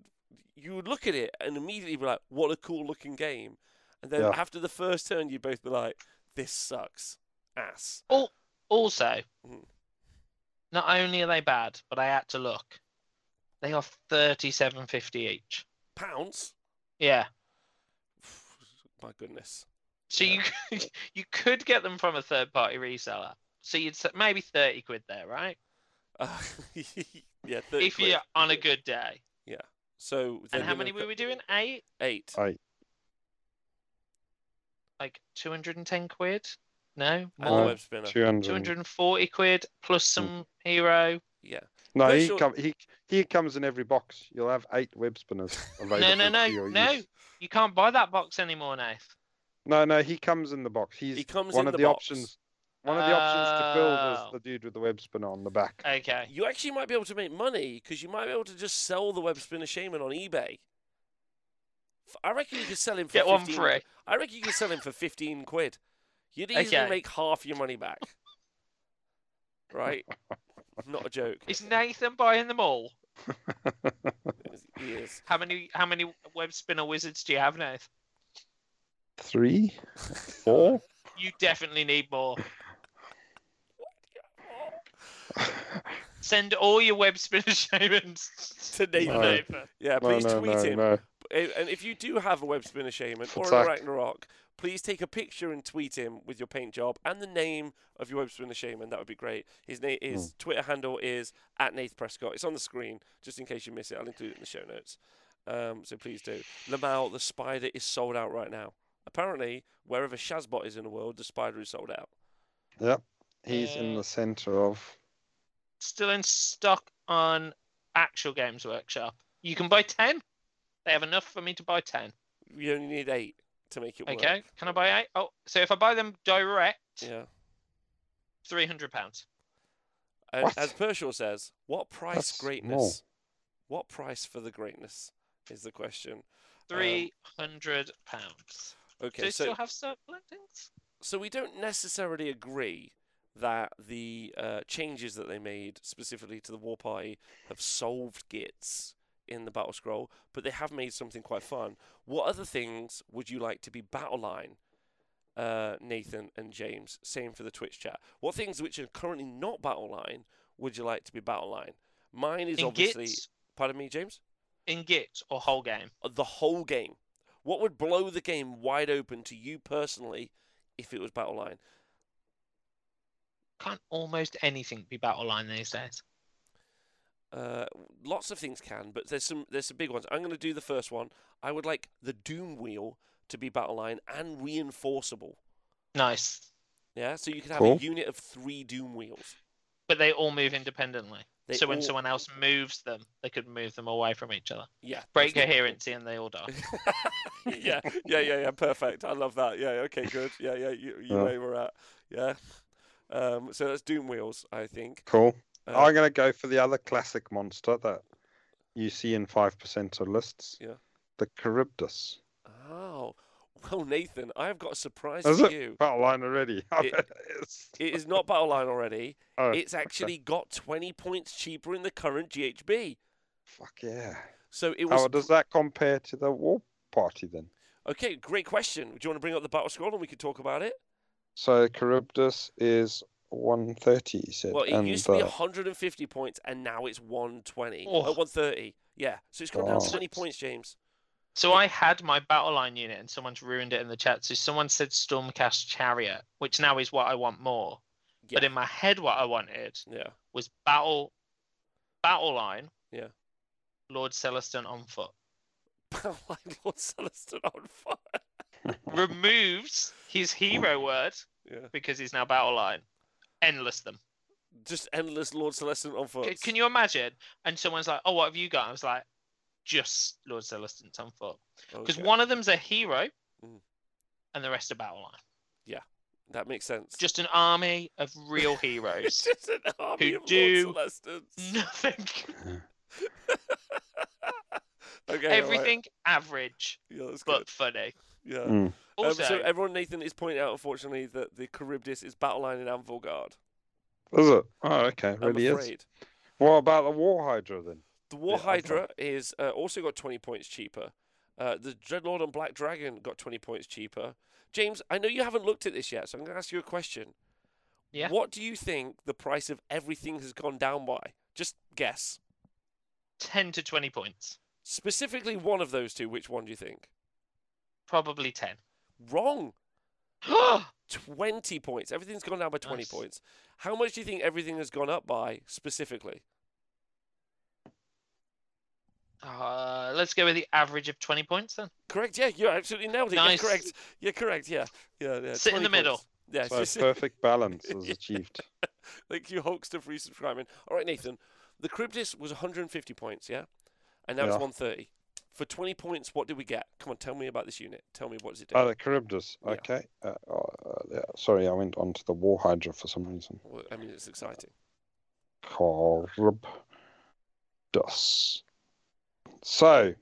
You would look at it and immediately be like, "What a cool looking game," and then Yeah. after the first turn, you'd both be like, "This sucks, ass." Al- Also, Mm. not only are they bad, but I had to look. They are thirty-seven fifty each. Pounds. Yeah. My goodness. So you could, <laughs> you could get them from a third-party reseller. So you'd s- maybe thirty quid there, right? Uh, <laughs> yeah, 30 if quid. you're on a good day. Yeah. So And how many gonna were we doing? Eight, co- Eight. I like two hundred and ten quid. No, And the more. Uh, two hundred. Two hundred and forty quid plus some hero. Yeah. No, Very he short- come, he he comes in every box. You'll have eight web spinners <laughs> available. No, no, for no, your no. use. You can't buy that box anymore, Nath. No, no, he comes in the box. He's He comes one in of the the, box. options. One of the options to build is the dude with the web spinner on the back. Okay. You actually might be able to make money because you might be able to just sell the web spinner shaman on eBay. F- I reckon you could sell him for Get one 15 free. I reckon you could sell him for fifteen quid. You'd easily Okay. make half your money back. Right? Not a joke. Is Nathan buying them all? He is. How many how many web spinner wizards do you have, Nath? Three, four. You definitely need more. Send all your web spinner <laughs> shamans To Nathan. No. Nathan. Yeah, please no, tweet no, him. no. Uh, And if you do have a web spinner shaman or an Attack. Arachnarok, please take a picture and tweet him with your paint job and the name of your web spinner shaman. That would be great. His name his Twitter handle is at Nath Prescott. It's on the screen, just in case you miss it. I'll include it in the show notes. Um, so please do. Lamal, the spider is sold out right now. Apparently, wherever Shazbot is in the world, the spider is sold out. Yep, he's in Uh, the center of. Still in stock on actual Games Workshop. You can buy ten. They have enough for me to buy ten. You only need eight to make it work. Okay. Can I buy eight? Oh, so if I buy them direct, Yeah. three hundred pounds. What? as Pershaw says, what price That's greatness? small. What price for the greatness is the question. Three hundred pounds. Do Okay, they so still have so we don't necessarily agree that the uh, changes that they made specifically to the war party have solved gits in the battle scroll, but they have made something quite fun. What other things would you like to be battle line? Uh, Nathan and James, same for the Twitch chat. What things which are currently not battle line would you like to be battle line? Mine is In obviously. Git, Pardon me, James. in Git or whole game? Uh, The whole game. What would blow the game wide open to you personally if it was battle line? Can't almost anything be battle line these days? Uh, lots of things can, but there's some there's some big ones. I'm going to do the first one. I would like the Doom Wheel to be battle line and reinforceable. Nice, Yeah, so you could have Cool. a unit of three Doom Wheels. but they all move independently. They so when all- someone else moves them, they could move them away from each other. Yeah, Break that's the- coherency and they all die. <laughs> yeah, yeah, yeah, yeah. Perfect. I love that. Yeah. Okay. Good. Yeah, yeah. You, you Yeah. know where we're at. Yeah. Um. So that's Doom Wheels. I think. Cool. Uh, I'm going to go for the other classic monster that you see in 5% of lists. Yeah. The Kharibdyss. Oh. Well, Nathan, I have got a surprise Is for it? you. Battle line already. <laughs> It- it is. It is not battle line already. Oh, It's actually got 20 points cheaper in the current GHB. Fuck yeah. So it was How does that compare to the War Party then? okay. Great question. Do you want to bring up the battle scroll and we could talk about it? So Kharibdyss is 130, you said. Well, it and used to be the- 150 points and now it's 120. Oh. Uh, 130. Yeah. So it's gone down 20 points, James. So I had my battle line unit and someone's ruined it in the chat. So someone said Stormcast Chariot, which now is what I want more. Yeah. But in my head, what I wanted Yeah. was battle, battle line. Yeah. Lord Celestant on foot <laughs> Battle line Lord Celestant on foot. <laughs> removes his hero word Yeah. because he's now battle line. Endless them. Just endless Lord Celestant on foot. C- Can you imagine? And someone's like, "Oh, what have you got?" I was like, "Just Lord Celestant on foot," because Okay. one of them's a hero, Mm. and the rest are battle line. Yeah, that makes sense. Just an army of real heroes. <laughs> Just an army who of do Lord Celestants. <laughs> Nothing. <laughs> okay. all right. Everything average, Yeah, that's but good. funny. Yeah. Mm. Um, Also, so everyone, Nathan is pointing out, unfortunately, that the Kharibdyss is battle line in Anvilgard. Is it? Oh, okay. I'm Really is. What about the War Hydra then? The War Yeah, okay. Hydra is uh, also got 20 points cheaper. Uh, the Dreadlord and Black Dragon got 20 points cheaper. James, I know you haven't looked at this yet, so I'm going to ask you a question. Yeah. What do you think the price of everything has gone down by? Just guess. 10 to 20 points. Specifically, one of those two. Which one do you think? Probably 10. Wrong. uh, <gasps> 20 points. Everything's gone down by 20 Nice. points. How much do you think everything has gone up by specifically? Uh, let's go with the average of 20 points then. Correct. Yeah, you're absolutely nailed it. Nice. Yeah, correct. You're correct. Yeah, yeah, yeah. Sit in 20 the middle. points. Yeah, So just- perfect balance is <laughs> achieved. Thank you, Hulkster, for resubscribing. All right, Nathan. The Kharibdyss was 150 points, yeah, and now it's 130. For 20 points, what did we get? Come on, tell me about this unit. Tell me what does it do? Oh, the Kharibdyss. Yeah. Okay. Uh, uh, yeah. Sorry, I went on to the War Hydra for some reason. Well, I mean, it's exciting. Kharibdyss. So,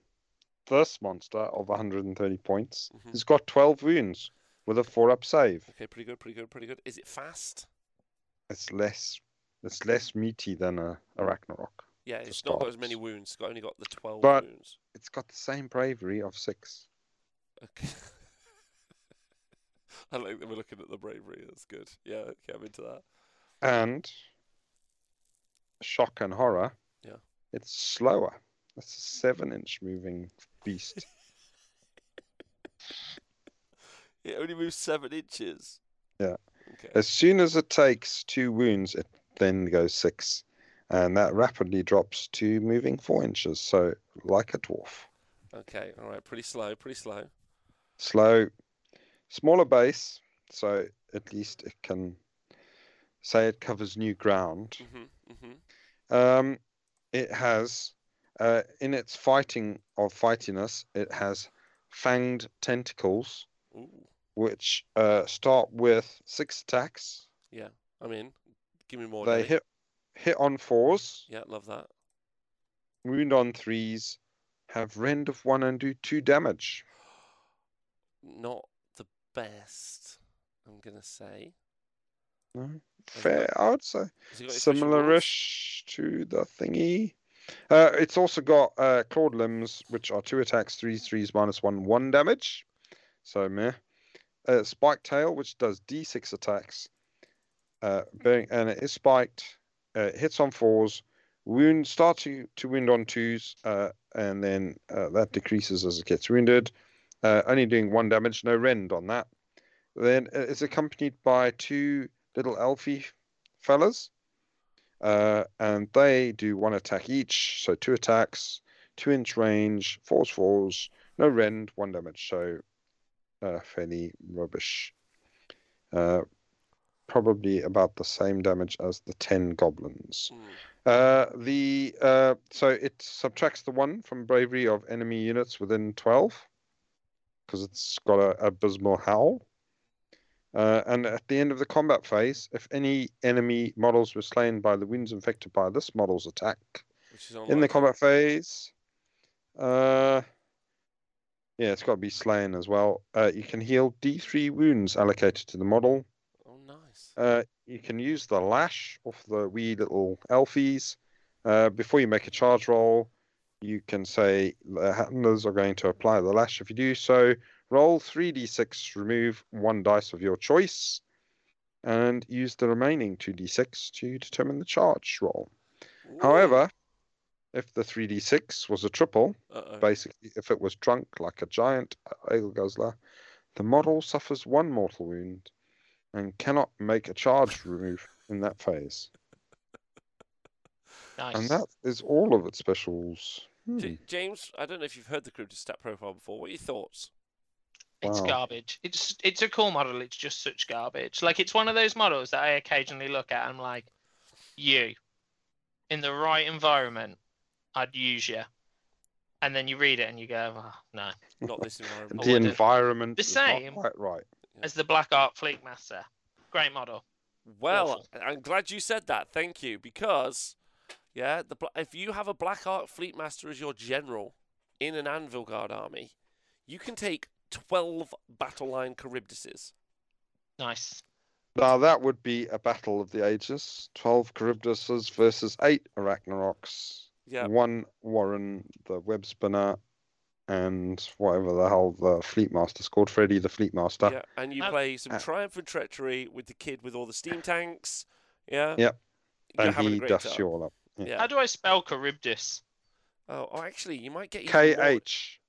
this monster of 130 points Mhm. has got 12 wounds with a 4 up save. Okay, pretty good, pretty good, pretty good. Is it fast? It's less it's less meaty than a, a Arachnarok. Yeah, it's not got as many wounds. It's got only got the 12 But- wounds. It's got the same bravery of 6. Okay. <laughs> I like that we're looking at the bravery. That's good. Yeah, okay, I'm into that. And shock and horror. Yeah. It's slower. It's a 7 inch moving beast. <laughs> It only moves seven inches. Yeah. Okay. As soon as it takes two wounds, it then goes six, and that rapidly drops to moving four inches. So, like a dwarf, Okay. All right. Pretty slow. Pretty slow. slow, smaller base. So at least it can say it covers new ground. Mhm. Mhm. Um, it has, uh, in its fighting of fightiness, it has fanged tentacles, Ooh. which uh, start with six attacks. Yeah, I'm in. Give me more. they hit hit on fours, Yeah, love that. wound on threes, have rend of one and do two damage. <gasps> Not the best, I'm gonna say. No? Fair, I would say. has it got any special rules? Similar-ish to the thingy. Uh, it's also got uh, clawed limbs, which are two attacks, three threes, minus one, one damage. So meh. Uh, spike tail, which does d6 attacks. Uh, and it is spiked. Uh, hits on fours. Wound starts to, to wound on twos, uh, and then uh, that decreases as it gets wounded. Uh, only doing one damage, no rend on that. Then it's accompanied by two little elfie fellas. Uh, and they do one attack each, so two attacks, two inch range, fours, fours, no rend, one damage, so uh, fairly rubbish. Uh, probably about the same damage as the 10 goblins. Mm. Uh, the uh, so it subtracts the one from bravery of enemy units within 12 because it's got a abysmal howl. Uh, and at the end of the combat phase, if any enemy models were slain by the winds infected by this model's attack in the combat phase, uh, yeah, it's got to be slain as well. Uh, you can heal D3 wounds allocated to the model. Oh, nice. Uh, you can use the lash off the wee little elfies. Uh, before you make a charge roll, you can say the handlers are going to apply the lash. If you do so, roll 3d6, remove one dice of your choice, and use the remaining 2d6 to determine the charge roll. However, if the 3d6 was a triple, Uh-oh. basically, if it was drunk like a giant ale guzzler, the model suffers one mortal wound and cannot make a charge remove in that phase. <laughs> Nice. And that is all of its specials. Hmm. James, I don't know if you've heard the Kharibdyss stat profile before. What are your thoughts? It's Wow. garbage. It's it's a cool model. It's just such garbage. Like it's one of those models that I occasionally look at. and I'm like, you, in the right environment, I'd use you. And then you read it and you go, oh, no. Not this environment. <laughs> The wouldn't. environment The is not same. quite right. As the Black Ark Fleet Master, great model. Well, Awful. I'm glad you said that. Thank you, because yeah, the if you have a Black Ark Fleet Master as your general in an Anvilgard army, you can take twelve battle line Kharibdysses. Nice. Now that would be a battle of the ages: twelve Kharibdysses versus eight Arachnaroks. Yeah, One Warren, the web spinner, and whatever the hell the Fleet Master's called, Freddy the Fleet Master. yeah, and you Uh, play some uh, Triumph and Treachery with the kid with all the steam tanks. Yeah. Yep. You're and he dusts time. you all up. Yeah. How do I spell Kharibdyss? Oh, oh, actually, you might get even K more- H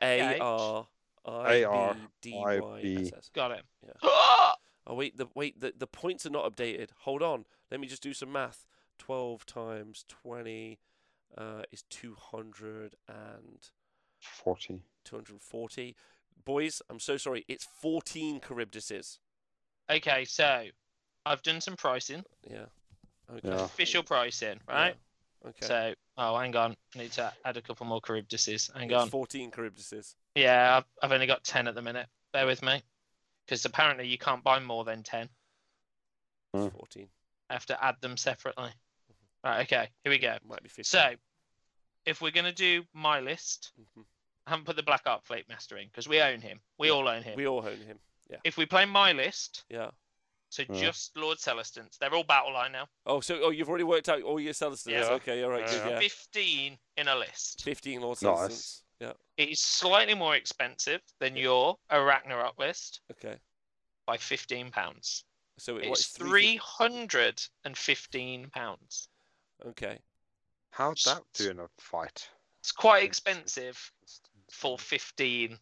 A R I A-R B D Y S S. Got it. Yeah. Ah! <gasps> Oh wait, the wait the, the points are not updated. Hold on. Let me just do some math. Twelve times twenty uh, is two hundred and forty. Two hundred forty. Boys, I'm so sorry. It's 14 Kharibdysses. Okay, so I've done some pricing, Yeah. Okay. Yeah. official pricing, Yeah. right? Okay. So, oh, hang on. I need to add a couple more Kharibdysses. Hang It's on. 14 Kharibdysses. Yeah, I've, I've only got 10 at the minute. Bear with me. Because apparently you can't buy more than 10. Hmm. It's 14. I have to add them separately. Right, okay, here we go. Might be 15. So, if we're going to do my list, Mhm. I haven't put the Black Ark Fleet Master in because we own him. We Yeah, all own him. we all own him. Yeah. If we play my list, Yeah. So Yeah. just Lord Celestants, they're all battle line now. Oh, so oh, you've already worked out all your Celestants. Yeah. Okay, all right, good. Yeah. Yeah. 15 in a list. 15 Lord Nice. Celestants. Yeah. It is slightly more expensive than your Arachnarok list Okay. by 15 pounds. So it, It's what, it's three three hundred and fifteen pounds. Okay. How'd that do in a fight? It's quite expensive for fifteen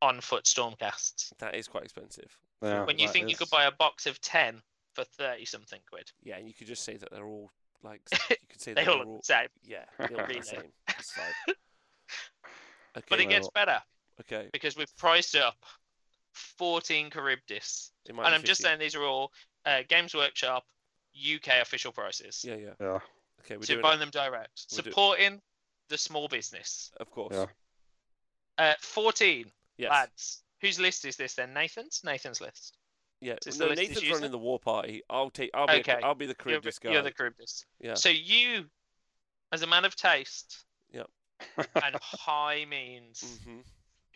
on foot stormcasts. That is quite expensive. Yeah, When you that think you could buy a box of ten for thirty something quid, Yeah, and you could just say that they're all like <laughs> you could say they that all they're look all the same. yeah, they all look Really. the <laughs> same. It's fine. <laughs> Okay. But it gets better okay. because we've priced it up fourteen Kharibdyss, and I'm just saying these are all uh, Games Workshop UK official prices. Yeah, yeah. Yeah. Okay, we're so doing buying it. them direct, We're do- supporting the small business. Of course. Yeah. Uh, 14 Yes. lads. Whose list is this then? Nathan's? Nathan's list. Yeah, Is the no, list is Nathan's user? running the war party. I'll take. I'll be. Okay, A, I'll be the You're, Kharibdyss guy. you're the Kharibdyss. Yeah. So you, as a man of taste Yep. and high means, <laughs> hmm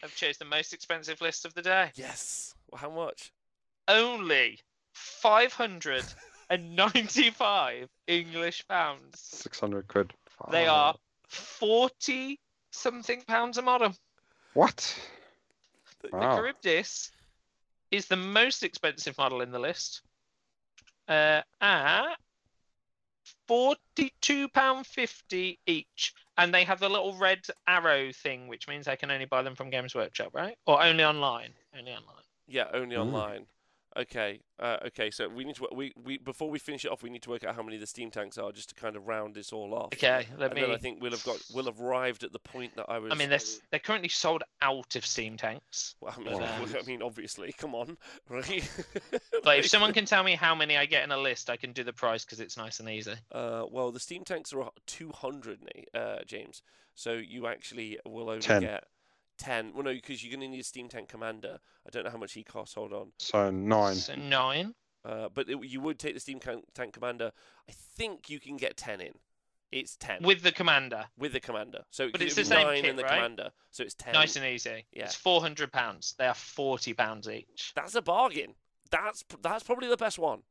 have chose the most expensive list of the day. Yes. Well, how much? Only 595 <laughs> English pounds. Six hundred quid. They Oh, are 40 something pounds a model. What? The- The Kharibdyss is the most expensive model in the list uh, at £42.50 each. And they have the little red arrow thing, which means I can only buy them from Games Workshop, right? Or only online. Only online. Yeah, only Mm. online. Okay. Uh, okay. So we need to we we before we finish it off, we need to work out how many the steam tanks are, just to kind of round this all off. Okay, let and then I think we'll have got we'll have arrived at the point that I was. I mean, they're, they're currently sold out of Steam tanks. Well, I mean, Wow. I mean, obviously, come on, <laughs> right? But if <laughs> someone can tell me how many I get in a list, I can do the price because it's nice and easy. Uh, well, the steam tanks are 200, Na- uh, James. So you actually will only 10. get 10. Well, no, because you're going to need a steam tank commander. I don't know how much he costs. Hold on. So nine. So nine. Uh, but it, you would take the steam tank commander. I think you can get 10 in. It's 10 with the commander. with the commander. So But 'cause it's it'd the same nine kit, in the right? commander. So it's 10. Nice and easy. Yeah. It's four hundred pounds. They are forty pounds each. That's a bargain. That's that's probably the best one.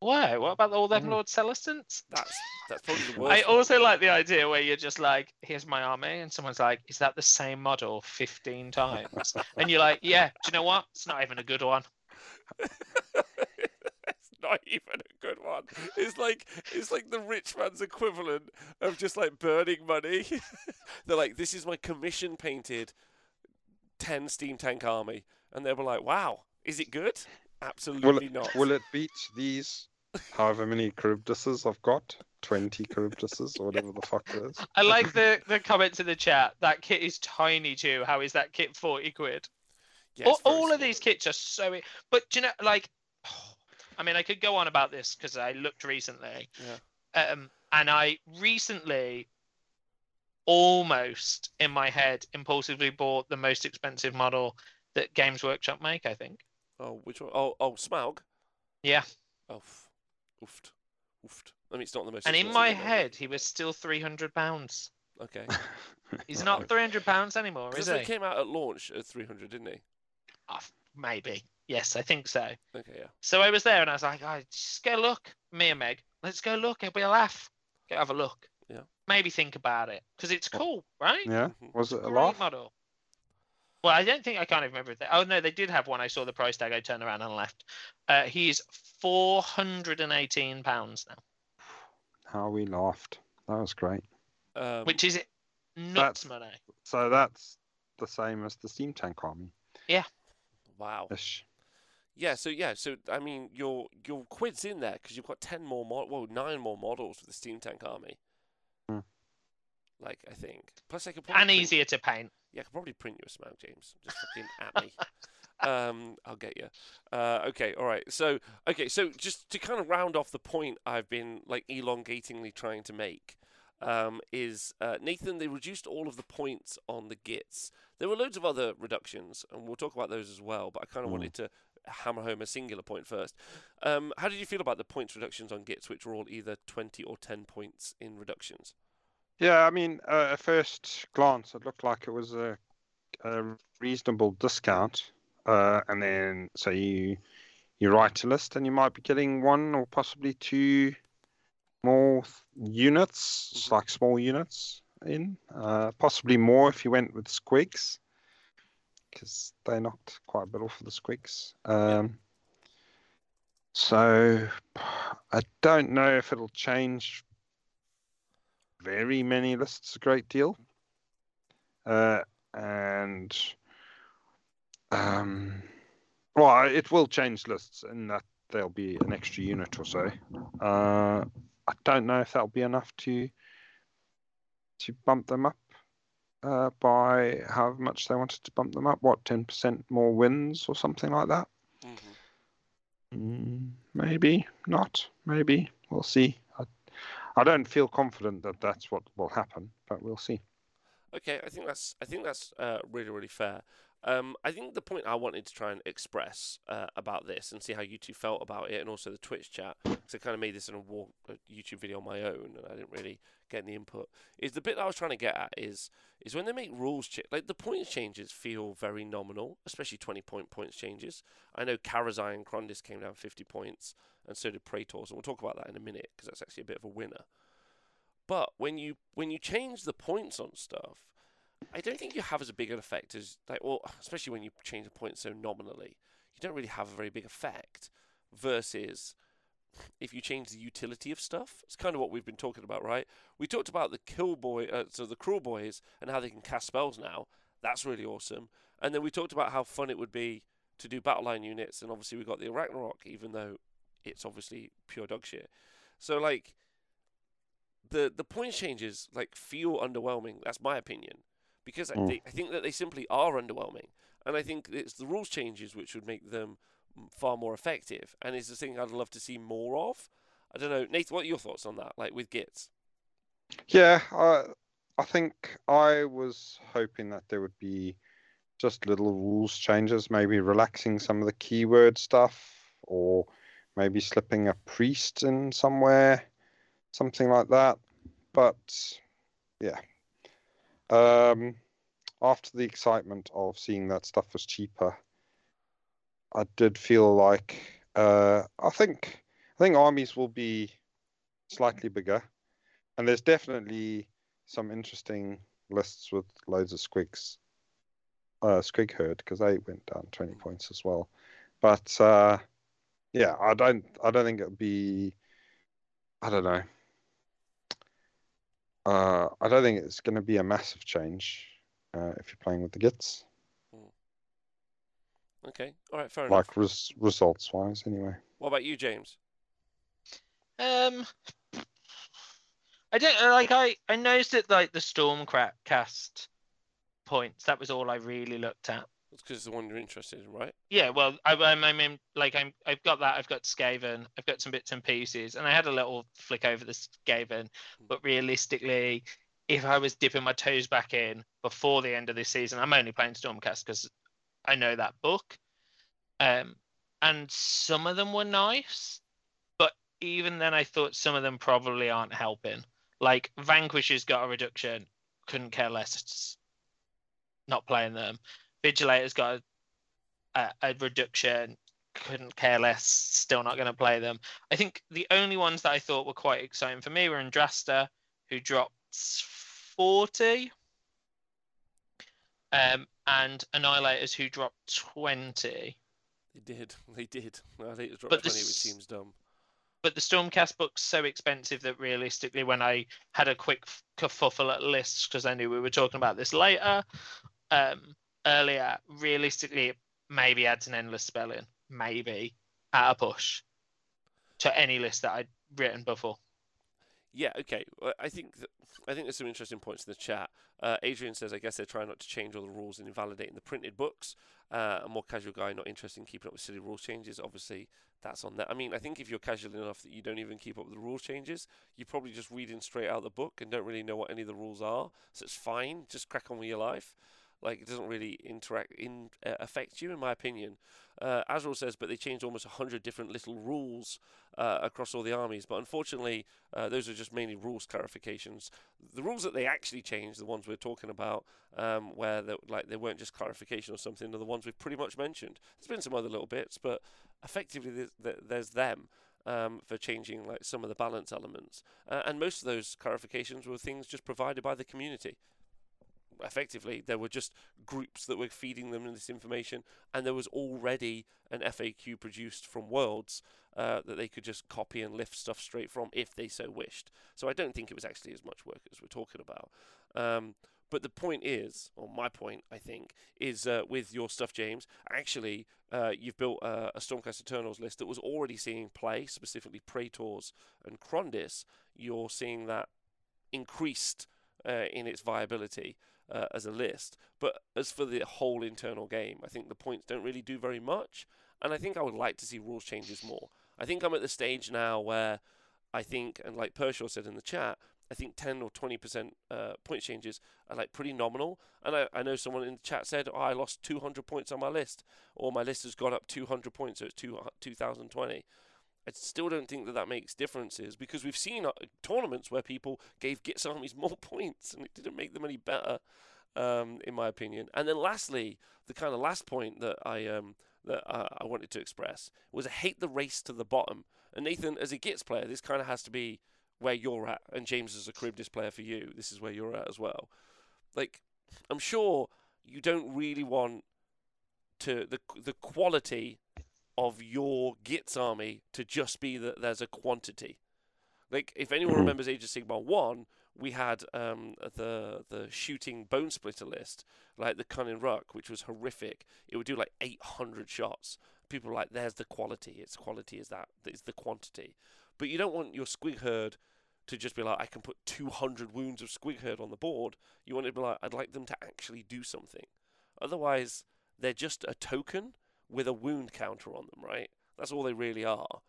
Why? What about all them Mm. Lord Celestants? That's that's probably the I worst. one. also like the idea where you're just like, here's my army, and someone's like, is that the same model 15 times? <laughs> and you're like, yeah, do you know what? It's not even a good one. <laughs> it's not even a good one. It's like it's like the rich man's equivalent of just like burning money. <laughs> They're like, this is my commission painted ten steam tank army, and they were like, wow, is it good? Will Absolutely it, not. will it beat these however many Kharibdysses I've got? 20 Kharibdysses or whatever the fuck it is. I like the, <laughs> the comments in the chat. That kit is tiny too. How is that kit 40 quid? Yeah, all, all of these kits are so. But do you know, like, <sighs> I mean, I could go on about this because I looked recently. Yeah. Um, and I recently almost in my head impulsively bought the most expensive model that Games Workshop make, I think. Oh, which one? Oh, oh, Smaug. Yeah. Oh, f- oofed, oofed. I mean, it's not the most. And in my head, he was still three hundred pounds. Okay. <laughs> He's not three hundred pounds anymore, is Because he? he came out at launch at 300, didn't he? Oh, maybe. Yes, I think so. Okay, yeah. So I was there and I was like, oh, just go look, me and Meg. Let's go look. It'll be a laugh. Go have a look. Yeah. Maybe think about it because it's cool, right? Yeah. Mhm. Was it a Great laugh? model. Well, I don't think I can't even remember. If they, oh no, they did have one. I saw the price tag. I turned around and left. Uh, he's four hundred and eighteen pounds now, How we laughed. That was great. Um, which is nuts That's- money. So that's the same as the Steam Tank Army Yeah. wow. ish. Yeah, so yeah, so I mean, your your quid's in there because you've got ten more mod, well, nine more models for the Steam Tank Army. Hmm. Like I think. Plus, I could probably And easier to paint. Yeah, I could probably print you a Smaug, James. Just fucking at me. Um, I'll get you. Uh, okay, all right. So, okay, so just to kind of round off the point I've been like elongatingly trying to make, um, is uh, Nathan. They reduced all of the points on the gits. There were loads of other reductions, and we'll talk about those as well. But I kind of Mm. wanted to hammer home a singular point first. Um, how did you feel about the points reductions on gits, which were all either twenty or ten points in reductions? Yeah, I mean, uh, at first glance, it looked like it was a, a reasonable discount. Uh, and then, so you you write a list, and you might be getting one or possibly two more th- units, Mhm. like small units in. Uh, possibly more if you went with squigs, because they knocked quite a bit off of the squigs. Um, so I don't know if it'll change very many lists a great deal. Uh, and um, well, it will change lists in that there'll be an extra unit or so. Uh, I don't know if that'll be enough to to bump them up uh, by however much they wanted to bump them up. What ten percent more wins or something like that? Mm-hmm. Mm, maybe not. Maybe we'll see. I, don't feel confident that that's what will happen, but we'll see. Okay, I think that's I think that's uh, really really fair. Um, I think the point I wanted to try and express uh, about this and see how you two felt about it, and also the Twitch chat, because I kind of made this in a, war, a YouTube video on my own, and I didn't really get any input. Is the bit I was trying to get at is is when they make rules cha- like the points changes feel very nominal, especially twenty point points changes. I know Karazai and Krondys came down fifty points, and so did Praetors, and we'll talk about that in a minute because that's actually a bit of a winner. But when you when you change the points on stuff, I don't think you have as big an effect as like, especially when you change the points so nominally, you don't really have a very big effect. Versus if you change the utility of stuff, it's kind of what we've been talking about, right? We talked about the kill boy, uh, so the Kruleboyz, and how they can cast spells now. That's really awesome. And then we talked about how fun it would be to do battle line units, and obviously we got the Arachnarok, even though it's obviously pure dog shit. So like the the point changes like feel underwhelming. That's my opinion because I, Mm. they, I think that they simply are underwhelming, and I think it's the rules changes which would make them far more effective, and it's the thing I'd love to see more of. I don't know, Nathan. What are your thoughts on that? Like with Gits? Yeah, I I think I was hoping that there would be just little rules changes, maybe relaxing some of the keyword stuff, or maybe slipping a priest in somewhere, something like that. But yeah, um, after the excitement of seeing that stuff was cheaper, I did feel like uh, I think I think armies will be slightly bigger. And there's definitely some interesting lists with loads of squigs. Uh, squig herd because they went down 20 points as well. But uh, yeah, I don't, I don't think it'll be. I don't know. Uh, I don't think it's going to be a massive change uh, if you're playing with the gits, Okay, all right, fair enough. like res- results wise, anyway. What about you, James? Um, I don't uh, like. I I noticed that like the Stormcast points. That was all I really looked at. It's because the one you're interested in, right? Yeah, well, I, I'm, I mean, like I'm, I've got that. I've got Skaven. I've got some bits and pieces, and I had a little flick over the Skaven. But realistically, if I was dipping my toes back in before the end of this season, I'm only playing Stormcast because I know that book. Um, and some of them were nice, but even then, I thought some of them probably aren't helping. Like Vanquisher's got a reduction, couldn't care less. Not playing them. Vigilator's got a, a, a reduction, couldn't care less. Still not going to play them. I think the only ones that I thought were quite exciting for me were Yndrasta, who dropped 40, um, and Annihilators, who dropped 20. They did. <laughs> They did. I think it was But dropped the 20, which seems dumb. but the Stormcast book's so expensive that realistically, when I had a quick kerfuffle at lists because I knew we were talking about this later, um, earlier, realistically, maybe adds an endless spelling, maybe at a push to any list that I'd written before. Yeah, okay. I think that, I think there's some interesting points in the chat. Uh, Adrian says, I guess they're trying not to change all the rules and invalidating the printed books. Uh, a more casual guy not interested in keeping up with silly rule changes. Obviously, that's on that. I mean, I think if you're casual enough that you don't even keep up with the rules changes, you're probably just reading straight out the book and don't really know what any of the rules are. So it's fine. Just crack on with your life. Like it doesn't really interact in uh, affect you, in my opinion. Uh, Azrael says, but they changed almost hundred different little rules uh, across all the armies. But unfortunately, uh, those are just mainly rules clarifications. The rules that they actually changed, the ones we're talking about, um, where like they weren't just clarification or something, are the ones we've pretty much mentioned. There's been some other little bits, but effectively there's, there's them. Um, for changing like some of the balance elements, uh, and most of those clarifications were things just provided by the community effectively there were just groups that were feeding them this information and there was already an FAQ produced from Worlds uh, that they could just copy and lift stuff straight from if they so wished. So I don't think it was actually as much work as we're talking about. Um, but the point is, or my point, I think, is uh, with your stuff, James. Actually, uh, you've built a Stormcast Eternals list that was already seeing play, specifically Praetors and Krondys. You're seeing that increased uh, in its viability uh, as a list. But as for the whole internal game, I think the points don't really do very much. And I think I would like to see rules changes more. I think I'm at the stage now where I think, and like Pershaw said in the chat, I think 10 or 20% uh, point changes are like pretty nominal. And I, I know someone in the chat said, oh, I lost 200 points on my list, or my list has gone up 200 points, so it's two, 2020. I still don't think that that makes differences because we've seen uh, tournaments where people gave Gitz armies <laughs> more points and it didn't make them any better, um, in my opinion. And then lastly, the kind of last point that I um, that I, I wanted to express was I hate the race to the bottom. And Nathan, as a Gitz player, this kind of has to be where you're at, and James as a Kharibdyss player for you, this is where you're at as well. Like, I'm sure you don't really want to the the quality of your Gitz army to just be that there's a quantity. Like, if anyone Mhm. remembers Age of Sigmar one, we had um, the the shooting bone splitter list, like the Kunnin' Rukk, which was horrific. It would do like 800 shots. People were like, "There's the quality. Its quality is that. Is the quantity." But you don't want your squig herd to just be like, "I can put 200 wounds of squig herd on the board." You want it to be like, "I'd like them to actually do something." Otherwise, they're just a token with a wound counter on them, right? That's all they really are.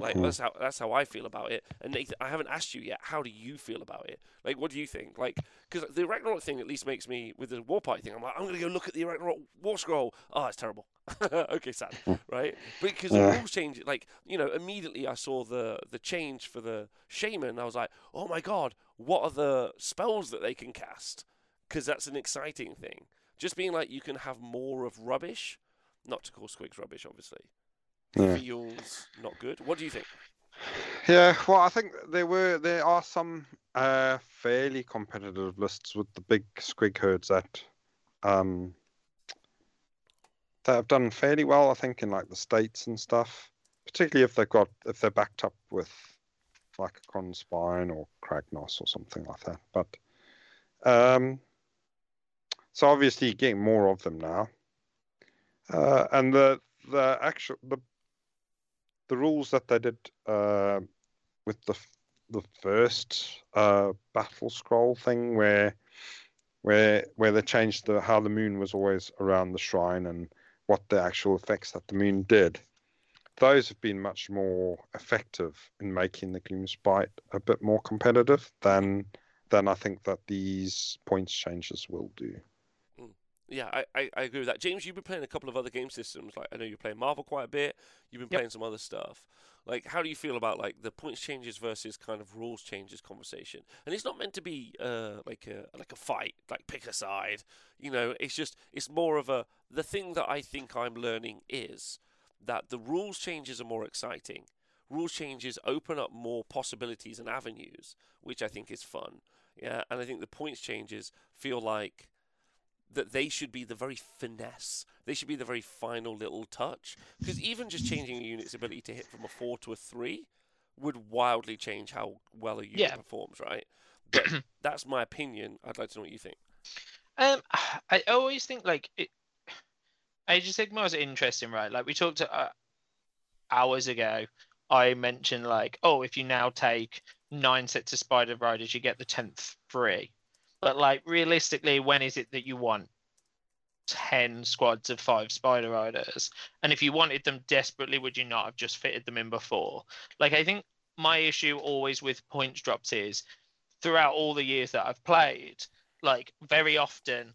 Like Mhm. that's how that's how I feel about it. And Nathan, I haven't asked you yet. How do you feel about it? Like, what do you think? Like, because the Arachnarok thing at least makes me with the war party thing. I'm like, I'm gonna go look at the Arachnarok war scroll. Oh, it's terrible. <laughs> okay, sad, right? Because the rules change. Like, you know, immediately I saw the the change for the shaman. I was like, oh my god, what are the spells that they can cast? Because that's an exciting thing. Just being like, you can have more of rubbish. Not to call Squigs rubbish, obviously. Yeah. Feels not good. What do you think? Yeah, well, I think there were there are some uh, fairly competitive lists with the big squig herds that um, that have done fairly well. I think in like the states and stuff, particularly if they've got if they're backed up with like a Kronspine or Kragnos or something like that. But um, so obviously you're getting more of them now, uh, and the the actual the the rules that they did uh, with the the first uh, battle scroll thing, where where where they changed the how the moon was always around the shrine and what the actual effects that the moon did. Those have been much more effective in making the Gloomspite a bit more competitive than than I think that these points changes will do. Yeah, I, I, I agree with that. James, you've been playing a couple of other game systems. Like I know you're playing Marvel quite a bit. You've been Yep. playing some other stuff. Like, how do you feel about like the points changes versus kind of rules changes conversation? And it's not meant to be uh, like a like a fight, like pick a side. You know, it's just it's more of a the thing that I think I'm learning is that the rules changes are more exciting. Rules changes open up more possibilities and avenues, which I think is fun. Yeah, and I think the points changes feel like that they should be the very finesse. They should be the very final little touch. Because even just changing a unit's ability to hit from a four to a three would wildly change how well a unit Yeah. performs, right? But <clears throat> that's my opinion. I'd like to know what you think. Um, <sighs> I always think like it. Age of Sigmar is interesting, right? Like we talked uh, hours ago. I mentioned like, oh, if you now take nine sets of Spider Riders, you get the tenth free. But like realistically, when is it that you want ten squads of five Spider Riders? And if you wanted them desperately, would you not have just fitted them in before? Like I think my issue always with points drops is throughout all the years that I've played, like very often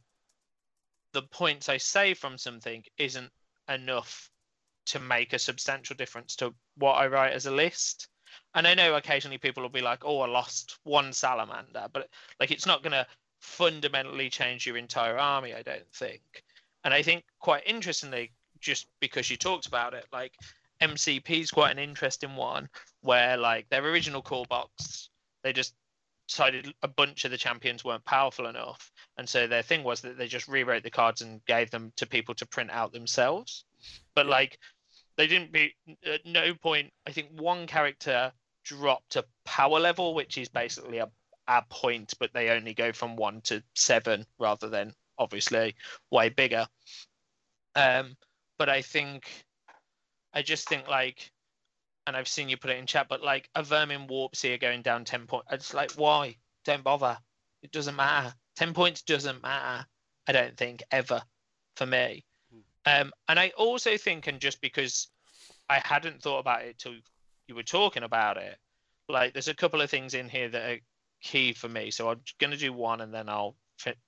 the points I save from something isn't enough to make a substantial difference to what I write as a list. And I know occasionally people will be like, "Oh, I lost one salamander," but like it's not going to fundamentally change your entire army, I don't think. And I think quite interestingly, just because you talked about it, like MCP is quite an interesting one where like their original core box, they just decided a bunch of the champions weren't powerful enough, and so their thing was that they just rewrote the cards and gave them to people to print out themselves. But Yeah. like they didn't be at no point. I think one character dropped a power level, which is basically a a point, but they only go from one to seven rather than obviously way bigger. Um, but I think I just think like, and I've seen you put it in chat, but like a vermin warp seer going down ten points. It's like why? Don't bother. It doesn't matter. Ten points doesn't matter. I don't think ever for me. Um, and I also think, and just because I hadn't thought about it till you were talking about it, like there's a couple of things in here that are key for me. So I'm going to do one and then I'll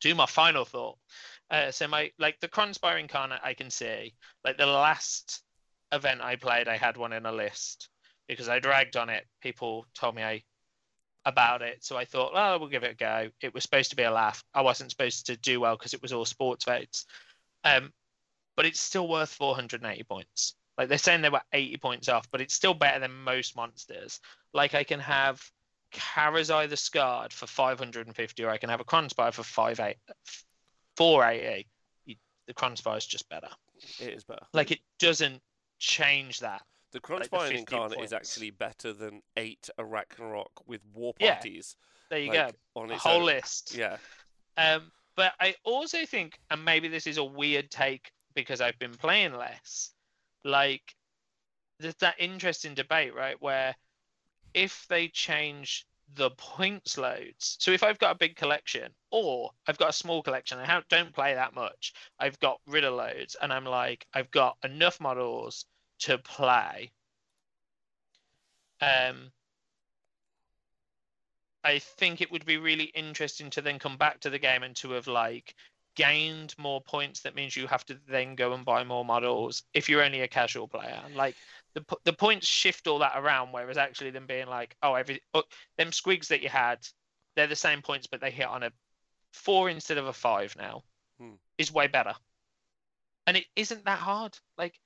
do my final thought. Uh, so my like the Kronspine incarnate, I can see like the last event I played, I had one in a list because I dragged on it. People told me I about it, so I thought, well, we'll give it a go. It was supposed to be a laugh. I wasn't supposed to do well because it was all sports votes, um, but it's still worth 480 points. Like they're saying they were 80 points off, but it's still better than most monsters. Like I can have Karazai the Scarred for 550, or I can have a Kronspine for 58, 480. You- The Kronspine is just better. It is better. Like it doesn't change that. The like the Kronspine 50 incarnate is actually better than eight Arachnarok with war Yeah, parties. There you like, go. On A whole own. list. Yeah. Um, but I also think, and maybe this is a weird take because I've been playing less, like there's that interesting debate, right? Where if they change the points loads, so if I've got a big collection or I've got a small collection, I don't play that much, I've got rid of loads, and I'm like, I've got enough models to play. Um, I think it would be really interesting to then come back to the game and to have like gained more points. That means you have to then go and buy more models if you're only a casual player. Like the the points shift all that around, whereas actually them being like, oh, every oh, them squigs that you had, they're the same points, but they hit on a four instead of a five now, Hmm. is way better. And it isn't that hard. Like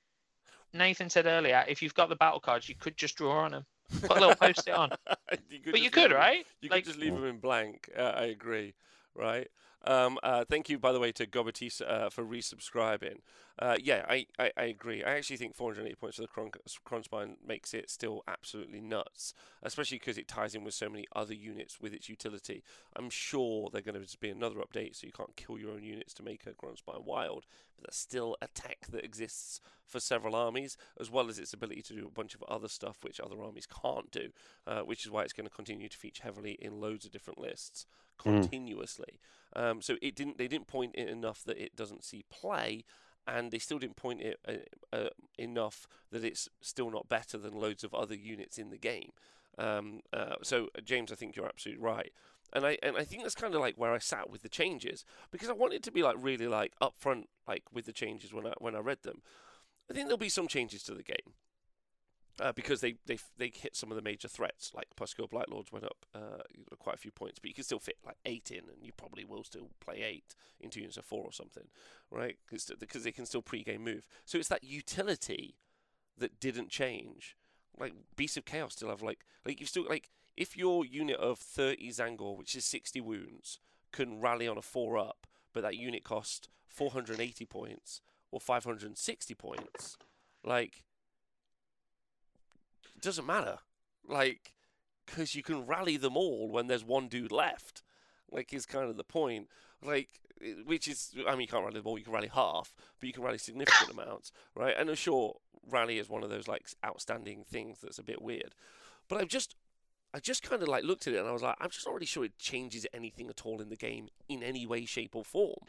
Nathan said earlier, if you've got the battle cards, you could just draw on them. Put a little post-it on. <laughs> you But you could, right? You Like- could just leave them in blank. Uh, I agree. Right. Um, uh, thank you, by the way, to Gobatis uh, for resubscribing. Uh, yeah, I, I, I agree. I actually think 480 points for the Cron- Kronspine makes it still absolutely nuts, especially because it ties in with so many other units with its utility. I'm sure they're going to be another update so you can't kill your own units to make a Kronspine wild, but that's still a tech that exists for several armies, as well as its ability to do a bunch of other stuff which other armies can't do, uh, which is why it's going to continue to feature heavily in loads of different lists continuously. Um, so it didn't. They didn't point it enough that it doesn't see play, and they still didn't point it uh, uh, enough that it's still not better than loads of other units in the game. Um, uh, so uh, James, I think you're absolutely right. And I and I think that's kind of like where I sat with the changes because I wanted to be like really like upfront like with the changes when I when I read them. I think there'll be some changes to the game uh, because they, they they hit some of the major threats. Like Pusgoyle Blightlords went up uh, quite a few points, but you can still fit like eight in, and you probably will still play eight into units of four or something, right? Cause, they can still pre-game move. So it's that utility that didn't change. Like Beasts of Chaos still have like like you've still like if your unit of thirty Zangor, which is sixty wounds, can rally on a four up, but that unit cost four hundred and eighty points or five hundred and sixty points, like it doesn't matter. Like, because you can rally them all when there's one dude left. Like, is kind of the point. Like, which is, I mean, you can't rally them all. You can rally half, but you can rally significant <coughs> amounts, right? And sure, rally is one of those like outstanding things that's a bit weird. But I've just, I just kind of like looked at it and I was like, I'm just not really sure it changes anything at all in the game in any way, shape, or form.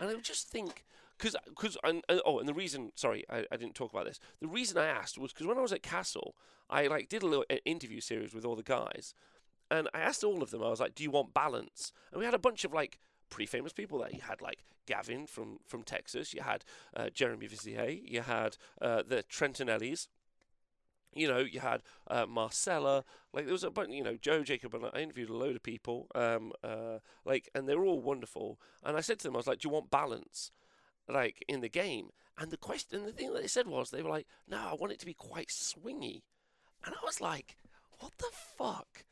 And I would just think, because because oh, and the reason, sorry, I, I didn't talk about this. The reason I asked was because when I was at Castle, I like did a little uh, interview series with all the guys, and I asked all of them. I was like, "Do you want balance?" And we had a bunch of like pretty famous people there. You had like Gavin from from Texas. You had uh, Jeremy Vizier. You had uh, the Trentinellis. You know, you had uh, Marcella. Like there was a bunch. You know, Joe Jacob, and I interviewed a load of people. Um, uh, like, and they were all wonderful. And I said to them, I was like, "Do you want balance?" Like in the game. And the question, the thing that they said was, they were like, "No, I want it to be quite swingy." And I was like, "What the fuck?"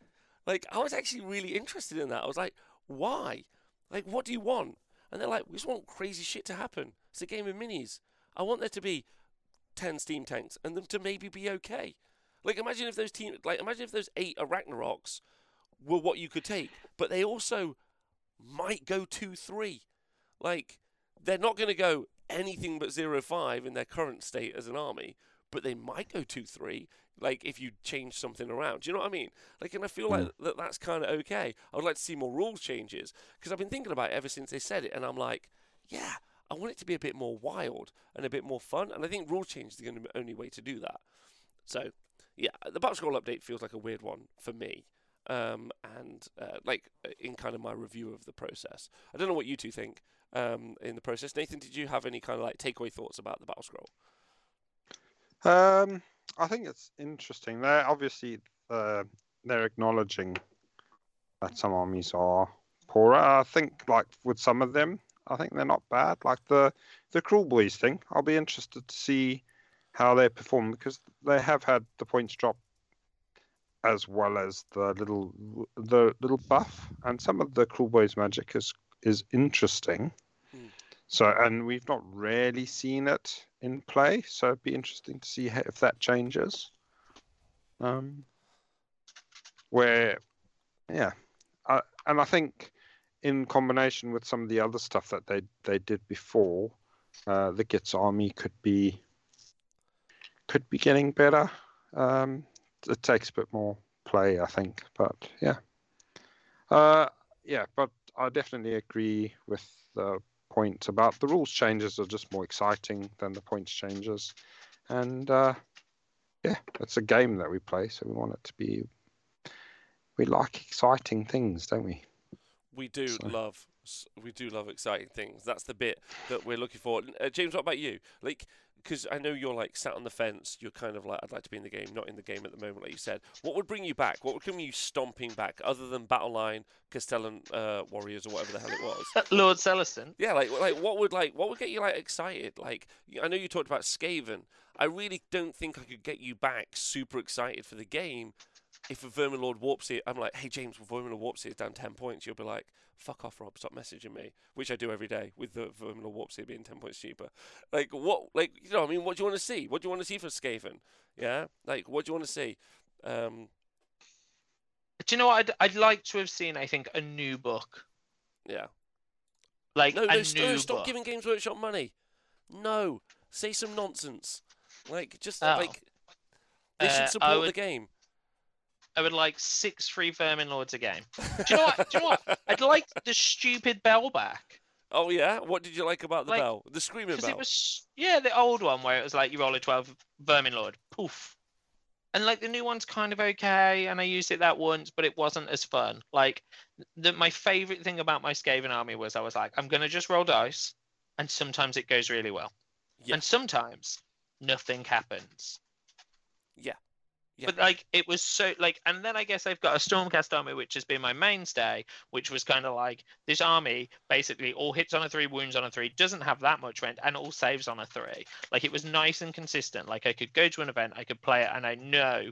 Like, I was actually really interested in that. I was like, "Why? Like, what do you want?" And they're like, "We just want crazy shit to happen. It's a game of minis. I want there to be ten steam tanks and them to maybe be okay. Like, imagine if those team, like, imagine if those eight Arachnaroks were what you could take, but they also might go two three. Like, they're not going to go anything but zero five in their current state as an army, but they might go two three. Like if you change something around, do you know what I mean? Like, and I feel like mm. that that's kind of okay. I would like to see more rules changes because I've been thinking about it ever since they said it, and I'm like, yeah, I want it to be a bit more wild and a bit more fun, and I think rule change is going to be the only way to do that. So, yeah, the battle scroll update feels like a weird one for me. Um, and uh, like in kind of my review of the process. I don't know what you two think um, in the process. Nathan, did you have any kind of like takeaway thoughts about the battle scroll? Um, I think it's interesting. They're obviously uh, they're acknowledging that some armies are poorer. I think like with some of them, I think they're not bad. Like the the Kruleboyz thing, I'll be interested to see how they perform because they have had the points drop as well as the little the little buff and some of the Kruleboyz magic is is interesting. Hmm. So and we've not really seen it in play, so it'd be interesting to see how, if that changes. Um, where, yeah, I, and I think in combination with some of the other stuff that they they did before, uh, the Gits army could be could be getting better. Um, it takes a bit more play, I think, but yeah, uh, yeah, but I definitely agree with the point about the rules changes are just more exciting than the points changes, and uh, yeah, it's a game that we play, so we want it to be. We like exciting things, don't we? We do So- love we do love exciting things. That's the bit that we're looking for. Uh, James, what about you? Like, because I know you're like sat on the fence. You're kind of like, I'd like to be in the game, not in the game at the moment, like you said. What would bring you back? What would bring you stomping back, other than Battleline, Castellan uh, Warriors, or whatever the hell it was? <laughs> Lord Celestant. Yeah, like like what would like what would get you like excited? Like I know you talked about Skaven. I really don't think I could get you back super excited for the game if a Vermin Lord Warpseer. I'm like, hey James, Vermin Lord Warpseer is down ten points. You'll be like, fuck off, Rob, stop messaging me, which I do every day with the Vermin Lord Warpseer being ten points cheaper. Like what? Like you know, what I mean, what do you want to see? What do you want to see for Skaven? Yeah, like what do you want to see? Um, Do you know what? I'd, I'd like to have seen. I think a new book, yeah. like No, a no, new st- no, stop book. giving Games Workshop money. No, say some nonsense. Like just Oh. like they Uh, should support the game. I would like six free Vermin Lords a game. Do you know what? Do you know what? <laughs> I'd like the stupid bell back Oh yeah, what did you like about the Like, bell? The screaming because bell. it was yeah the old one where it was like you roll a twelve Vermin Lord, poof, and like the new one's kind of okay, and I used it that once, but it wasn't as fun. Like the my favorite thing about my Skaven army was I was like I'm gonna just roll dice, and sometimes it goes really well, Yeah. and sometimes nothing happens. Yeah. Yeah. But like it was so like, and then I guess I've got a Stormcast army, which has been my mainstay, which was kind of like this army basically all hits on a three, wounds on a three, doesn't have that much rent, and all saves on a three. Like it was nice and consistent. Like I could go to an event, I could play it, and I know,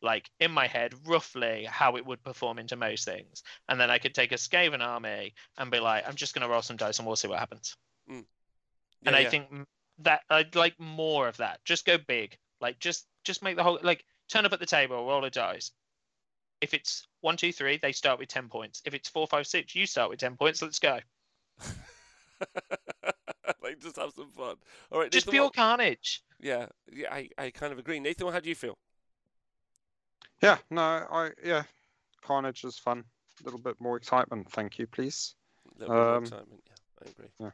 like in my head, roughly how it would perform into most things. And then I could take a Skaven army and be like, I'm just gonna roll some dice and we'll see what happens. Mm. Yeah, and I yeah. think that I'd like more of that. Just go big. Like just just make the whole like turn up at the table, roll a dice. If it's one, two, three, they start with ten points. If it's four, five, six, you start with ten points. Let's go. <laughs> like just have some fun. All right, Just Nathan, pure what- carnage. Yeah, yeah, I, I kind of agree. Nathan, how do you feel? Yeah, no, I yeah, Carnage is fun. A little bit more excitement, thank you, please. A little bit more Um, excitement. Yeah, I agree. yeah.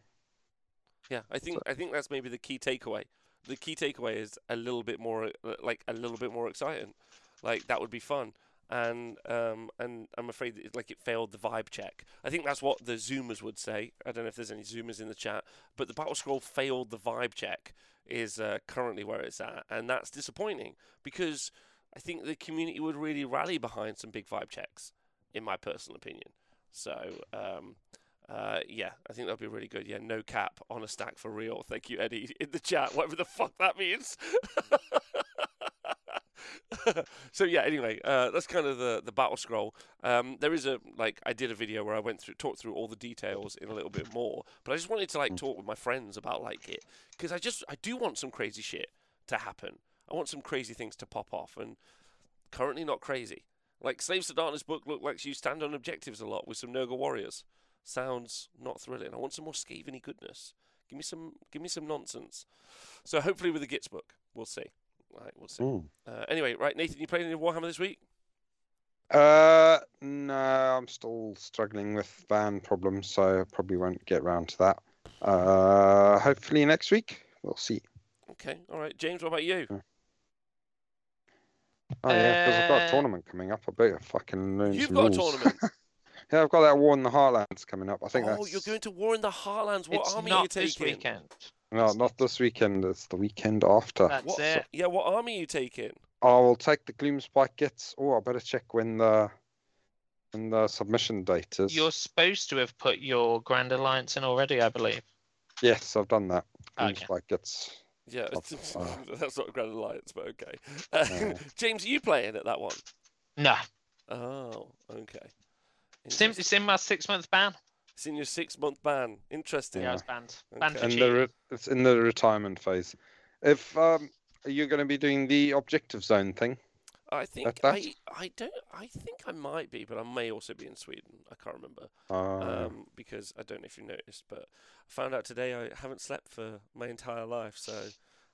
Yeah, I think I think that's maybe the key takeaway. The key takeaway is a little bit more, uh, like a little bit more exciting. Like that would be fun. And um and I'm afraid it, like it failed the vibe check. I think that's what the Zoomers would say. I don't know if there's any Zoomers in the chat, but the Battle Scroll failed the vibe check. Is uh, currently where it's at, and that's disappointing because I think the community would really rally behind some big vibe checks, in my personal opinion. So, um, uh, yeah, I think that'd be really good. Yeah, no cap on a stack for real. Thank you, Eddie, <laughs> in the chat, whatever the fuck that means. <laughs> so yeah, anyway, uh, that's kind of the the battle scroll. Um, there is a like I did a video where I went through talked through all the details in a little bit more, but I just wanted to like talk with my friends about like it because I just I do want some crazy shit to happen. I want some crazy things to pop off, and currently not crazy. Like Slaves to Darkness book looked like you stand on objectives a lot with some Nurgle warriors. Sounds not thrilling. I want some more scaveny goodness. Give me some give me some nonsense. So hopefully with the Gits book, we'll see. Right, we'll see. Uh, anyway, right, Nathan, you played any Warhammer this week? Uh, no, I'm still struggling with van problems, so I probably won't get round to that. Uh, hopefully next week we'll see. Okay, all right. James, what about you? Oh yeah, because I've got Uh, a tournament coming up. I better fucking learn You've some got a tournament. <laughs> yeah, I've got that war in the Heartlands coming up. I think that's oh, that's you're going to war in the Heartlands. What it's army are you not this taking? weekend. no, not this weekend. It's the weekend after. That's What, it. Yeah, what army are you taking? I will take the Gloomspite Gitz. Oh, I better check when the when the submission date is. You're supposed to have put your Grand Alliance in already, I believe. Yes, I've done that. Okay. Gloomspite Gitz. Yeah, <laughs> uh, that's not a Grand Alliance, but okay. Uh, <laughs> Uh. James, are you playing at that one? No. Oh, okay. It's in, it's in my six month ban. It's in your six month ban. Interesting. Yeah, I was banned. Banned Okay. for And the cheating. re- it's in the retirement phase. If um, are you going to be doing the objective zone thing? I think that? I, I don't I think I might be, but I may also be in Sweden. I can't remember. Uh, Um, because I don't know if you noticed, but I found out today I haven't slept for my entire life. So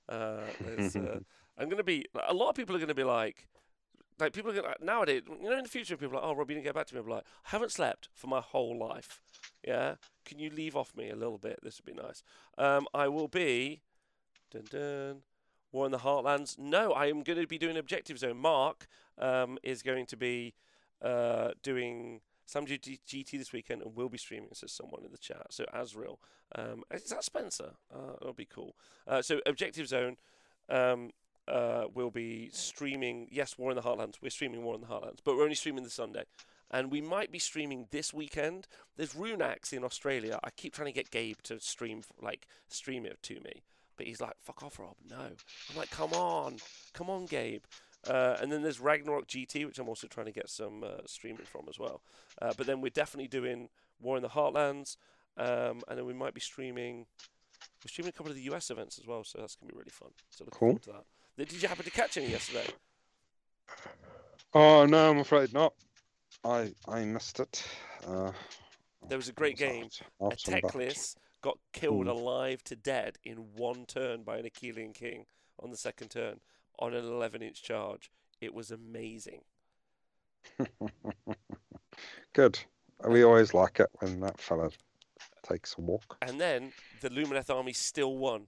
uh, uh, <laughs> I'm gonna be. A lot of people are gonna be like, like people are gonna nowadays. You know, in the future, people are like, oh, Rob, you didn't get back to me. I'm like, I haven't slept for my whole life. Yeah, can you leave off me a little bit? This would be nice. Um, I will be. Dun dun. War in the Heartlands. No, I am going to be doing Objective Zone. Mark um, is going to be uh, doing some GT, GT this weekend and will be streaming, says someone in the chat. So Asriel. Um, is that Spencer? Uh, that'll be cool. Uh, so Objective Zone um, uh, will be streaming. Yes, War in the Heartlands. We're streaming War in the Heartlands, but we're only streaming this Sunday. And we might be streaming this weekend. There's Runax in Australia. I keep trying to get Gabe to stream, like stream it to me, but he's like, "Fuck off, Rob." No. I'm like, "Come on, come on, Gabe." Uh, and then there's Ragnarok GT, which I'm also trying to get some uh, streaming from as well. Uh, but then we're definitely doing War in the Heartlands, um, and then we might be streaming. We're streaming a couple of the US events as well, so that's gonna be really fun. So looking Cool. forward to that. Did you happen to catch any yesterday? oh no, I'm afraid not. I I missed it. Uh, There was a great was game. out- out a and. Teclis got killed Mm. alive to dead in one turn by an Achillean King on the second turn on an 11 inch charge. It was amazing. <laughs> Good. We always like it when that fella takes a walk. And then the Lumineth army still won.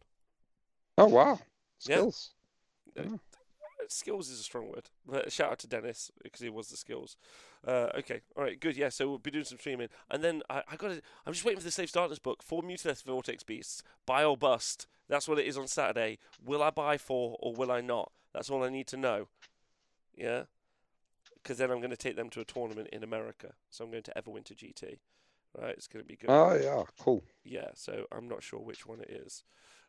Oh wow, Yeah. Skills. Skills is a strong word. But shout out to Dennis because he was the skills. Uh, okay, all right, good. Yeah, so we'll be doing some streaming, and then I, I got. to I'm just waiting for the Safe Starters book for Mutalith Vortex Beasts. Buy or bust. That's what it is on Saturday. Will I buy four or will I not? That's all I need to know. Yeah, because then I'm going to take them to a tournament in America. So I'm going to Everwinter GT. Right, it's going to be good. Oh yeah, cool. Yeah, so I'm not sure which one it is.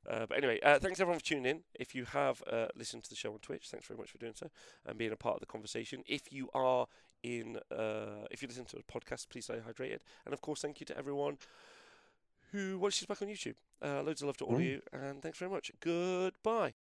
Uh, but anyway, uh, thanks everyone for tuning in. If you have uh, listened to the show on Twitch, thanks very much for doing so and being a part of the conversation. If you are in, uh, if you listen to the podcast, please stay hydrated. And of course, thank you to everyone who watches back on YouTube. Uh, loads of love to all of Mm. you, and thanks very much. Goodbye.